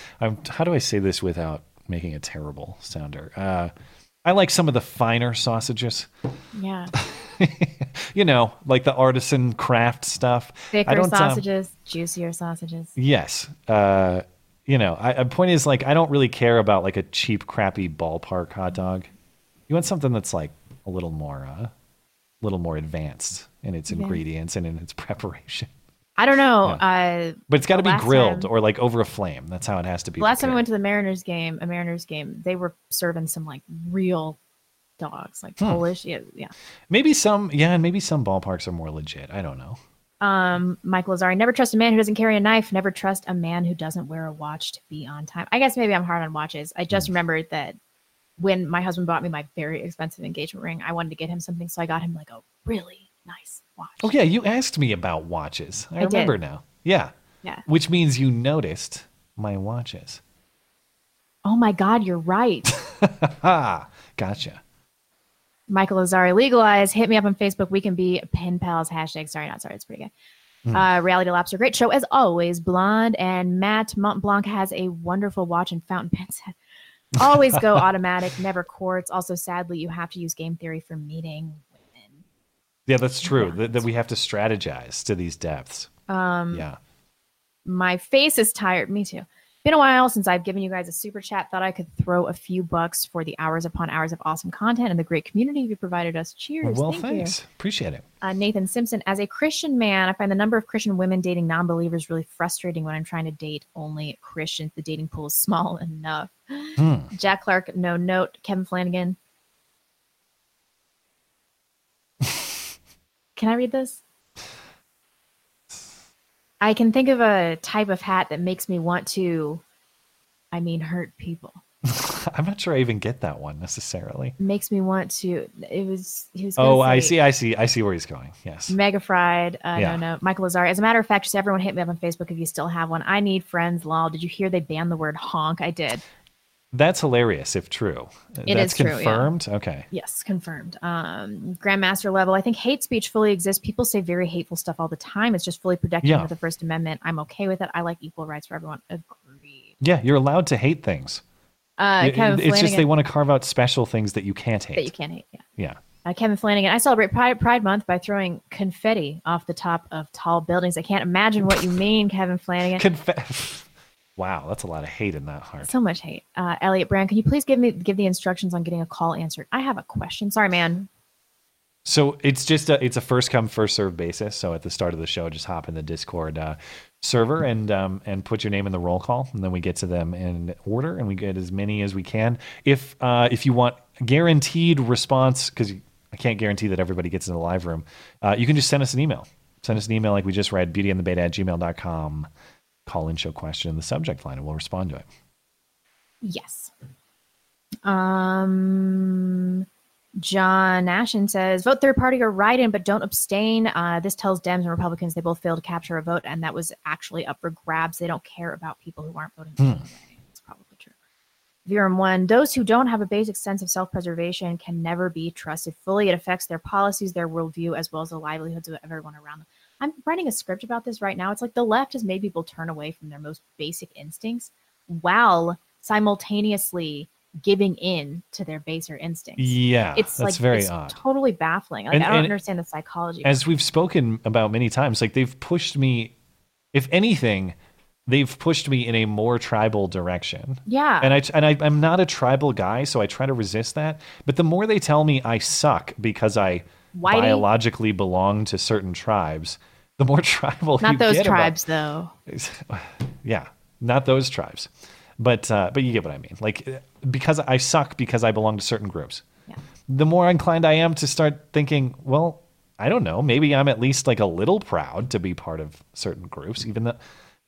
I'm, how do I say this without making a terrible sounder? Uh, I like some of the finer sausages. Yeah, You know, like the artisan craft stuff. Thicker um, sausages, juicier sausages. yes. Uh, you know, I, point is like I don't really care about like a cheap, crappy ballpark hot dog. You want something that's like a little more, uh, a little more advanced in its Yeah. ingredients and in its preparation. I don't know. Uh, But it's got to be grilled time- or like over a flame. That's how it has to be. Last time I went to the Mariners game, a Mariners game, they were serving some like real dogs, like Hmm. Polish. Yeah, yeah. Maybe some, yeah, and maybe some ballparks are more legit. I don't know. Um, Michael Lazari, never trust a man who doesn't carry a knife. Never trust a man who doesn't wear a watch to be on time. I guess maybe I'm hard on watches. I Hmm. just remembered that when my husband bought me my very expensive engagement ring, I wanted to get him something, so I got him like a really nice watch. Oh yeah, you asked me about watches. I, I did. remember now. Yeah. Yeah. Which means you noticed my watches. Oh my God, you're right. Ha! Gotcha. Michael Lazari legalize. Hit me up on Facebook. We can be pen pals. Hashtag sorry, not sorry. It's pretty good. Hmm. Uh, Reality Lobster, great show as always. Blonde and Matt Montblanc has a wonderful watch and fountain pen set. Always go automatic, never quartz. Also, sadly, you have to use game theory for meeting. Yeah, that's true. That, that we have to strategize to these depths. Um, Yeah. My face is tired. Me too. Been a while since I've given you guys a super chat. Thought I could throw a few bucks for the hours upon hours of awesome content and the great community you provided us. Cheers. well, Thank you. thanks. Appreciate it. Uh, Nathan Simpson, as a Christian man, I find the number of Christian women dating non believers really frustrating when I'm trying to date only Christians. The dating pool is small enough. Hmm. Jack Clark, no note. Kevin Flanagan. Can I read this? I can think of a type of hat that makes me want to, I mean, hurt people. I'm not sure I even get that one necessarily. Makes me want to. It was. He was. Oh, I see. I see. I see where he's going. Yes. Mega Fried. Uh, Yeah. No, no. Michael Lazar. As a matter of fact, just everyone hit me up on Facebook if you still have one. I need friends. Lol. Did you hear they banned the word honk? I did. That's hilarious if true. It That's is true, yeah. confirmed. Okay. Yes, confirmed. Um, Grandmaster level. I think hate speech fully exists. People say very hateful stuff all the time. It's just fully protected Yeah. under the First Amendment. I'm okay with it. I like equal rights for everyone. Agree. Yeah, you're allowed to hate things. Uh, It- Kevin it's just they want to carve out special things that you can't hate. that you can't hate. Yeah. Yeah. Uh, Kevin Flanagan. I celebrate Pride, Pride Month by throwing confetti off the top of tall buildings. I can't imagine what you mean, Kevin Flanagan. Confe- wow, that's a lot of hate in that heart. So much hate. Uh, Elliot Brand, can you please give me give the instructions on getting a call answered? I have a question. Sorry, man. So it's just a it's a first come first serve basis. So at the start of the show, just hop in the Discord uh, server and um, and put your name in the roll call, and then we get to them in order, and we get as many as we can. If uh, if you want guaranteed response, because I can't guarantee that everybody gets in the live room, uh, you can just send us an email. Send us an email like we just read, beautyandthebeta at gmail.com. Call in show question in the subject line, and we'll respond to it. Yes. Um, John Ashen says, vote third party or write in, but don't abstain. Uh, this tells Dems and Republicans they both failed to capture a vote, and that was actually up for grabs. They don't care about people who aren't voting. Hmm. It's probably true. Virum one, those who don't have a basic sense of self preservation can never be trusted fully. It affects their policies, their worldview, as well as the livelihoods of everyone around them. I'm writing a script about this right now. It's like the left has made people turn away from their most basic instincts while simultaneously giving in to their baser instincts. Yeah, it's that's like very it's odd. totally baffling. Like And- I don't understand the psychology. as we've spoken about many times like they've pushed me if anything they've pushed me in a more tribal direction Yeah. and i and I, i'm not a tribal guy so i try to resist that but the more they tell me i suck because i Whitey? biologically belong to certain tribes the more tribal Not you those get about- tribes though. yeah not those tribes. But uh, but you get what i mean. Like because i suck because i belong to certain groups. Yeah. the more inclined i am to start thinking well i don't know maybe i'm at least like a little proud to be part of certain groups even though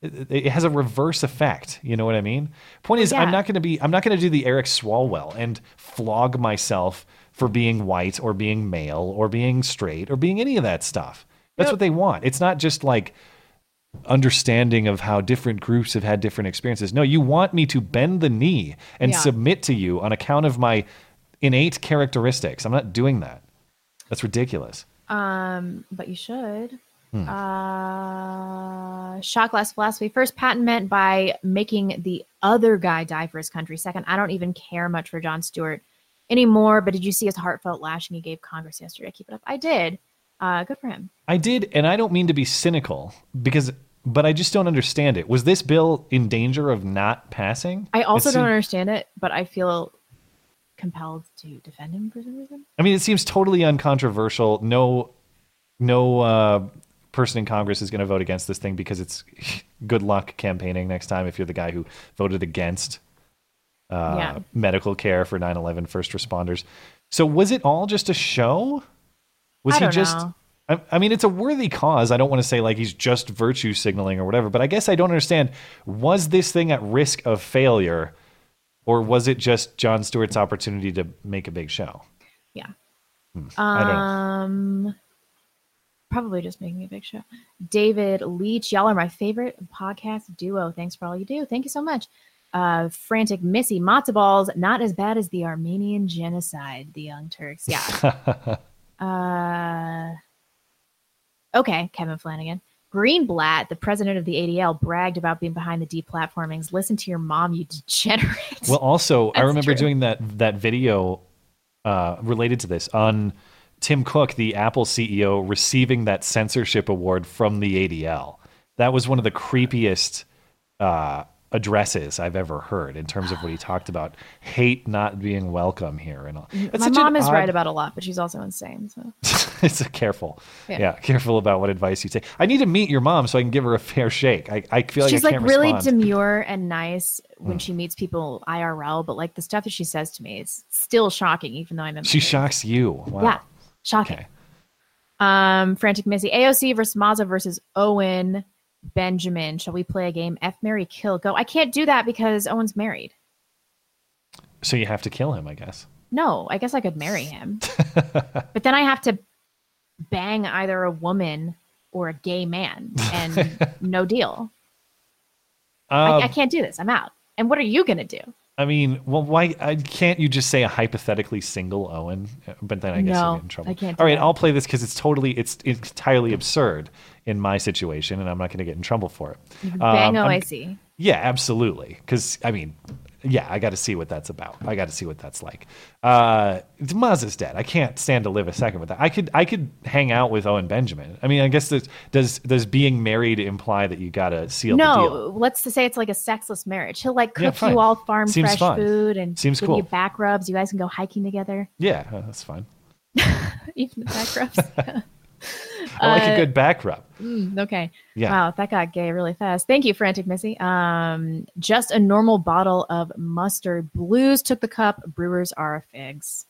it, it has a reverse effect. You know what i mean? Point is i'm not going to be i'm not going to do the eric swalwell and flog myself for being white or being male or being straight or being any of that stuff that's what they want it's not just like understanding of how different groups have had different experiences. No, you want me to bend the knee and Yeah. submit to you on account of my innate characteristics. I'm not doing that. That's ridiculous. Um, but you should. Hmm. Uh, shot glass philosophy. First, Patton meant by making the other guy die for his country. Second, I don't even care much for Jon Stewart anymore. But did you see his heartfelt lashing he gave Congress yesterday? Keep it up. I did. Uh, good for him. I did, and I don't mean to be cynical because, but I just don't understand it. Was this bill in danger of not passing? I also It don't understand it, but I feel compelled to defend him for some reason. I mean, it seems totally uncontroversial. No, no uh, person in Congress is going to vote against this thing because it's good luck campaigning next time if you're the guy who voted against uh, Yeah. medical care for 9/11 first responders. So was it all just a show? Was he just? know. I, I mean, it's a worthy cause. I don't want to say like he's just virtue signaling or whatever, but I guess I don't understand. Was this thing at risk of failure, or was it just Jon Stewart's opportunity to make a big show? Yeah. Hmm. I don't know. Um, probably just making a big show. David Leach, y'all are my favorite podcast duo. Thanks for all you do. Thank you so much. Uh, Frantic Missy, matzo balls, not as bad as the Armenian genocide. The Young Turks, yeah. uh, okay, Kevin Flanagan. Greenblatt, the president of the ADL, bragged about being behind the deplatformings. Listen to your mom, you degenerate. Well, also, I remember true. doing that that video uh, related to this on Tim Cook, the Apple CEO, receiving that censorship award from the ADL. That was one of the creepiest uh, addresses I've ever heard in terms of what he talked about hate not being welcome here and all. That's My mom is right about a lot, but she's also insane. So it's a careful. Yeah. Yeah. careful about what advice you take. I need to meet your mom so I can give her a fair shake. I, I feel like she's like really respond. demure and nice when Mm. she meets people IRL, but like the stuff that she says to me is still shocking, even though I'm. She shocks you. Wow. Yeah, shocking. Um, Frantic Missy, AOC versus Maza versus Owen Benjamin. Shall we play a game? F Mary Kill Go. I can't do that because Owen's married. So you have to kill him, I guess. No, I guess I could marry him, but then I have to bang either a woman or a gay man, and no deal. I, I Um, can't do this. I'm out. And what are you gonna do? I mean, well, why I, can't you just say a hypothetically single Owen? But then I guess No, you'll get in trouble. I can't All right, that. I'll play this because it's totally, it's entirely absurd in my situation, and I'm not going to get in trouble for it. Bang Um, AOC. Yeah, absolutely. Because I mean, yeah, I got to see what that's about. I got to see what that's like. Uh, Maz is dead. I can't stand to live a second with that. I could, I could hang out with Owen Benjamin. I mean, I guess does does does being married imply that you got to seal the deal? No, let's just say it's like a sexless marriage. He'll like cook fine. you all farm Seems fresh fun. food and Seems give cool. you back rubs. You guys can go hiking together. Yeah, uh, that's fine. Even the back rubs. I like a Uh, good back rub. Mm, okay. Yeah. Wow, that got gay really fast. Thank you, Frantic Missy. Um, just a normal bottle of mustard. Blues took the cup. Bruins are figs.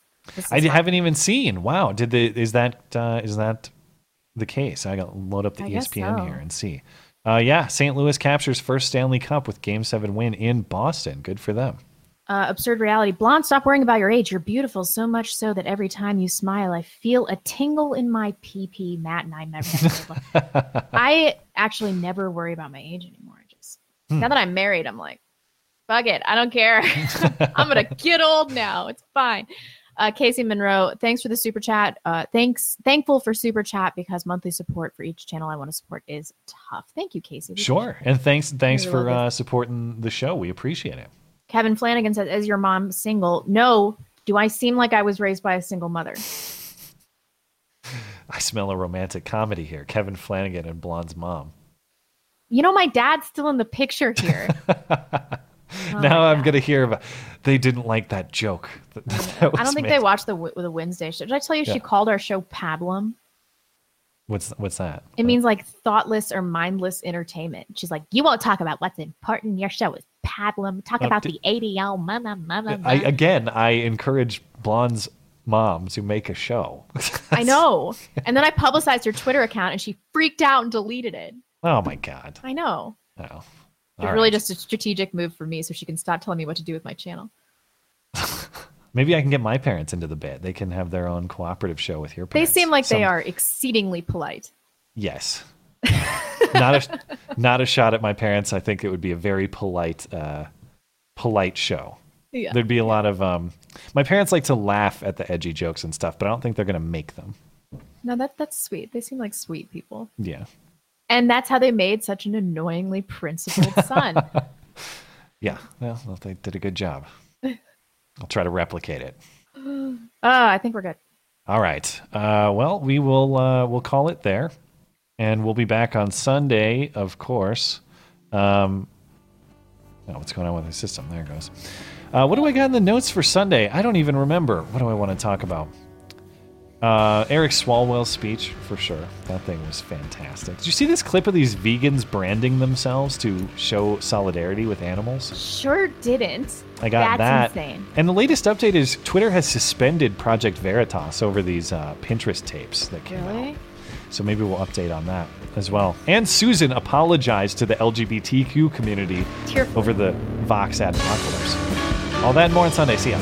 I haven't even seen. Wow, did the is that uh, is that the case? I got to load up the I ESPN so. here and see. Uh, yeah, St. Louis captures first Stanley Cup with Game Seven win in Boston. Good for them. Uh, absurd reality. Blonde, stop worrying about your age. You're beautiful so much so that every time you smile, I feel a tingle in my PP. Matt and I never. I actually never worry about my age anymore. I just Hmm. now that I'm married, I'm like, fuck it, I don't care. I'm gonna get old now. It's fine. Uh, Casey Monroe, thanks for the super chat. Uh, thanks, thankful for super chat because monthly support for each channel I want to support is tough. Thank you, Casey. We Sure, and thanks thanks Really for uh, supporting the show. We appreciate it. Kevin Flanagan says, "Is your mom single?" No. Do I seem like I was raised by a single mother? I smell a romantic comedy here. Kevin Flanagan and Blonde's mom. You know, my dad's still in the picture here. Oh now I'm gonna hear about. They didn't like that joke. that- that I don't think made. they watched the the Wednesday show. Did I tell you Yeah. she called our show pablum? What's what's that? It means like thoughtless or mindless entertainment. She's like, you won't talk about what's important. Your show is pablum. Talk Oh, about did- the ADL. Mama, mama, I again, I encourage Blonde's mom to make a show. I know. And then I publicized her Twitter account, and she freaked out and deleted it. Oh my god. I know. Oh. It's All really just a strategic move for me, so she can stop telling me what to do with my channel. Maybe I can get my parents into the bit. They can have their own cooperative show with your parents. They seem like they are exceedingly polite. Yes. not a not a shot at my parents. I think it would be a very polite uh polite show. Yeah. There'd be a lot of um my parents like to laugh at the edgy jokes and stuff, but I don't think they're going to make them. No, that that's sweet. They seem like sweet people. Yeah. And that's how they made such an annoyingly principled son. Yeah. Well, well, they did a good job. I'll try to replicate it. oh, I think we're good. All right. Uh, well, we will uh, we'll call it there, and we'll be back on Sunday, of course. Um, oh, what's going on with the system? There it goes. Uh, what do I got in the notes for Sunday? I don't even remember. What do I want to talk about? Uh, Eric Swalwell's speech, for sure. That thing was fantastic. Did you see this clip of these vegans branding themselves to show solidarity with animals? Sure didn't. I got That's that. insane. And the latest update is Twitter has suspended Project Veritas over these uh, Pinterest tapes that came out. Really? So maybe we'll update on that as well. And Susan apologized to the LGBTQ community Tearful. over the Vox ad apocalypse. All that and more on Sunday. See ya.